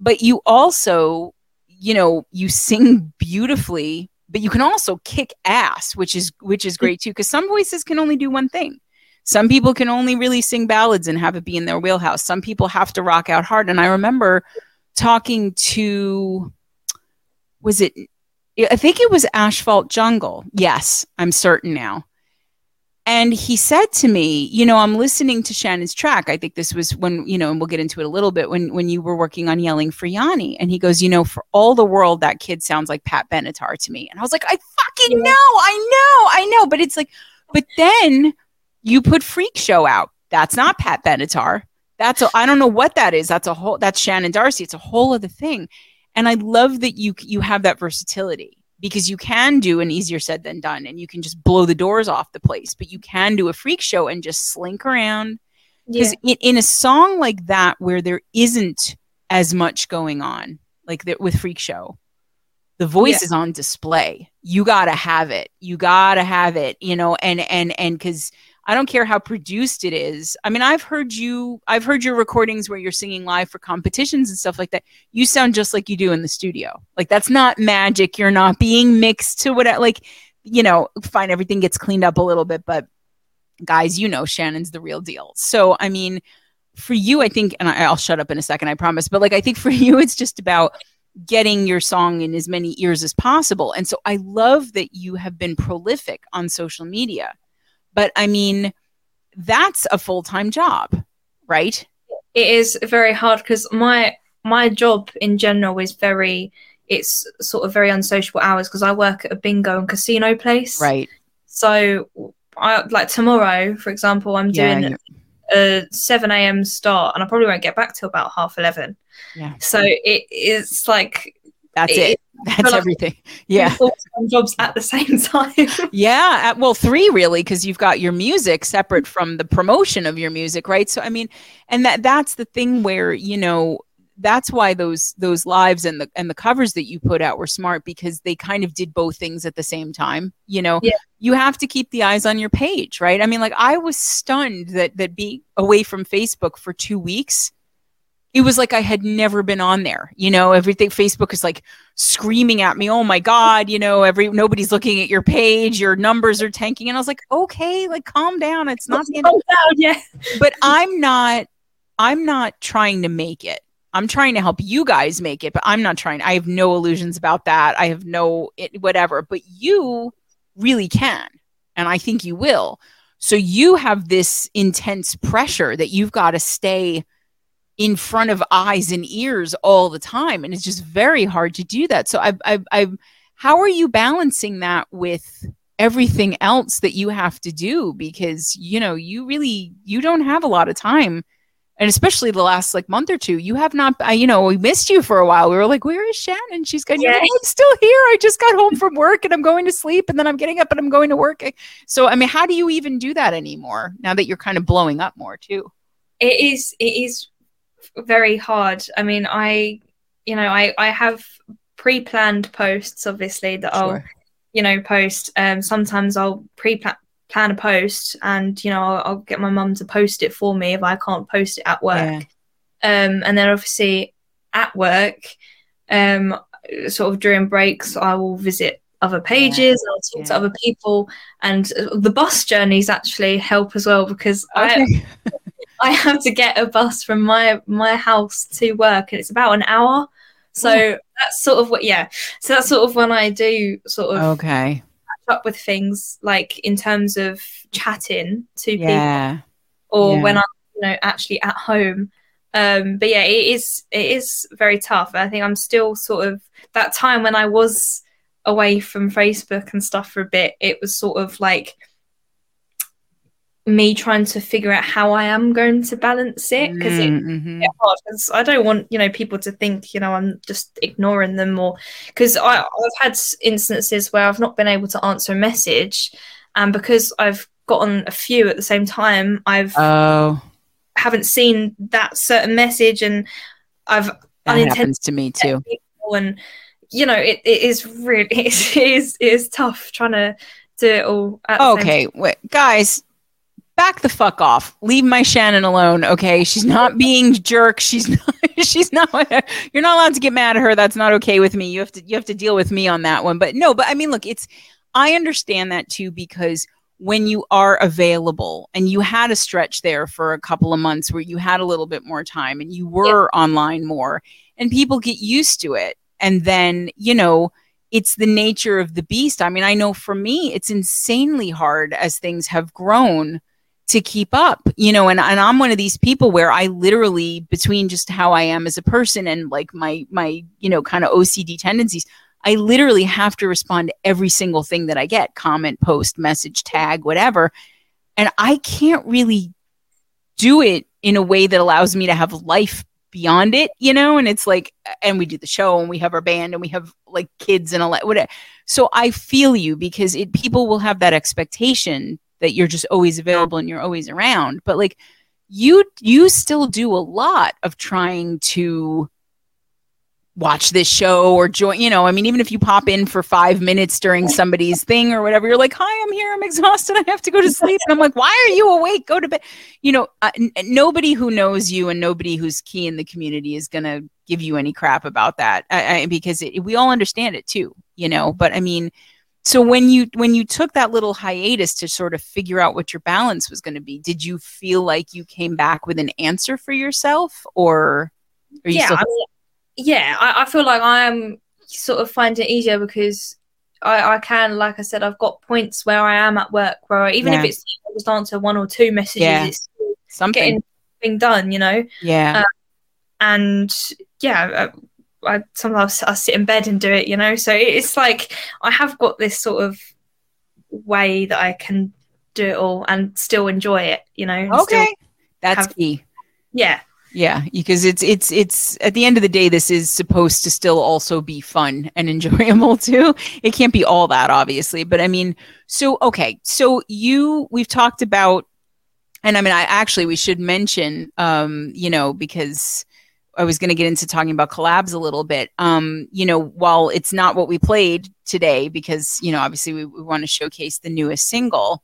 but you also you know you sing beautifully but you can also kick ass, which is which is great too. Because some voices can only do one thing. Some people can only really sing ballads and have it be in their wheelhouse. Some people have to rock out hard. And I remember talking to was it I think it was Asphalt Jungle. Yes, I'm certain now. And he said to me, you know, I'm listening to Shannon's track. I think this was when, you know, and we'll get into it a little bit when when you were working on yelling for Yanni. And he goes, you know, for all the world, that kid sounds like Pat Benatar to me. And I was like, I fucking know, I know, I know. But it's like, but then you put Freak Show out. That's not Pat Benatar. That's a, I don't know what that is. That's a whole that's Shannon Darcy. It's a whole other thing. And I love that you you have that versatility because you can do an easier said than done and you can just blow the doors off the place but you can do a freak show and just slink around because yeah. in, in, a song like that where there isn't as much going on like the, with freak show the voice yeah. is on display you gotta have it you gotta have it you know and and and because I don't care how produced it is. I mean, I've heard you, I've heard your recordings where you're singing live for competitions and stuff like that. You sound just like you do in the studio. Like that's not magic. You're not being mixed to what, like, you know, fine, everything gets cleaned up a little bit, but guys, you know, Shannon's the real deal. So, I mean, for you, I think, and I'll shut up in a second, I promise, but like, I think for you, it's just about getting your song in as many ears as possible. And so I love that you have been prolific on social media but I mean, that's a full time job, right? It is very hard because my my job in general is very it's sort of very unsociable hours because I work at a bingo and casino place. Right. So I like tomorrow, for example, I'm doing yeah, a 7 a.m. start and I probably won't get back till about half 11. Yeah. So it is like that's it. it. That's like everything. Yeah. Jobs at the same time. yeah. Well, three really, because you've got your music separate from the promotion of your music, right? So I mean, and that that's the thing where, you know, that's why those those lives and the and the covers that you put out were smart because they kind of did both things at the same time you know yeah. you have to keep the eyes on your page right i mean like i was stunned that that being away from facebook for two weeks it was like I had never been on there. You know, everything Facebook is like screaming at me, "Oh my god!" You know, every nobody's looking at your page, your numbers are tanking, and I was like, "Okay, like calm down. It's not the calm down, oh, yeah." but I'm not. I'm not trying to make it. I'm trying to help you guys make it, but I'm not trying. I have no illusions about that. I have no it, whatever. But you really can, and I think you will. So you have this intense pressure that you've got to stay in front of eyes and ears all the time and it's just very hard to do that. So i've i've, I've how are you balancing that with everything else that you have to do? Because you know you really you don't have a lot of time and especially the last like month or two you have not uh, you know we missed you for a while. We were like where is shannon? She's going yeah. i'm still here. I just got home from work and i'm going to sleep and then i'm getting up and i'm going to work. So i mean how do you even do that anymore now that you're kind of blowing up more too? It is it is very hard. I mean, I, you know, I, I have pre-planned posts, obviously, that sure. I'll, you know, post. Um, sometimes I'll pre-plan a post and, you know, I'll, I'll get my mum to post it for me if I can't post it at work. Yeah. Um, and then obviously at work, um, sort of during breaks, I will visit other pages, I'll talk to other people, and uh, the bus journeys actually help as well because Okay. I have to get a bus from my my house to work, and it's about an hour. So Oh. that's sort of what, yeah. So that's sort of when I do sort of Okay. catch up with things, like in terms of chatting to people, or yeah. when I'm, you know, actually at home. Um, but yeah, it is it is very tough. I think I'm still sort of that time when I was away from Facebook and stuff for a bit. It was sort of like me trying to figure out how I am going to balance it because it Mm, mhm. hard 'cause I don't want you know people to think you know I'm just ignoring them or because I I've had instances where I've not been able to answer a message and because I've gotten a few at the same time I've Oh, haven't seen that certain message and I've that Unintended- happens to me too. and you know it, it is really it is, it is it is tough trying to do it all at the same Okay, wait, guys, back the fuck off. Leave my Shannon alone, okay? She's not being jerk. She's not. She's not. You're not allowed to get mad at her. That's not okay with me. You have to. You have to deal with me on that one. But no. But I mean, look, it's. I understand that too because when you are available and you had a stretch there for a couple of months where you had a little bit more time and you were online more and people get used to it and then you know it's the nature of the beast. I mean, I know for me, it's insanely hard as things have grown to keep up, you know, and, and I'm one of these people where I literally, between just how I am as a person and like my, my, you know, kind of OCD tendencies, I literally have to respond to every single thing that I get comment, post, message, tag, whatever. And I can't really do it in a way that allows me to have life beyond it, you know? And it's like, and we do the show and we have our band and we have like kids and all that, whatever. So I feel you because it people will have that expectation that you're just always available and you're always around. But like you you still do a lot of trying to watch this show or join you know i mean even if you pop in for five minutes during somebody's thing or whatever you're like hi i'm here i'm exhausted i have to go to sleep. And i'm like why are you awake? Go to bed. You know uh, n- nobody who knows you and nobody who's key in the community is going to give you any crap about that. I, I, because it, we all understand it too you know but i mean so when you when you took that little hiatus to sort of figure out what your balance was going to be did you feel like you came back with an answer for yourself or are you yeah, still I mean, yeah, I, I feel like I am sort of finding it easier because I, I can, like I said, I've got points where I am at work where I, even Yeah. if it's I just answer one or two messages, Yeah. it's something getting done, you know. yeah um, And yeah, uh, I, sometimes I sit in bed and do it, you know. So it's like I have got this sort of way that I can do it all and still enjoy it, you know. okay that's have- key yeah, Yeah, because it's it's it's at the end of the day, this is supposed to still also be fun and enjoyable too. It can't be all that, obviously, but I mean, so okay, so you we've talked about, and I mean, I actually we should mention, um, you know, because I was going to get into talking about collabs a little bit. Um, you know, while it's not what we played today, because you know, obviously we, we want to showcase the newest single.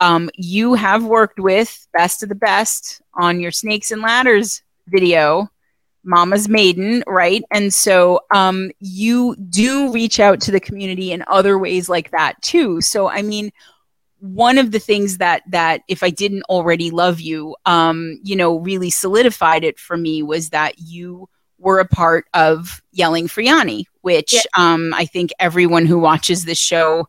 Um, you have worked with Best of the Best on your Snakes and Ladders video, Mama's Maiden, right? And so um, you do reach out to the community in other ways like that too. So, I mean, one of the things that that if I didn't already love you, um, you know, really solidified it for me was that you were a part of Yelling for Yanni, which Yeah. um, I think everyone who watches this show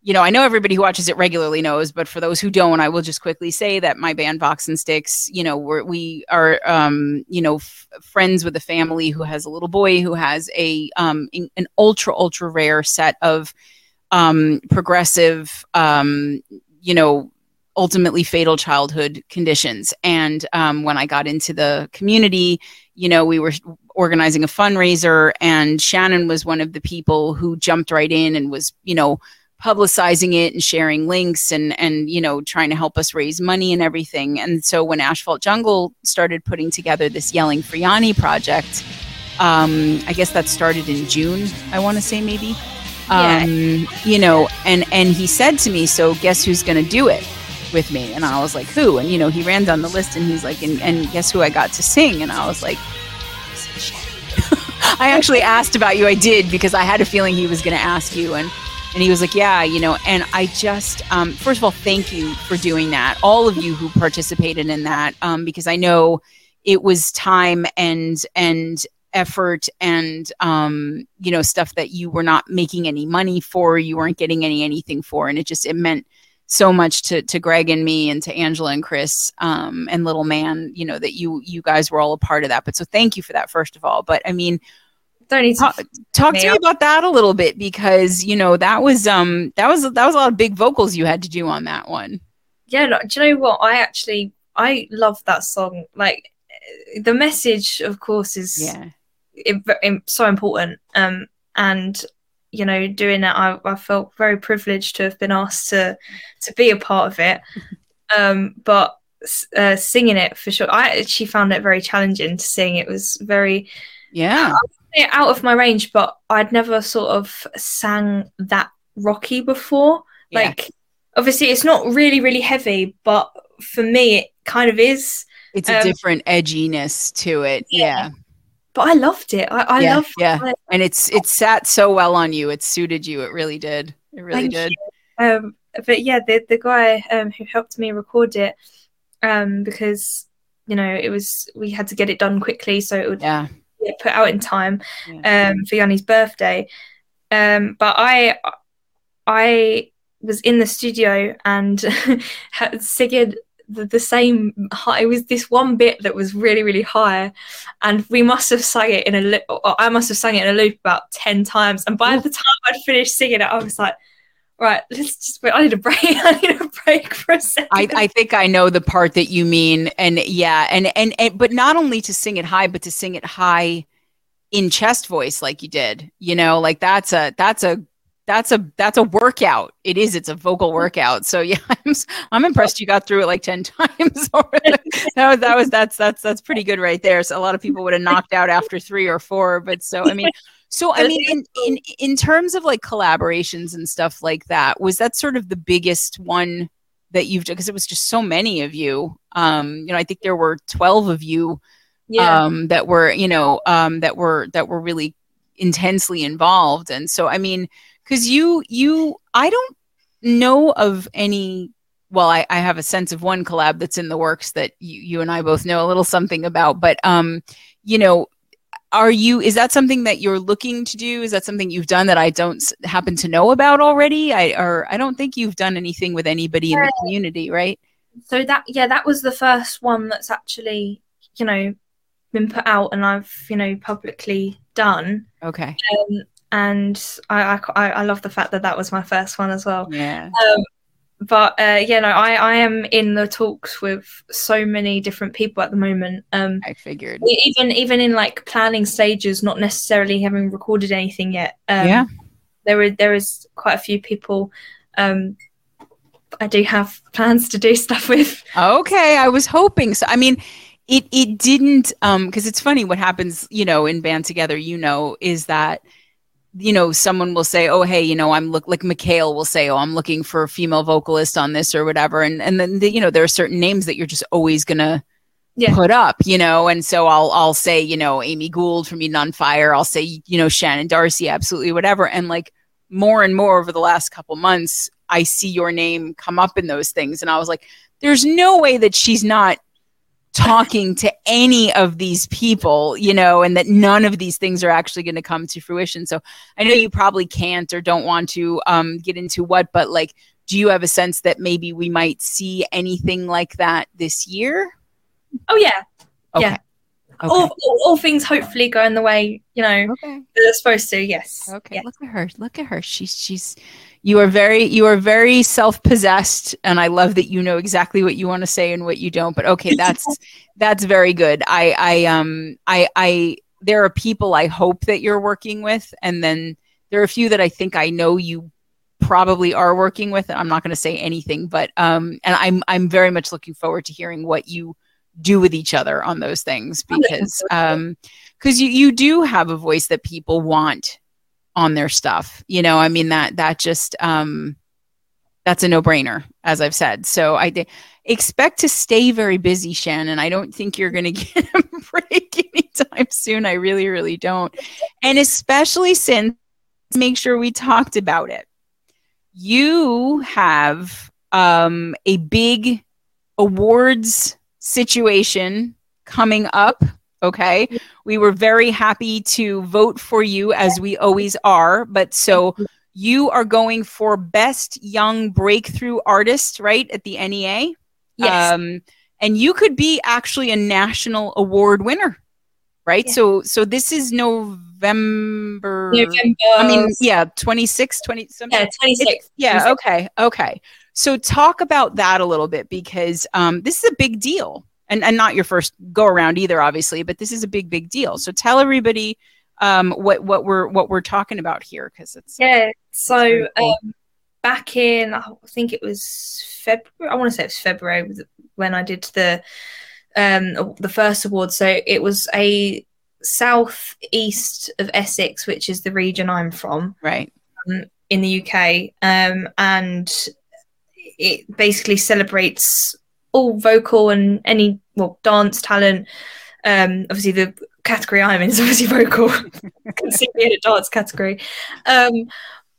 you know, I know everybody who watches it regularly knows, but for those who don't, I will just quickly say that my band Vox and Stix, you know, we're, we are, um, you know, f- friends with a family who has a little boy who has a um, in- an ultra ultra rare set of um, progressive, um, you know, ultimately fatal childhood conditions. And um, when I got into the community, you know, we were organizing a fundraiser, and Shannon was one of the people who jumped right in and was, you know publicizing it and sharing links and and you know trying to help us raise money and everything and so when asphalt jungle started putting together this yelling for yanni project um i guess that started in june i want to say maybe Yeah. um you know and and he said to me so guess who's going to do it with me and i was like who and you know he ran down the list and he's like and, and guess who i got to sing and i was like I actually asked about you. I did because I had a feeling he was going to ask you, and and he was like, "Yeah, you know." And I just, um, first of all, thank you for doing that. All of you who participated in that, um, because I know it was time and and effort and um, you know stuff that you were not making any money for, you weren't getting any anything for, and it just it meant so much to to Greg and me and to Angela and Chris um, and Little Man, you know that you you guys were all a part of that. But so thank you for that first of all. But I mean, Don't need to. talk, talk to me about that a little bit because you know that was um that was that was a lot of big vocals you had to do on that one. yeah, do you know what? I actually I love that song. Like eh, the message, of course, is Yeah, so important. Um, and you know, doing that, I, I felt very privileged to have been asked to to be a part of it. Um, but uh, singing it for sure, I actually found it very challenging to sing. It was very yeah, out of my range, but I'd never sort of sang that rocky before. Yeah. Like, obviously, it's not really, really heavy, but for me, it kind of is. it's a um, different edginess to it. Yeah, Yeah. But I loved it. I, I yeah, loved yeah, it. and it's it sat so well on you. It suited you. It really did. It really Thank did. Um, but yeah, the the guy um, who helped me record it, um, because you know it was we had to get it done quickly, so it would Yeah, get put out in time yeah. um, for Yanni's birthday. Um, but I I was in the studio and had singing the, the same high. It was this one bit that was really really high, and we must have sung it in a loop. I must have sung it in a loop about ten times. And by the time I'd finished singing it, I was like. Right, let's just wait. I need a break. I need a break for a second. I, I think I know the part that you mean, and yeah, and, and and but not only to sing it high, but to sing it high in chest voice like you did. You know, like that's a that's a that's a that's a workout. It is. It's a vocal workout. So yeah, I'm I'm impressed you got through it like ten times. already. that was that was that's that's that's pretty good right there. So a lot of people would have knocked out after three or four, but so I mean. So I mean, in, in in terms of like collaborations and stuff like that, was that sort of the biggest one that you've done? Because it was just so many of you. Um, you know, I think there were twelve of you yeah. um, that were you know um, that were that were really intensely involved and so i mean because you you i don't know of any well I, I have a sense of one collab that's in the works that you, you and i both know a little something about but um you know are you is that something that you're looking to do? Is that something you've done that i don't happen to know about already? I or i don't think you've done anything with anybody in the community right? So that yeah that was the first one that's actually you know been put out and i've you know publicly done. Okay. Um, and I, I i love the fact that that was my first one as well. Yeah. Um but uh yeah no i i am in the talks with so many different people at the moment. Um i figured. even even in like planning stages not necessarily having recorded anything yet. Um Yeah. there is there is quite a few people um i do have plans to do stuff with. Okay, I was hoping so. I mean, it it didn't um because it's funny what happens, you know, in band together, you know, is that you know, someone will say, "Oh, hey, you know, I'm look like Mikhail will say, "Oh, I'm looking for a female vocalist on this or whatever." And and then the, you know, there are certain names that you're just always going to Yeah. put up, you know. And so I'll I'll say, you know, Amy Gould from Eden on Fire, I'll say, you know, Shannon Darcy, absolutely whatever. And like more and more over the last couple months, I see your name come up in those things and I was like, there's no way that she's not talking to any of these people, you know, and that none of these things are actually going to come to fruition. So I know you probably can't or don't want to um, get into what, but like, do you have a sense that maybe we might see anything like that this year? oh yeah Okay. Yeah. Okay. all, all, all things hopefully going the way you know okay. they're supposed to yes Okay. Yeah. Look at her. Look at her. She's she's you are very you are very self-possessed and I love that you know exactly what you want to say and what you don't. But okay, that's that's very good. I I um I I there are people I hope that you're working with and then there are a few that I think I know you probably are working with. And I'm not going to say anything, but um and I'm I'm very much looking forward to hearing what you do with each other on those things because to it. um because you you do have a voice that people want on their stuff you know i mean that that just um that's a no-brainer as i've said so i expect to stay very busy shannon i don't think you're going to get a break anytime soon. I really, really don't. And especially since make sure we talked about it. You have um, a big awards situation coming up. Okay. We were very happy to vote for you as we always are. But so you are going for Best Young Breakthrough Artist, right, at the NEA? Yes. Um, and you could be actually a national award winner, right? Yeah. So so this is November. November. I mean, yeah, 26, 20 something. yeah, 26. Yeah, okay, okay. So talk about that a little bit because um, this is a big deal, and and not your first go around either, obviously, but this is a big big deal. So tell everybody um, what what we're what we're talking about here because it's Yeah. So cool. um, back in, I think it was February. I want to say it was February when I did the um the first award. So it was a southeast of Essex, which is the region I'm from right. in the UK, um, and it basically celebrates all vocal and any well dance talent. Um, obviously, the category I'm in is obviously vocal. Can see me in a dance category, um,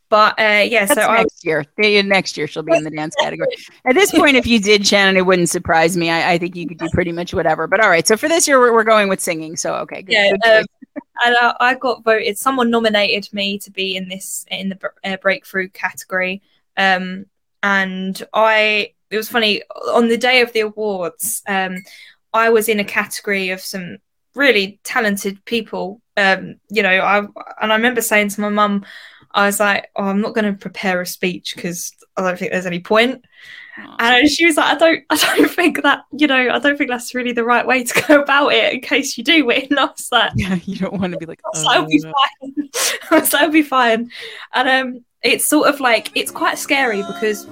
but uh, yeah. That's so I next year. Next year she'll be in the dance category. At this point, if you did, Shannon, it wouldn't surprise me. I, I think you could do pretty much whatever. But all right. So for this year, we're, we're going with singing. So okay, good. Yeah, good um, and I, I got voted. Someone nominated me to be in this in the uh, breakthrough category, um, and I. It was funny on the day of the awards. Um, I was in a category of some really talented people. Um, you know, I and I remember saying to my mum, I was like, "Oh, I'm not going to prepare a speech because I don't think there's any point." And she was like, I don't, I don't think that, you know, I don't think that's really the right way to go about it in case you do win. I was like, yeah, you don't want to be like, like, I'll be "Uh, fine. I was like, I'll be fine. And um, it's sort of like, it's quite scary because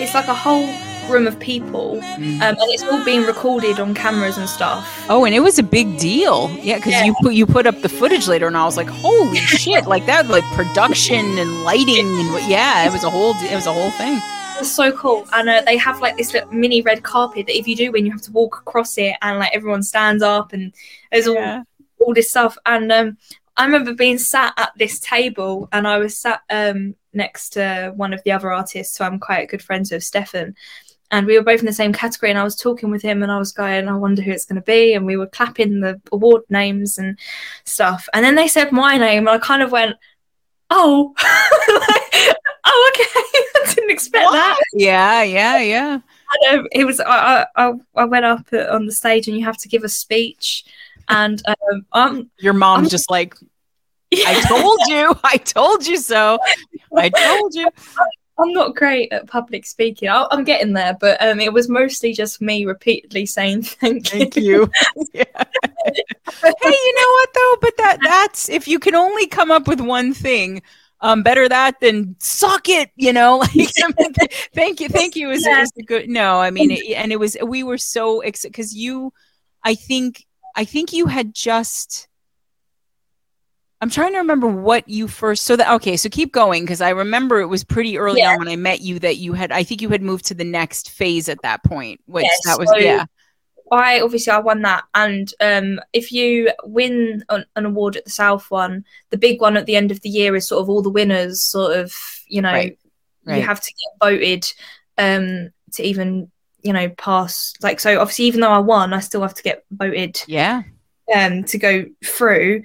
it's like a whole room of people mm. um, and it's all being recorded on cameras and stuff. Oh, and it was a big deal. Yeah, because Yeah. you put you put up the footage later, and I was like, "Holy shit!" Like that, like production and lighting, and what- yeah, it was a whole it was a whole thing. It's so cool. And uh, they have like this little mini red carpet that if you do win, you have to walk across it and like everyone stands up and there's all all this stuff. And um, I remember being sat at this table, and I was sat um, next to one of the other artists who I'm quite good friends with, Stefan. And we were both in the same category, and I was talking with him, and I was going, I wonder who it's going to be. And we were clapping the award names and stuff. And then they said my name, and I kind of went, Oh, Like, oh, okay. I didn't expect that. Yeah, yeah, yeah. And, um, it was I, I I- I went up uh, on the stage and you have to give a speech and um um Your mom's I'm- just like, I told you, I told you so. I told you. I'm not great at public speaking. I, I'm getting there, but um it was mostly just me repeatedly saying thank you. Thank you. Yeah. Hey, you know what though? But that that's if you can only come up with one thing, um, better that than suck it. You know, like I mean, thank you, thank you is, Yeah. is a good. No, I mean, it, and it was we were so excited because you, I think, I think you had just. I'm trying to remember what you first. So that okay, so keep going because I remember it was pretty early Yeah. on when I met you that you had. I think you had moved to the next phase at that point, which Yes, that was so- yeah. I obviously I won that, and um, if you win an, an award at the South one, the big one at the end of the year is sort of all the winners. Sort of, you know, Right, right. you have to get voted um, to even, you know, pass. Like so, obviously, even though I won, I still have to get voted Yeah. um, to go through.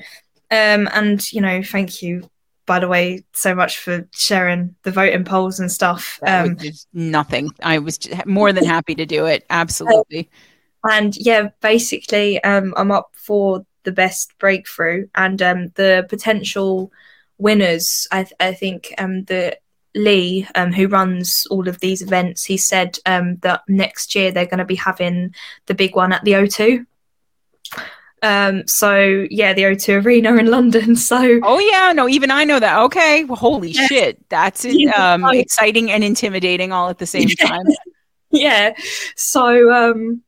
Um, and you know, thank you, by the way, so much for sharing the voting polls and stuff. Um, nothing. I was more than happy to do it. Absolutely. and yeah basically um i'm up for the best breakthrough and um the potential winners i, th- I think um the lee um who runs all of these events he said um that next year they're going to be having the big one at the o2 um so yeah the o2 arena in london so Oh yeah, no, even I know that. Okay, well, holy Yeah. shit, that's Yeah, um, exciting and intimidating all at the same Yeah. time. yeah so um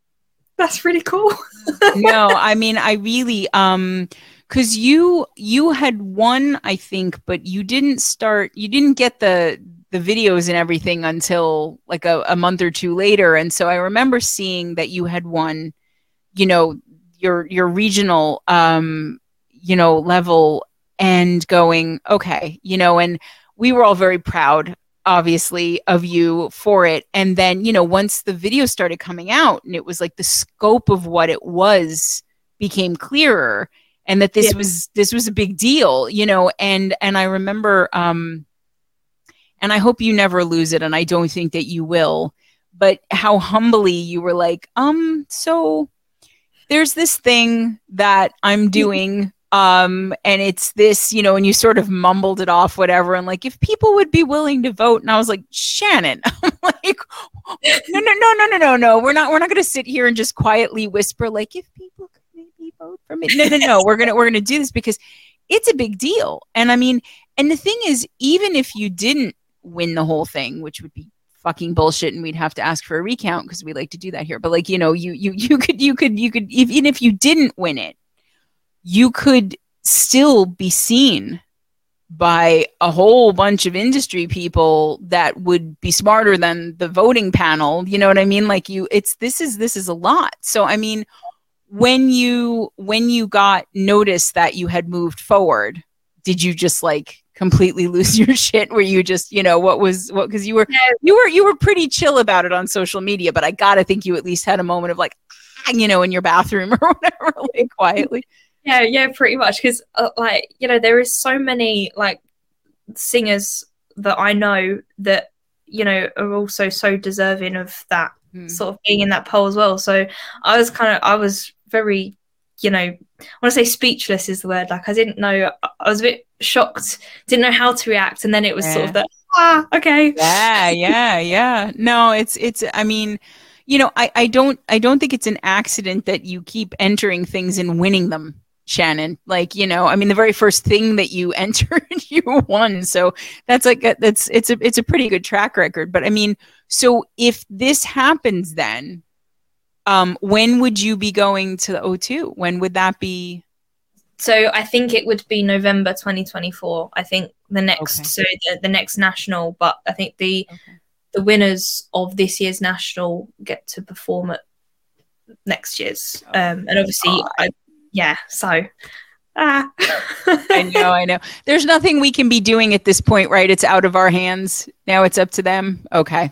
that's really cool no, I mean, I really um, because you you had won, I think, but you didn't start. You didn't get the the videos and everything until like a, a month or two later, and so I remember seeing that you had won. You know, your your regional um you know level and going okay you know and we were all very proud obviously of you for it and then you know once the video started coming out and it was like the scope of what it was became clearer and that this yeah. was this was a big deal you know and and i remember um and i hope you never lose it and i don't think that you will but how humbly you were like um so there's this thing that i'm doing um and it's this you know and you sort of mumbled it off whatever and like if people would be willing to vote and i was like shannon i'm like no no no no no no no we're not we're not going to sit here and just quietly whisper like if people for me. No no no. We're gonna we're gonna do this because it's a big deal. And i mean and the thing is even if you didn't win the whole thing which would be fucking bullshit and we'd have to ask for a recount because we like to do that here. But like you know you you you could you could you could even if you didn't win it you could still be seen by a whole bunch of industry people that would be smarter than the voting panel. You know what i mean? Like you it's this is this is a lot. So i mean when you when you got notice that you had moved forward did you just like completely lose your shit where you just you know what was what because you were you were you were pretty chill about it on social media but i gotta think you at least had a moment of like ah, you know in your bathroom or whatever like quietly yeah, yeah, pretty much. Because uh, like you know, there is so many like singers that I know that you know are also so deserving of that mm. sort of being in that poll as well. So I was kind of I was very you know I want to say speechless is the word. Like I didn't know I was a bit shocked, didn't know how to react, and then it was yeah. sort of the ah okay yeah yeah yeah no it's it's I mean you know I, I don't i don't think it's an accident that you keep entering things and winning them Shannon. Like, you know, I mean, the very first thing that you entered, you won. So that's like a, that's it's a it's a pretty good track record. But I mean, so if this happens, then um, when would you be going to the O2? When would that be? So I think it would be November 2024. I think the next okay. so the, the, next national, but I think the okay. the winners of this year's national get to perform at next year's. Oh, um, and obviously, I, yeah, so ah. I know, I know. There's nothing we can be doing at this point, right? It's out of our hands. Now it's up to them. Okay.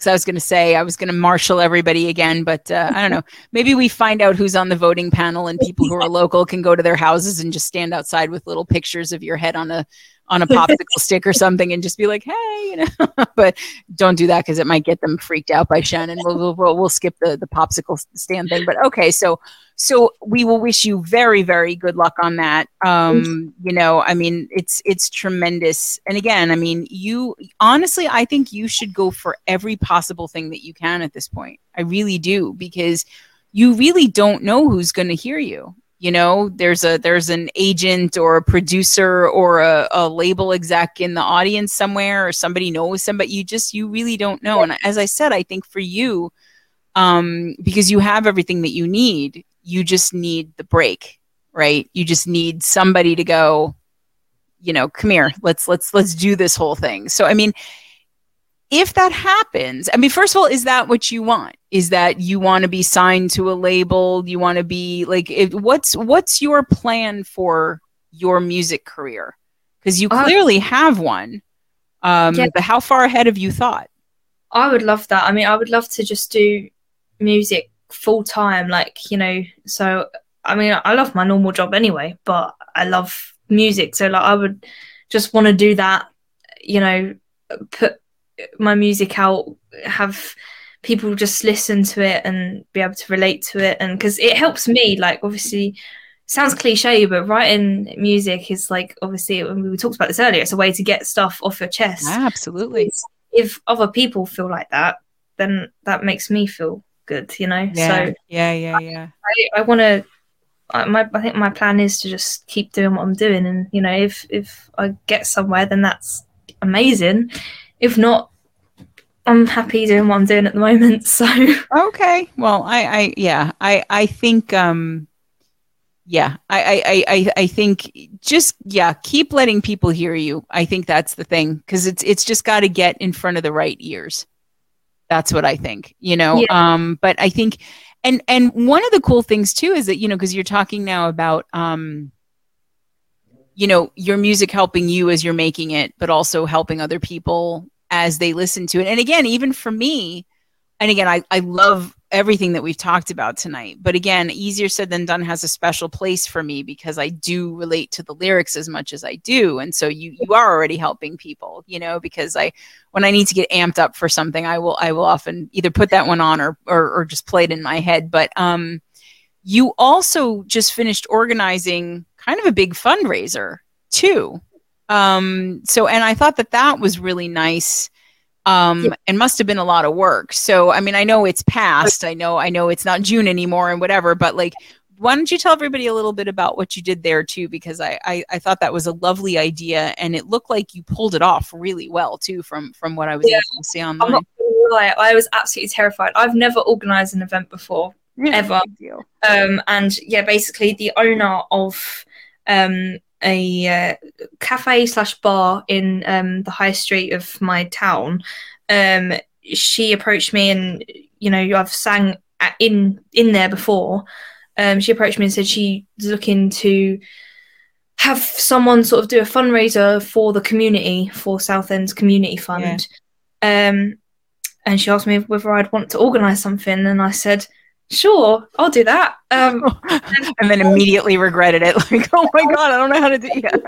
Because I was going to say, I was going to marshal everybody again, but uh, I don't know. Maybe we find out who's on the voting panel and people who are local can go to their houses and just stand outside with little pictures of your head on a on a popsicle stick or something and just be like, hey, you know. but don't do that because it might get them freaked out by Shannon. We'll, we'll, we'll skip the, the popsicle stand thing. But okay, so so we will wish you very very good luck on that. Um, you know, I mean, it's it's tremendous. And again, I mean, you honestly, I think you should go for every possible thing that you can at this point. I really do because you really don't know who's going to hear you you know there's a there's an agent or a producer or a, a label exec in the audience somewhere or somebody knows somebody you just you really don't know. And as i said i think for you um because you have everything that you need you just need the break right? You just need somebody to go you know come here let's let's let's do this whole thing. So i mean if that happens, I mean, first of all, is that what you want? Is that you want to be signed to a label? You want to be like, if, what's what's your plan for your music career? Because you uh, clearly uh, have one. Um, yeah. But how far ahead have you thought? I would love that. I mean, I would love to just do music full time, like you know. So, I mean, I love my normal job anyway, but I love music. So, like, I would just want to do that. You know, put my music out, have people just listen to it and be able to relate to it, and because it helps me. Like obviously, sounds cliche, but writing music is like obviously we talked about this earlier. It's a way to get stuff off your chest. absolutely. If other people feel like that, then that makes me feel good. You know. Yeah. So yeah, yeah, yeah. I, I want to my I think my plan is to just keep doing what I'm doing, and you know, if if I get somewhere, then that's amazing. If not, I'm happy doing what I'm doing at the moment. So okay, well, I, I, yeah, I, I think, um, yeah, I, I, I, I think just yeah, keep letting people hear you. I think that's the thing because it's it's just got to get in front of the right ears. That's what I think, you know. Yeah. Um, but I think, and and one of the cool things too is that you know because you're talking now about um you know your music helping you as you're making it but also helping other people as they listen to it. And again even for me and again i i love everything that we've talked about tonight but again easier said than done has a special place for me because i do relate to the lyrics as much as i do. And so you you are already helping people you know because i when i need to get amped up for something i will i will often either put that one on or or, or just play it in my head. But um you also just finished organizing kind of a big fundraiser too. Um so and i thought that that was really nice um yeah. and must have been a lot of work. So i mean i know it's past i know i know it's not june anymore and whatever but like why don't you tell everybody a little bit about what you did there too? Because I, I, I thought that was a lovely idea and it looked like you pulled it off really well too from from what i was yeah. able to see online. not i was absolutely terrified. I've never organized an event before yeah, ever. um and yeah basically the owner of um a uh, cafe slash bar in um, the high street of my town. Um, she approached me, and you know, I've sang in in there before. Um, she approached me and said she's looking to have someone sort of do a fundraiser for the community for Southend's Community Fund. Yeah. Um, and she asked me whether I'd want to organise something, and I said, sure, I'll do that. Um, and then immediately regretted it. Like, oh my God, I don't know how to do it.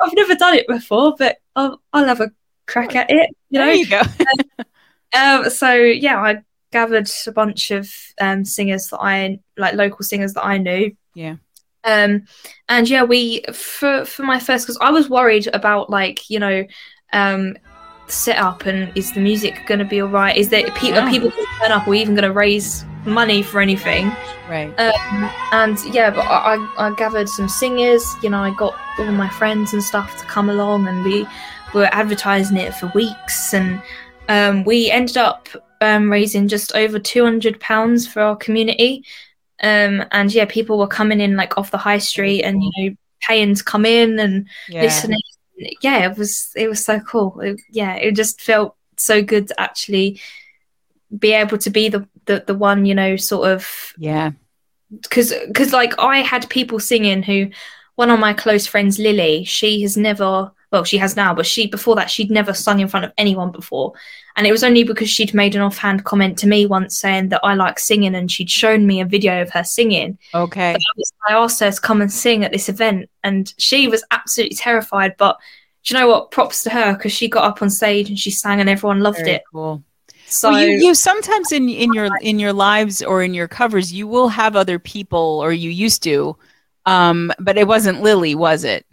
I've never done it before, but I'll, I'll have a crack at it. You know? There you go. um, so, yeah, I gathered a bunch of um, singers that I, like local singers that I knew. Yeah. Um, and yeah, we, for, for my first, because I was worried about, like, you know, um, set up and is the music going to be all right? Is there pe- yeah. are people going to turn up or even going to raise money for anything? Right. Um, and yeah, but I, I, gathered some singers. You know, I got all my friends and stuff to come along, and we were advertising it for weeks, and um, we ended up um, raising just over two hundred pounds for our community. Um, and yeah, people were coming in like off the high street and you know paying to come in and yeah. listening yeah, it was it was so cool. It, yeah, it just felt so good to actually be able to be the the, the one, you know, sort of yeah. Because because like I had people singing who one of my close friends, Lily, she has never well, she has now, but she before that she'd never sung in front of anyone before. And it was only because she'd made an offhand comment to me once saying that I like singing and she'd shown me a video of her singing. Okay. I asked her to come and sing at this event and she was absolutely terrified. But do you know what? Props to her because she got up on stage and she sang and everyone loved Very it. Cool. So well, you, you sometimes in in your in your lives or in your covers you will have other people or you used to, um, but it wasn't Lily, was it?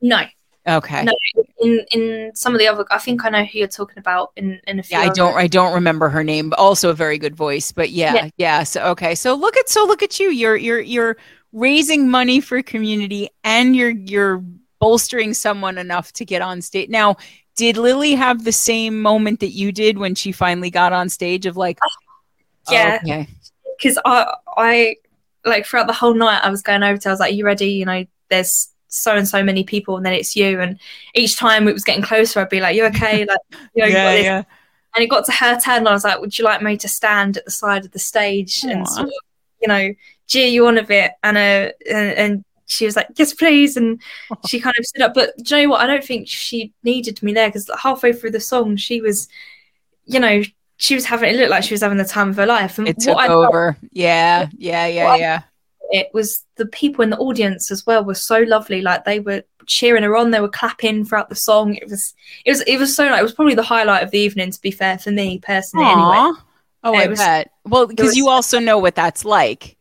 No. Okay. No, in in some of the other, I think I know who you're talking about. In in a few. Yeah, I don't I don't remember her name, but also a very good voice. But yeah, yeah, yeah. So okay, so look at so look at you. You're you're you're raising money for community, and you're you're bolstering someone enough to get on stage. Now, did Lily have the same moment that you did when she finally got on stage? Of like, yeah, because oh, okay. I I like throughout the whole night I was going over to. I was like, "You ready? You know, there's." so and so many people and then it's you and each time it was getting closer I'd be like you okay like you know yeah, yeah. and it got to her turn and I was like would you like me to stand at the side of the stage Aww. and sort of, you know cheer you on a bit and uh and, and she was like yes please and she kind of stood up but do you know what I don't think she needed me there because halfway through the song she was you know she was having it looked like she was having the time of her life and it took over yeah yeah yeah yeah it was the people in the audience as well were so lovely. Like they were cheering her on, they were clapping throughout the song. It was it was it was so nice. It was probably the highlight of the evening, to be fair, for me personally. Aww. Anyway. Oh, I was, bet. Well, because you also know what that's like.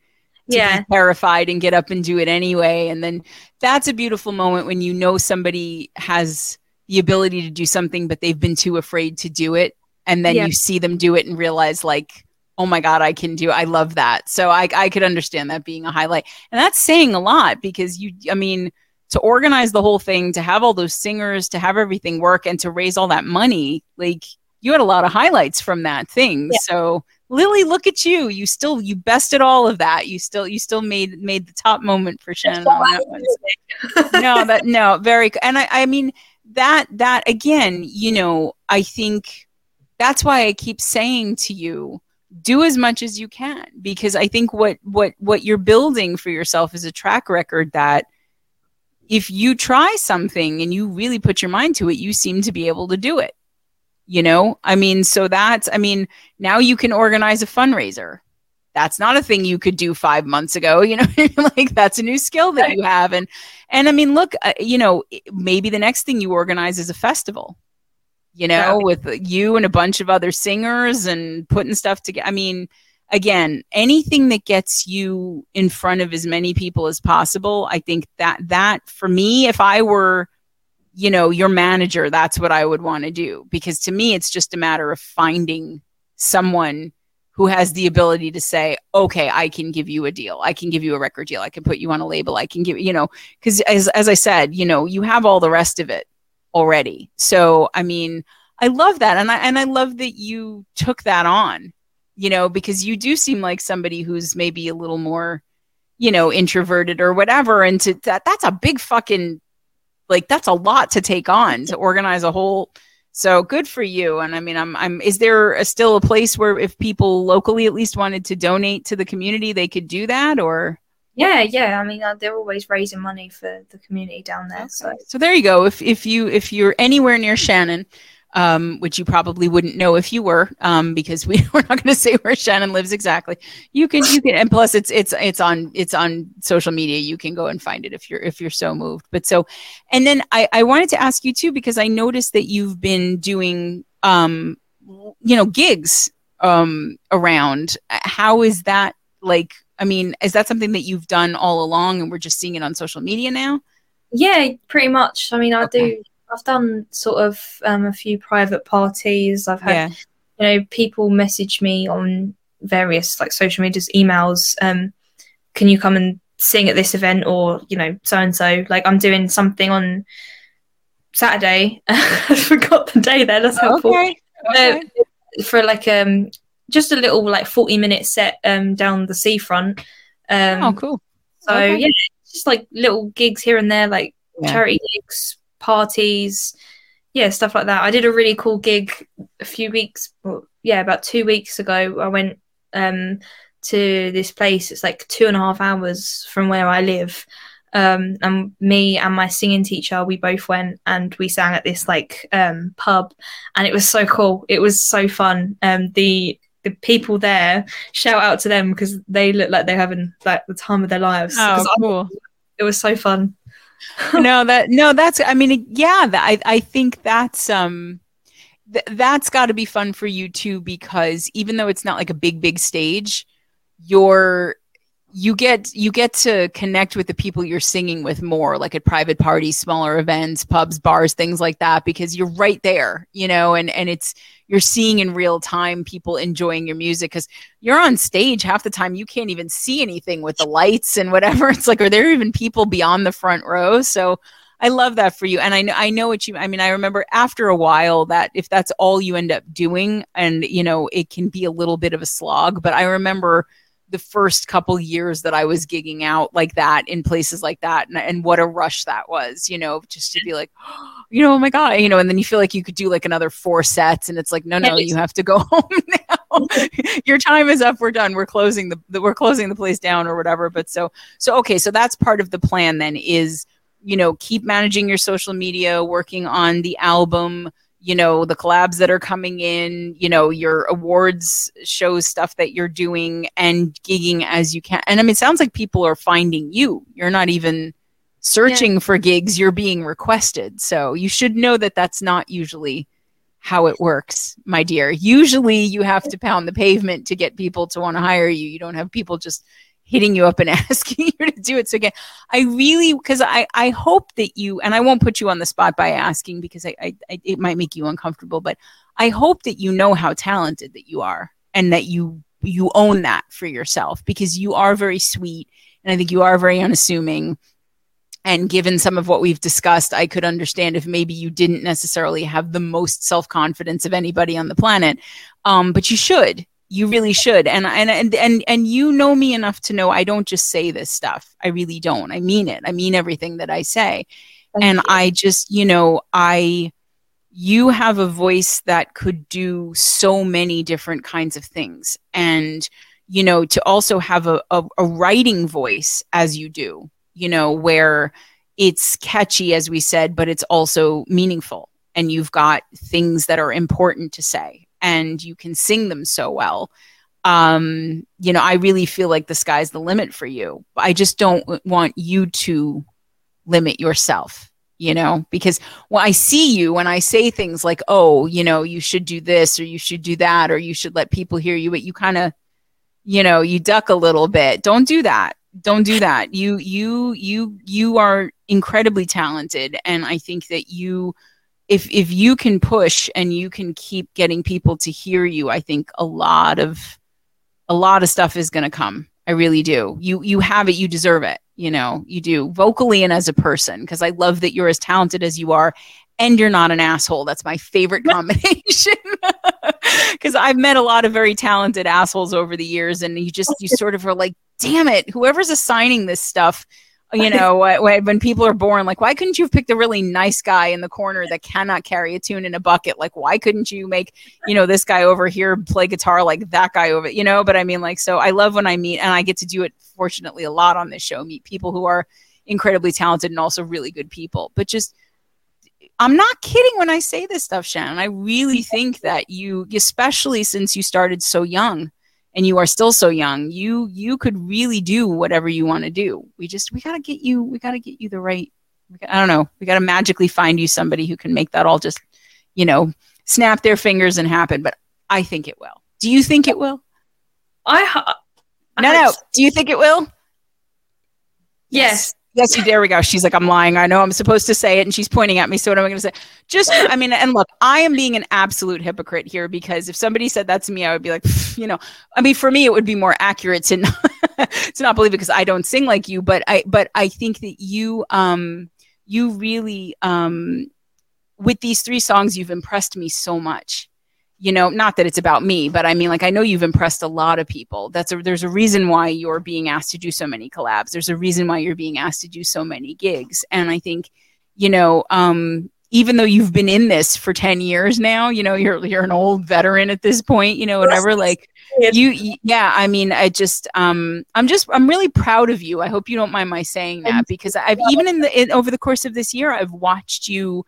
Yeah. terrified and get up and do it anyway. And then that's a beautiful moment when you know somebody has the ability to do something, but they've been too afraid to do it. And then yeah. you see them do it and realize like oh my god i can do it. i love that so i i could understand that being a highlight and that's saying a lot because you i mean to organize the whole thing to have all those singers to have everything work and to raise all that money like you had a lot of highlights from that thing yeah. so lily look at you. You still you bested all of that. You still you still made made the top moment for shannon on that one. no that no very and i i mean that that again you know i think that's why i keep saying to you do as much as you can because I think what what what you're building for yourself is a track record that if you try something and you really put your mind to it, you seem to be able to do it. You know, I mean, so that's, I mean, now you can organize a fundraiser. That's not a thing you could do five months ago. You know, like that's a new skill that you have. And, and I mean, look, uh, you know, maybe the next thing you organize is a festival you know, with you and a bunch of other singers and putting stuff together. I mean, again, anything that gets you in front of as many people as possible, I think that that for me, if I were, you know, your manager, that's what I would want to do because to me, it's just a matter of finding someone who has the ability to say, okay, I can give you a deal. I can give you a record deal. I can put you on a label. I can give, you know, because as, as I said, you know, you have all the rest of it already. So, I mean, I love that. And I, and I love that you took that on, you know, because you do seem like somebody who's maybe a little more, you know, introverted or whatever. And to that, that's a big fucking, like, that's a lot to take on to organize a whole. So good for you. And I mean, I'm, I'm, is there a, still a place where if people locally at least wanted to donate to the community, they could do that or? Yeah, yeah. I mean, uh, they're always raising money for the community down there. Okay. So, so there you go. If if you if you're anywhere near Shannon, um, which you probably wouldn't know if you were, um, because we, we're not going to say where Shannon lives exactly. You can you can, and plus it's it's it's on it's on social media. You can go and find it if you're if you're so moved. But so, and then I I wanted to ask you too because I noticed that you've been doing um you know gigs um around. How is that like? I mean, is that something that you've done all along and we're just seeing it on social media now? Yeah, pretty much. I mean, I okay. do. I've done sort of um, a few private parties. I've had, yeah. you know, people message me on various like social medias, emails. Um, can you come and sing at this event, or you know, so and so? Like, I'm doing something on Saturday. I forgot the day there. That's helpful. Okay. okay. Uh, for like um just a little like 40 minute set um down the seafront. Um, oh, cool. So okay. yeah, just like little gigs here and there, like yeah. charity gigs, parties, yeah, stuff like that. I did a really cool gig a few weeks, well, yeah, about two weeks ago. I went um to this place. It's like two and a half hours from where I live. Um, and me and my singing teacher, we both went and we sang at this like um pub, and it was so cool. It was so fun. Um, the the people there shout out to them because they look like they're having like the time of their lives. Oh, cool! I, it was so fun. no, that no, that's. I mean, yeah, that, I I think that's um th- that's got to be fun for you too because even though it's not like a big big stage, you're you get you get to connect with the people you're singing with more like at private parties smaller events pubs bars things like that because you're right there you know and and it's you're seeing in real time people enjoying your music because you're on stage half the time you can't even see anything with the lights and whatever it's like are there even people beyond the front row so I love that for you. And I know I know what you I mean, I remember after a while that if that's all you end up doing and you know, it can be a little bit of a slog, but I remember the first couple years that I was gigging out like that in places like that and, and what a rush that was, you know, just to be like, oh, you know, oh my God, you know, and then you feel like you could do like another four sets and it's like, no, no, you have to go home now. Your time is up. We're done. We're closing the, the, we're closing the place down or whatever. But so, so, okay. So that's part of the plan then is, you know, keep managing your social media, working on the album, you know the collabs that are coming in you know your awards shows stuff that you're doing and gigging as you can. And i mean it sounds like people are finding you. You're not even searching yeah. for gigs. You're being requested. So you should know that that's not usually how it works my dear. Usually you have to pound the pavement to get people to want to hire you. You don't have people just hitting you up and asking you to do it. So again, I really because I I hope that you and I won't put you on the spot by asking because I, I, I it might make you uncomfortable, but I hope that you know how talented that you are and that you you own that for yourself because you are very sweet and I think you are very unassuming. And given some of what we've discussed, I could understand if maybe you didn't necessarily have the most self confidence of anybody on the planet. Um, but you should you really should and and and and and you know me enough to know I don't just say this stuff. I really don't. I mean it. I mean everything that I say. Thank and you. I just, you know, I you have a voice that could do so many different kinds of things and you know to also have a, a, a writing voice as you do you know where it's catchy as we said but it's also meaningful and you've got things that are important to say and you can sing them so well. Um you know i really feel like the sky's the limit for you. I just don't want you to limit yourself you know because when i see you when i say things like oh you know you should do this or you should do that or you should let people hear you but you kind of you know you duck a little bit don't do that. Don't do that. You you you you are incredibly talented and i think that you if if you can push and you can keep getting people to hear you i think a lot of a lot of stuff is going to come. I really do. You you have it you deserve it you know you do. Vocally and as a person because i love that you're as talented as you are and you're not an asshole. That's my favorite combination. Because i've met a lot of very talented assholes over the years and you just you sort of are like damn it whoever's assigning this stuff you know when people are born like why couldn't you have picked a really nice guy in the corner that cannot carry a tune in a bucket? Like why couldn't you make you know this guy over here play guitar like that guy over you know? But i mean like so i love when i meet and i get to do it fortunately a lot on this show meet people who are incredibly talented and also really good people. But just i'm not kidding when i say this stuff shannon. I really think that you especially since you started so young and you are still so young you you could really do whatever you want to do. We just we got to get you we got to get you the right i don't know we got to magically find you somebody who can make that all just you know snap their fingers and happen but i think it will. Do you think it will? I, ha- I no no. do you think it will? Yes Yes, you. There we go. She's like, I'm lying. I know I'm supposed to say it, and she's pointing at me. So what am I going to say? Just, I mean, and look, I am being an absolute hypocrite here because if somebody said that to me, I would be like, you know, I mean, for me, it would be more accurate to not, to not believe it because I don't sing like you. But I, but I think that you, um, you really, um, with these three songs, you've impressed me so much you know not that it's about me but i mean like i know you've impressed a lot of people. That's a there's a reason why you're being asked to do so many collabs. There's a reason why you're being asked to do so many gigs. And i think you know um even though you've been in this for 10 years now you know you're you're an old veteran at this point you know whatever like you yeah i mean i just um i'm just i'm really proud of you. I hope you don't mind my saying that because i've even in the in, over the course of this year i've watched you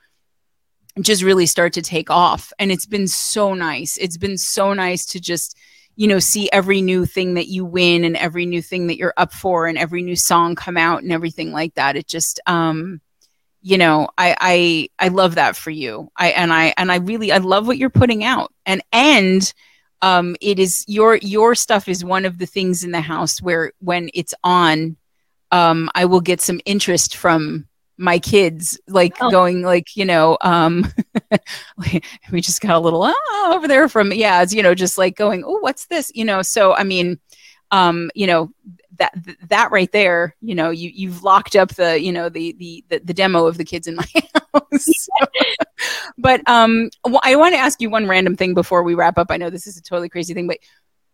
just really start to take off. And it's been so nice. It's been so nice to just you know see every new thing that you win and every new thing that you're up for and every new song come out and everything like that. It just um you know i i i love that for you. I and i and i really i love what you're putting out. And and um it is your your stuff is one of the things in the house where when it's on um i will get some interest from my kids like oh. going like you know um we just got a little ah, over there from yeah it's you know just like going oh what's this? You know so i mean um you know that that right there you know you you've locked up the you know the the the, the demo of the kids in my house. So, but um i want to ask you one random thing before we wrap up. I know this is a totally crazy thing but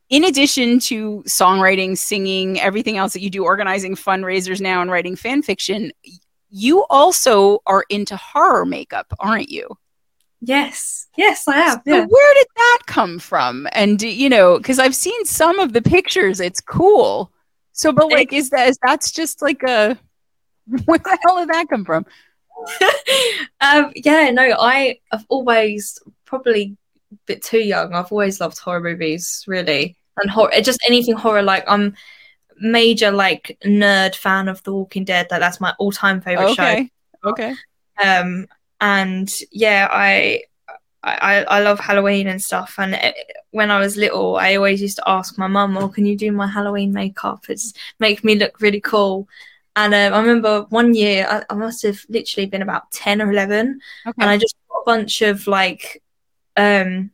in addition to songwriting, singing, everything else that you do, organizing fundraisers now and writing fan fiction, you also are into horror makeup, aren't you? Yes, yes, I am. So yeah. where did that come from? And you know, because I've seen some of the pictures, it's cool. So, but like, is that is that's just like a where the hell did that come from? um, yeah, no, I have always probably a bit too young. I've always loved horror movies, really, and horror, just anything horror. Like I'm major like nerd fan of The Walking Dead. Like that's my all time favorite okay. show. Okay. Um, and yeah, I, I I love Halloween and stuff. And it, when I was little, I always used to ask my mum, "Oh, can you do my Halloween makeup? It's make me look really cool." And um, I remember one year, I, I, must have literally been about ten or eleven, okay. and I just got a bunch of like, um,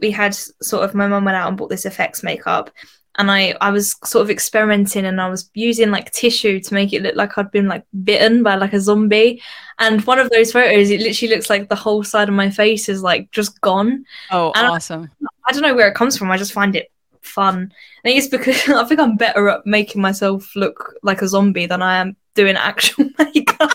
we had sort of my mum went out and bought this effects makeup, and I I was sort of experimenting and I was using like tissue to make it look like I'd been like bitten by like a zombie. And one of those photos, it literally looks like the whole side of my face is like just gone. Oh, and awesome! I, I, don't know where it comes from. I just find it fun. I think it's because I think I'm better at making myself look like a zombie than I am doing actual makeup.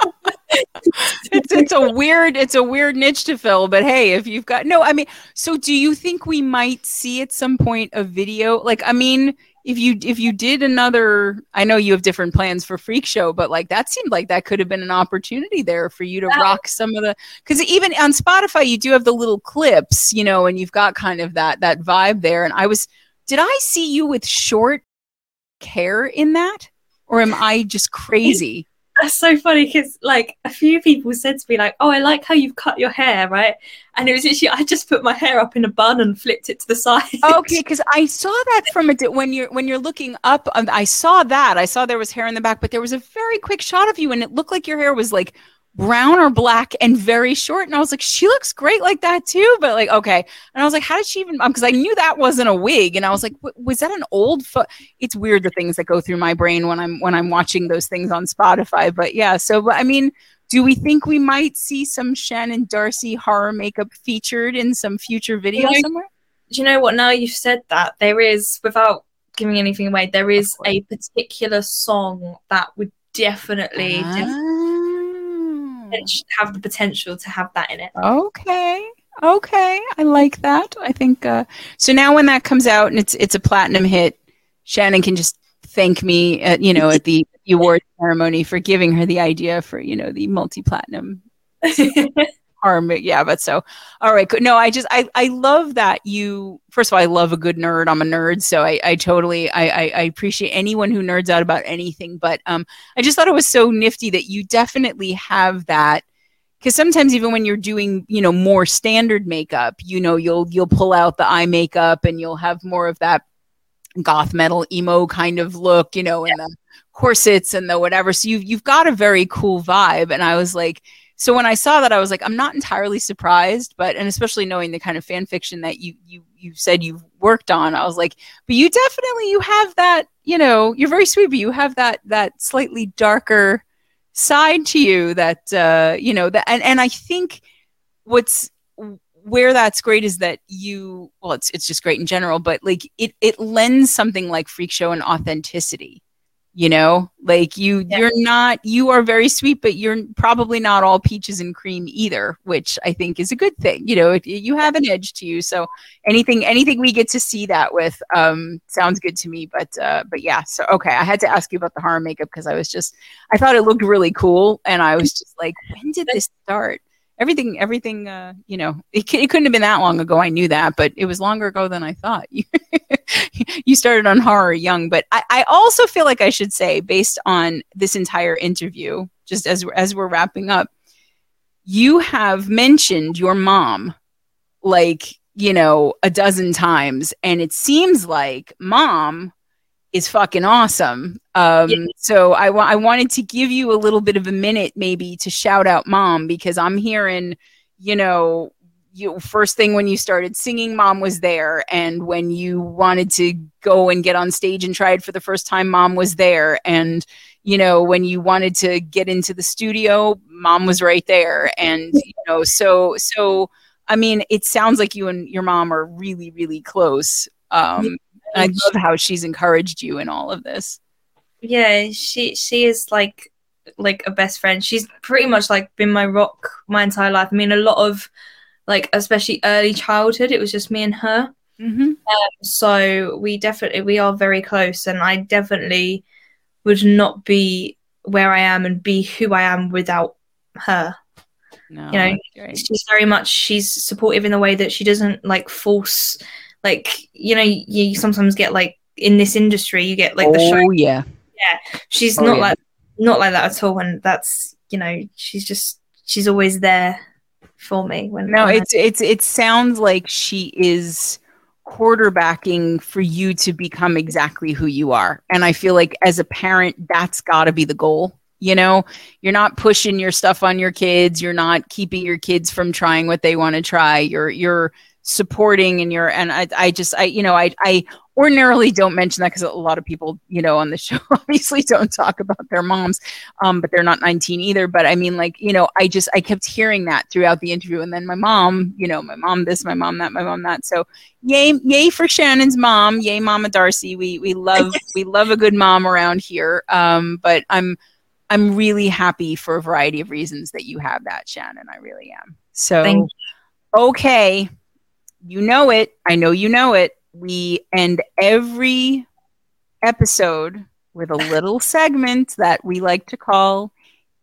it's it's, a weird it's a weird niche to fill but hey if you've got no i mean so do you think we might see at some point a video? Like i mean if you if you did another i know you have different plans for freak show but like that seemed like that could have been an opportunity there for you to Yeah. rock some of the because even on spotify you do have the little clips you know and you've got kind of that that vibe there. And i was did i see you with short hair in that? Or am i just crazy That's so funny because like a few people said to me like, "Oh, I like how you've cut your hair, right?" And it was actually I just put my hair up in a bun and flipped it to the side. okay because i saw that from a di- when you're when you're looking up um, i saw that i saw there was hair in the back but there was a very quick shot of you and it looked like your hair was like brown or black and very short. And i was like she looks great like that too. But like okay. And i was like how did she even um, because i knew that wasn't a wig. And i was like was that an old fo-? it's weird the things that go through my brain when i'm when i'm watching those things on spotify. But yeah so but i mean do we think we might see some shannon darcy horror makeup featured in some future video You know, somewhere? Do you know what? Now you've said that, there is without giving anything away, there is a particular song that would definitely, definitely Ah. have the potential to have that in it. Okay. Okay. I like that. I think uh so now when that comes out and it's it's a platinum hit, Shannon can just thank me at you know at the award ceremony for giving her the idea for, you know, the multi-platinum harm. Yeah, but so all right. No, I just I I love that you first of all, I love a good nerd. I'm a nerd, so I I totally I I, I appreciate anyone who nerds out about anything. But um I just thought it was so nifty that you definitely have that because sometimes even when you're doing you know more standard makeup you know you'll you'll pull out the eye makeup and you'll have more of that goth metal emo kind of look you know and the corsets and the whatever so you've, you've got a very cool vibe and i was like so when i saw that i was like i'm not entirely surprised but and especially knowing the kind of fan fiction that you you you said you've worked on i was like but you definitely you have that you know you're very sweet but you have that that slightly darker side to you that uh you know that and, and i think what's where that's great is that you well it's it's just great in general but like it it lends something like freak show and authenticity you know like you Yeah. you're not you are very sweet but you're probably not all peaches and cream either which i think is a good thing you know you have an edge to you so anything anything we get to see that with um sounds good to me but uh but yeah so okay i had to ask you about the horror makeup because i was just i thought it looked really cool and i was just like when did this start everything everything uh you know it, it couldn't have been that long ago. I knew that but it was longer ago than i thought. You, started on horror young but I, I also feel like i should say based on this entire interview just as as we're wrapping up you have mentioned your mom like you know a dozen times and it seems like mom is fucking awesome. Um Yeah. so I wanted to give you a little bit of a minute maybe to shout out mom because i'm hearing you know you first thing when you started singing mom was there. And when you wanted to go and get on stage and try it for the first time mom was there. And you know when you wanted to get into the studio mom was right there. And you know so so i mean it sounds like you and your mom are really really close. Um and i love how she's encouraged you in all of this. Yeah she she is like like a best friend. She's pretty much like been my rock my entire life. I mean a lot of like especially early childhood it was just me and her. Mm-hmm. so we definitely we are very close and i definitely would not be where i am and be who i am without her. No You know, she's very much she's supportive in the way that she doesn't like force like you know you, you sometimes get like in this industry you get like the show oh yeah Yeah. she's Oh, not yeah. like not like that at all and that's you know she's just she's always there for me when No, when I- it's it's it sounds like she is quarterbacking for you to become exactly who you are. And I feel like as a parent, that's got to be the goal. You know, you're not pushing your stuff on your kids, you're not keeping your kids from trying what they want to try. You're you're supporting and you're and I I just I you know, I I ordinarily don't mention that because a lot of people, you know, on the show obviously don't talk about their moms um, but they're not 19 either. But I mean, like, you know, I just I kept hearing that throughout the interview, and then my mom, you know, my mom this, my mom that, my mom that. So yay, yay for Shannon's mom, yay, Mama Darcy. We we love we love a good mom around here. Um, but I'm I'm really happy for a variety of reasons that you have that, Shannon. I really am. So, okay, you know it. I know you know it. We end every episode with a little segment that we like to call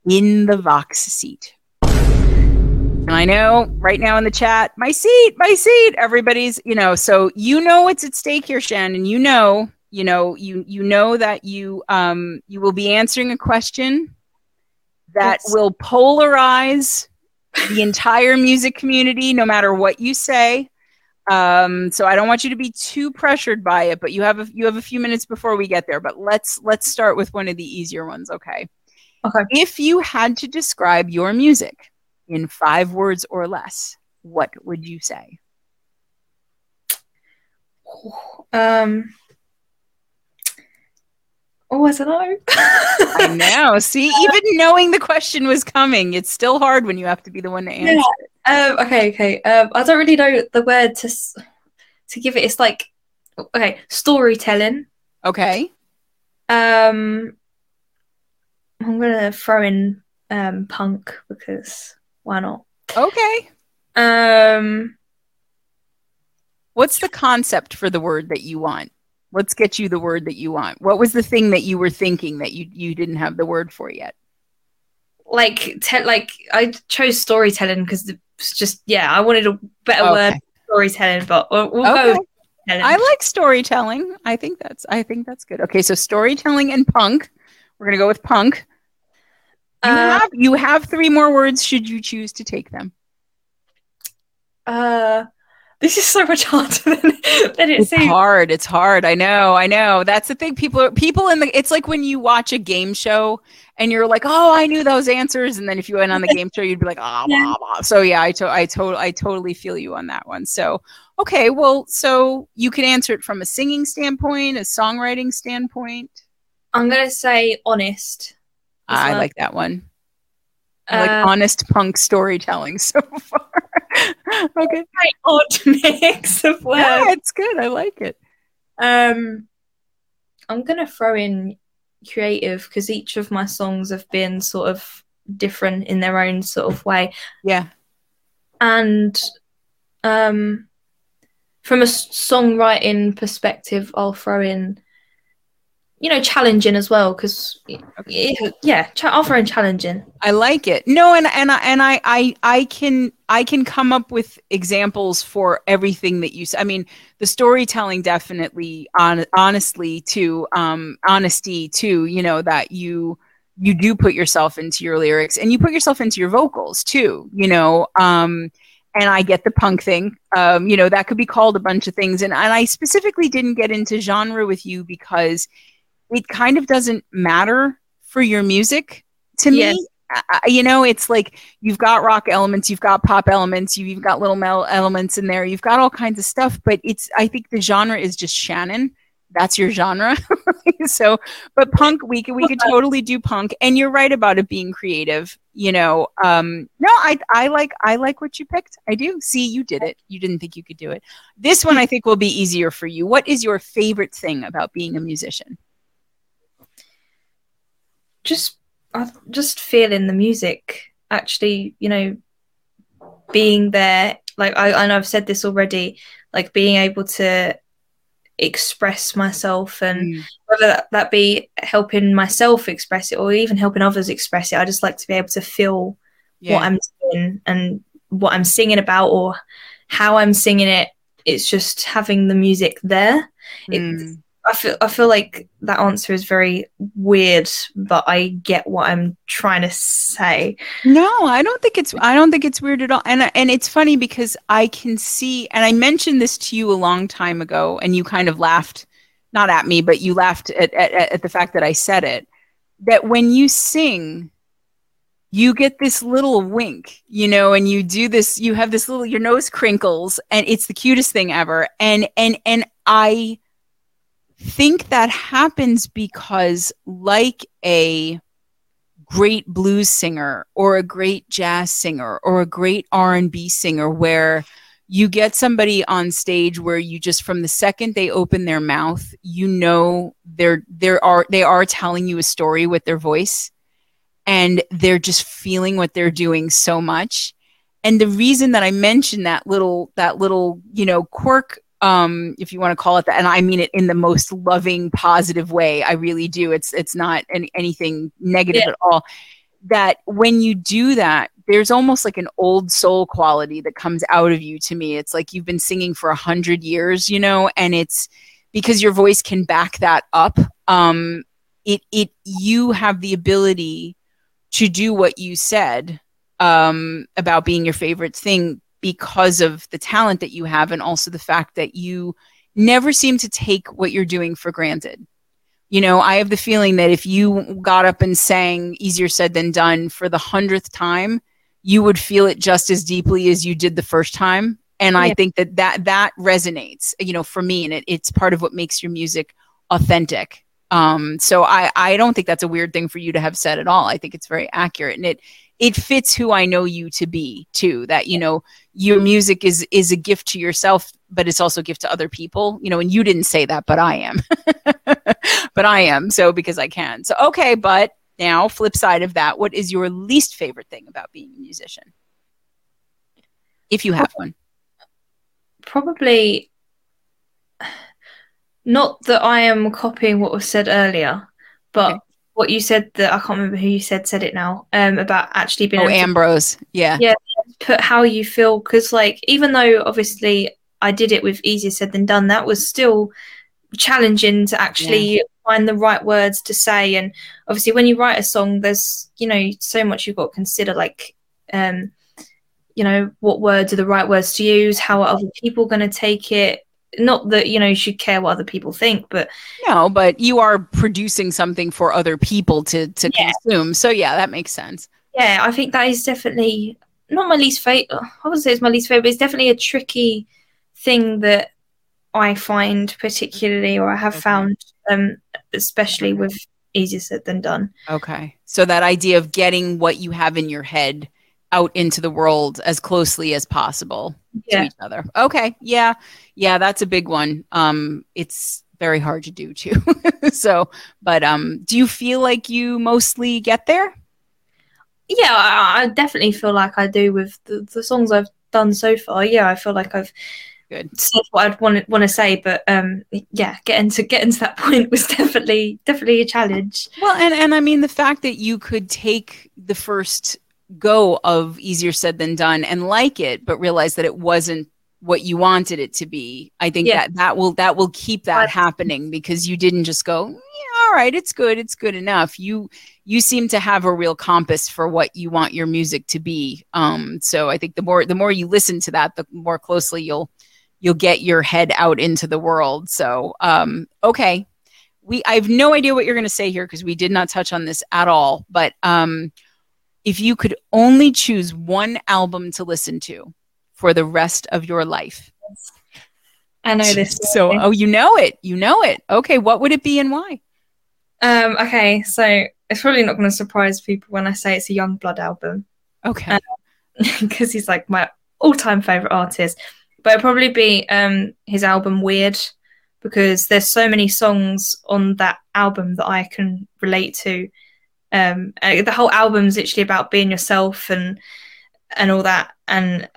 In the Vox Seat. And I know right now in the chat, my seat, my seat, everybody's, you know, so you know what's at stake here, Shannon. You know, you know, you you know that you um you will be answering a question that will polarize the entire music community, no matter what you say. Um, so I don't want you to be too pressured by it, but you have a you have a few minutes before we get there. But let's let's start with one of the easier ones, okay? Okay. If you had to describe your music in five words or less, what would you say? Um. Oh, I don't know. I know. See, even knowing the question was coming, it's still hard when you have to be the one to answer. Yeah. Um, okay, okay. Um, I don't really know the word to to give it. It's like okay, storytelling. Okay. Um, I'm gonna throw in um punk because why not? Okay. Um, What's the concept for the word that you want? Let's get you the word that you want. What was the thing that you were thinking that you you didn't have the word for yet? Like te- like I chose storytelling because it's just yeah, I wanted a better Okay. word storytelling, but we'll, we'll Okay. go. Storytelling. I like storytelling. I think that's I think that's good. Okay, so storytelling and punk. We're gonna go with punk. You Uh, have you have three more words should you choose to take them. uh, this is so much harder than, than it seems. It's seems. hard. It's hard. I know. I know. That's the thing. People are people in the. It's like when you watch a game show and you're like, oh, I knew those answers, and then if you went on the game show, you'd be like, ah, Yeah. blah, blah. So yeah, I to- I to- I totally feel you on that one. So okay, well, so you can answer it from a singing standpoint, a songwriting standpoint. I'm gonna say honest. I well. like that one. Like Uh, honest punk storytelling so far. okay. quite odd mix of words. Yeah, it's good. I like it. Um, I'm gonna throw in creative because each of my songs have been sort of different in their own sort of way, Yeah. and um, from a songwriting perspective, I'll throw in, you know, challenging as well because yeah, I'll throw challenging. I like it. No, and and I and I I I can I can come up with examples for everything that you. i mean, the storytelling definitely on honestly to um honesty too. You know that you you do put yourself into your lyrics and you put yourself into your vocals too. You know, um, and I get the punk thing. Um, you know that could be called a bunch of things, and and I specifically didn't get into genre with you because it kind of doesn't matter for your music. To Yes. me I- you know it's like you've got rock elements you've got pop elements you've even got little metal elements in there. You've got all kinds of stuff but it's i think the genre is just shannon. That's your genre. So but punk we could we could totally do punk. And you're right about it being creative you know um no i i like i like what you picked. I do. See you did it. You didn't think you could do it. This one i think will be easier for you. What is your favorite thing about being a musician just I just feeling the music actually you know being there like I, I know I've said this already like being able to express myself and Mm. whether that, that be helping myself express it or even helping others express it I just like to be able to feel what I'm doing and what I'm singing about or how I'm singing it it's just having the music there Mm. I feel I feel like that answer is very weird, but I get what I'm trying to say. No, I don't think it's I don't think it's weird at all. And and it's funny because I can see and I mentioned this to you a long time ago and you kind of laughed not at me, but you laughed at at, at the fact that I said it that when you sing you get this little wink, you know, and you do this you have this little your nose crinkles and it's the cutest thing ever. And and and I think that happens because like a great blues singer or a great jazz singer or a great R&B singer where you get somebody on stage where you just from the second they open their mouth you know they're they are they are telling you a story with their voice and they're just feeling what they're doing so much. And the reason that I mentioned that little that little, you know, quirk um if you want to call it that and i mean it in the most loving positive way i really do. It's it's not any, anything negative yeah. at all. That when you do that there's almost like an old soul quality that comes out of you to me. It's like you've been singing for a hundred years you know and it's because your voice can back that up um it it you have the ability to do what you said um about being your favorite thing because of the talent that you have and also the fact that you never seem to take what you're doing for granted. You know, I have the feeling that if you got up and sang easier said than done for the hundredth time, you would feel it just as deeply as you did the first time. And yeah. I think that that, that resonates, you know, for me, and it, it's part of what makes your music authentic. Um, so I, I don't think that's a weird thing for you to have said at all. I think it's very accurate and it, it fits who I know you to be too. That you know your music is is a gift to yourself, but it's also a gift to other people. You know, and you didn't say that, but I am, but I am. So because I can. So okay, but now flip side of that, what is your least favorite thing about being a musician, if you have one? Probably not that I am copying what was said earlier, but. Okay what you said that I can't remember who you said said it now um about actually being oh Ambrose to, yeah. Yeah put how you feel because like even though obviously I did it with easier said than done that was still challenging to actually yeah. find the right words to say. And obviously when you write a song there's you know so much you've got to consider like um you know what words are the right words to use how are other people going to take it not that you know you should care what other people think but no but you are producing something for other people to to yeah. consume so yeah that makes sense yeah i think that is definitely not my least favorite i would say it's my least favorite it's definitely a tricky thing that i find particularly or i have okay. found um especially with easier said than done okay so that idea of getting what you have in your head out into the world as closely as possible yeah. to each other. Okay. Yeah. Yeah, that's a big one. Um it's very hard to do too. so, but um do you feel like you mostly get there? Yeah, I, I definitely feel like I do with the, the, songs I've done so far. Yeah, I feel like I've good said what I'd want want to say, but um yeah, getting to getting to that point was definitely definitely a challenge. Well, and and I mean the fact that you could take the first go of easier said than done and like it but realize that it wasn't what you wanted it to be. I think yeah. that that will that will keep that happening because you didn't just go yeah, all right it's good it's good enough. You you seem to have a real compass for what you want your music to be. Um so i think the more the more you listen to that the more closely you'll you'll get your head out into the world. So um okay. We i have no idea what you're going to say here because we did not touch on this at all but um if you could only choose one album to listen to for the rest of your life. I know this. So, oh, you know it. You know it. Okay, what would it be and why? Um, okay, so it's probably not going to surprise people when I say it's a Yungblud album. Okay. Because um, he's like my all-time favorite artist. But it'd probably be um his album Weird because there's so many songs on that album that I can relate to um uh, the whole album's literally about being yourself and and all that and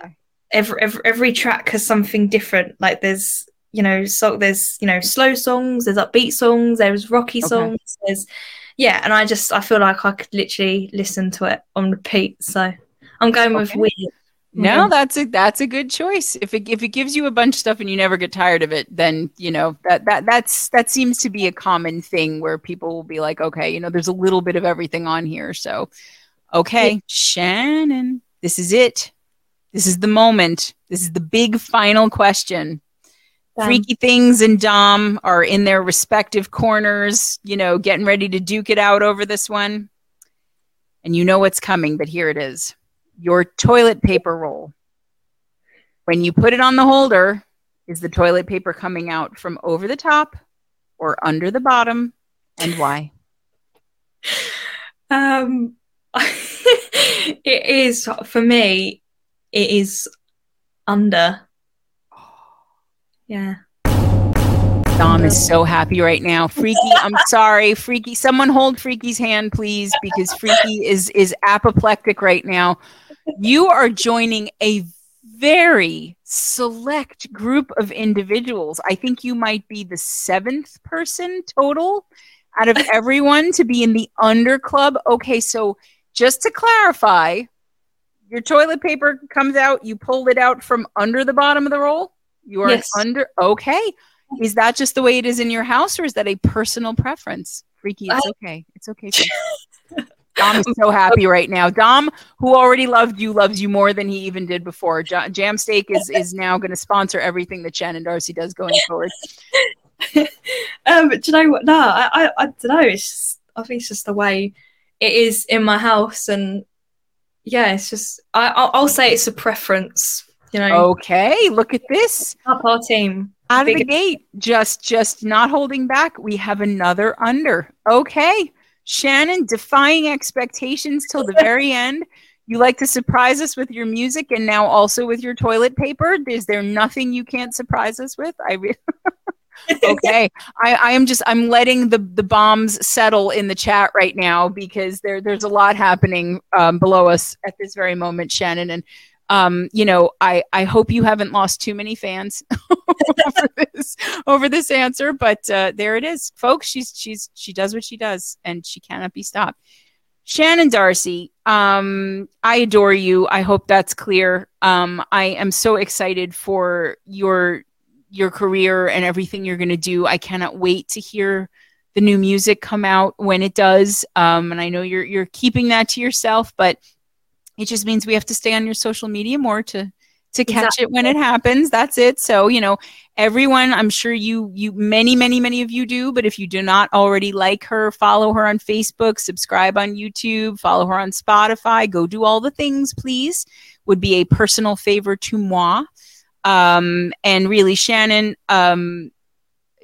every, every every track has something different like there's you know so there's you know slow songs there's upbeat songs there's rocky songs okay. there's yeah and i just i feel like i could literally listen to it on repeat so i'm going okay. with weird no, that's a that's a good choice. If it if it gives you a bunch of stuff and you never get tired of it, then you know that that that's that seems to be a common thing where people will be like, okay, you know, there's a little bit of everything on here. So, okay. Shannon, this is it. This is the moment. This is the big final question. Freaky Things and Dom are in their respective corners, you know, getting ready to duke it out over this one. And you know what's coming, but here it is your toilet paper roll. When you put it on the holder, is the toilet paper coming out from over the top or under the bottom and why? Um, it is for me, it is under. Yeah. Dom is so happy right now. Freaky, I'm sorry. Freaky, someone hold Freaky's hand, please, because Freaky is is apoplectic right now. You are joining a very select group of individuals. I think you might be the seventh person total out of everyone to be in the under club. Okay, so just to clarify, your toilet paper comes out, you pulled it out from under the bottom of the roll. You are Yes. under. Okay. Is that just the way it is in your house or is that a personal preference? Freaky, it's I- okay. It's okay. Dom is so happy right now. Dom, who already loved you, loves you more than he even did before. Ja- Jam Steak is, is now going to sponsor everything that Shannon Darcy does going forward. um, but do you know what? No, I, I, I don't know. It's just, I think it's just the way it is in my house, and yeah, it's just I, I'll, I'll say it's a preference. You know, Okay, look at this. up our team. out of the gate just just not holding back we have another under okay shannon defying expectations till the very end. You like to surprise us with your music and now also with your toilet paper. Is there nothing you can't surprise us with? I re- okay. I, I am just i'm letting the the bombs settle in the chat right now because there there's a lot happening um, below us at this very moment shannon. And um, you know i i hope you haven't lost too many fans over this over this answer but uh, there it is. Folks she's she's she does what she does and she cannot be stopped. Shannon darcy um i adore you. I hope that's clear. Um i am so excited for your your career and everything you're going to do. I cannot wait to hear the new music come out when it does. Um and i know you're you're keeping that to yourself but it just means we have to stay on your social media more to to catch it when it happens. That's it. So you know everyone i'm sure you you many many many of you do but if you do not already like her follow her on facebook subscribe on youtube follow her on spotify go do all the things please would be a personal favor to moi. Um and really shannon um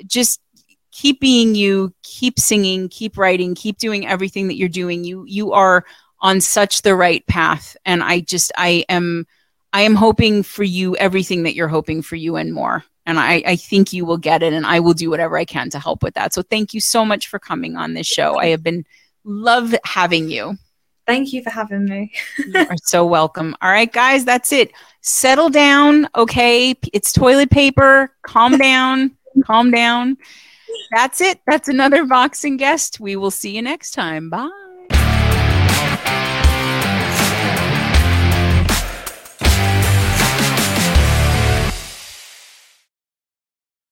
just keep being you keep singing keep writing keep doing everything that you're doing. You you are on such the right path. And i just i am i am hoping for you everything that you're hoping for you and more. And I, I think you will get it and i will do whatever i can to help with that. So thank you so much for coming on this show. I have been love having you. Thank you for having me. you are so welcome. All right guys that's it. Settle down okay? It's toilet paper. Calm down. Calm down. That's it. That's another Vox and Guest. We will see you next time. Bye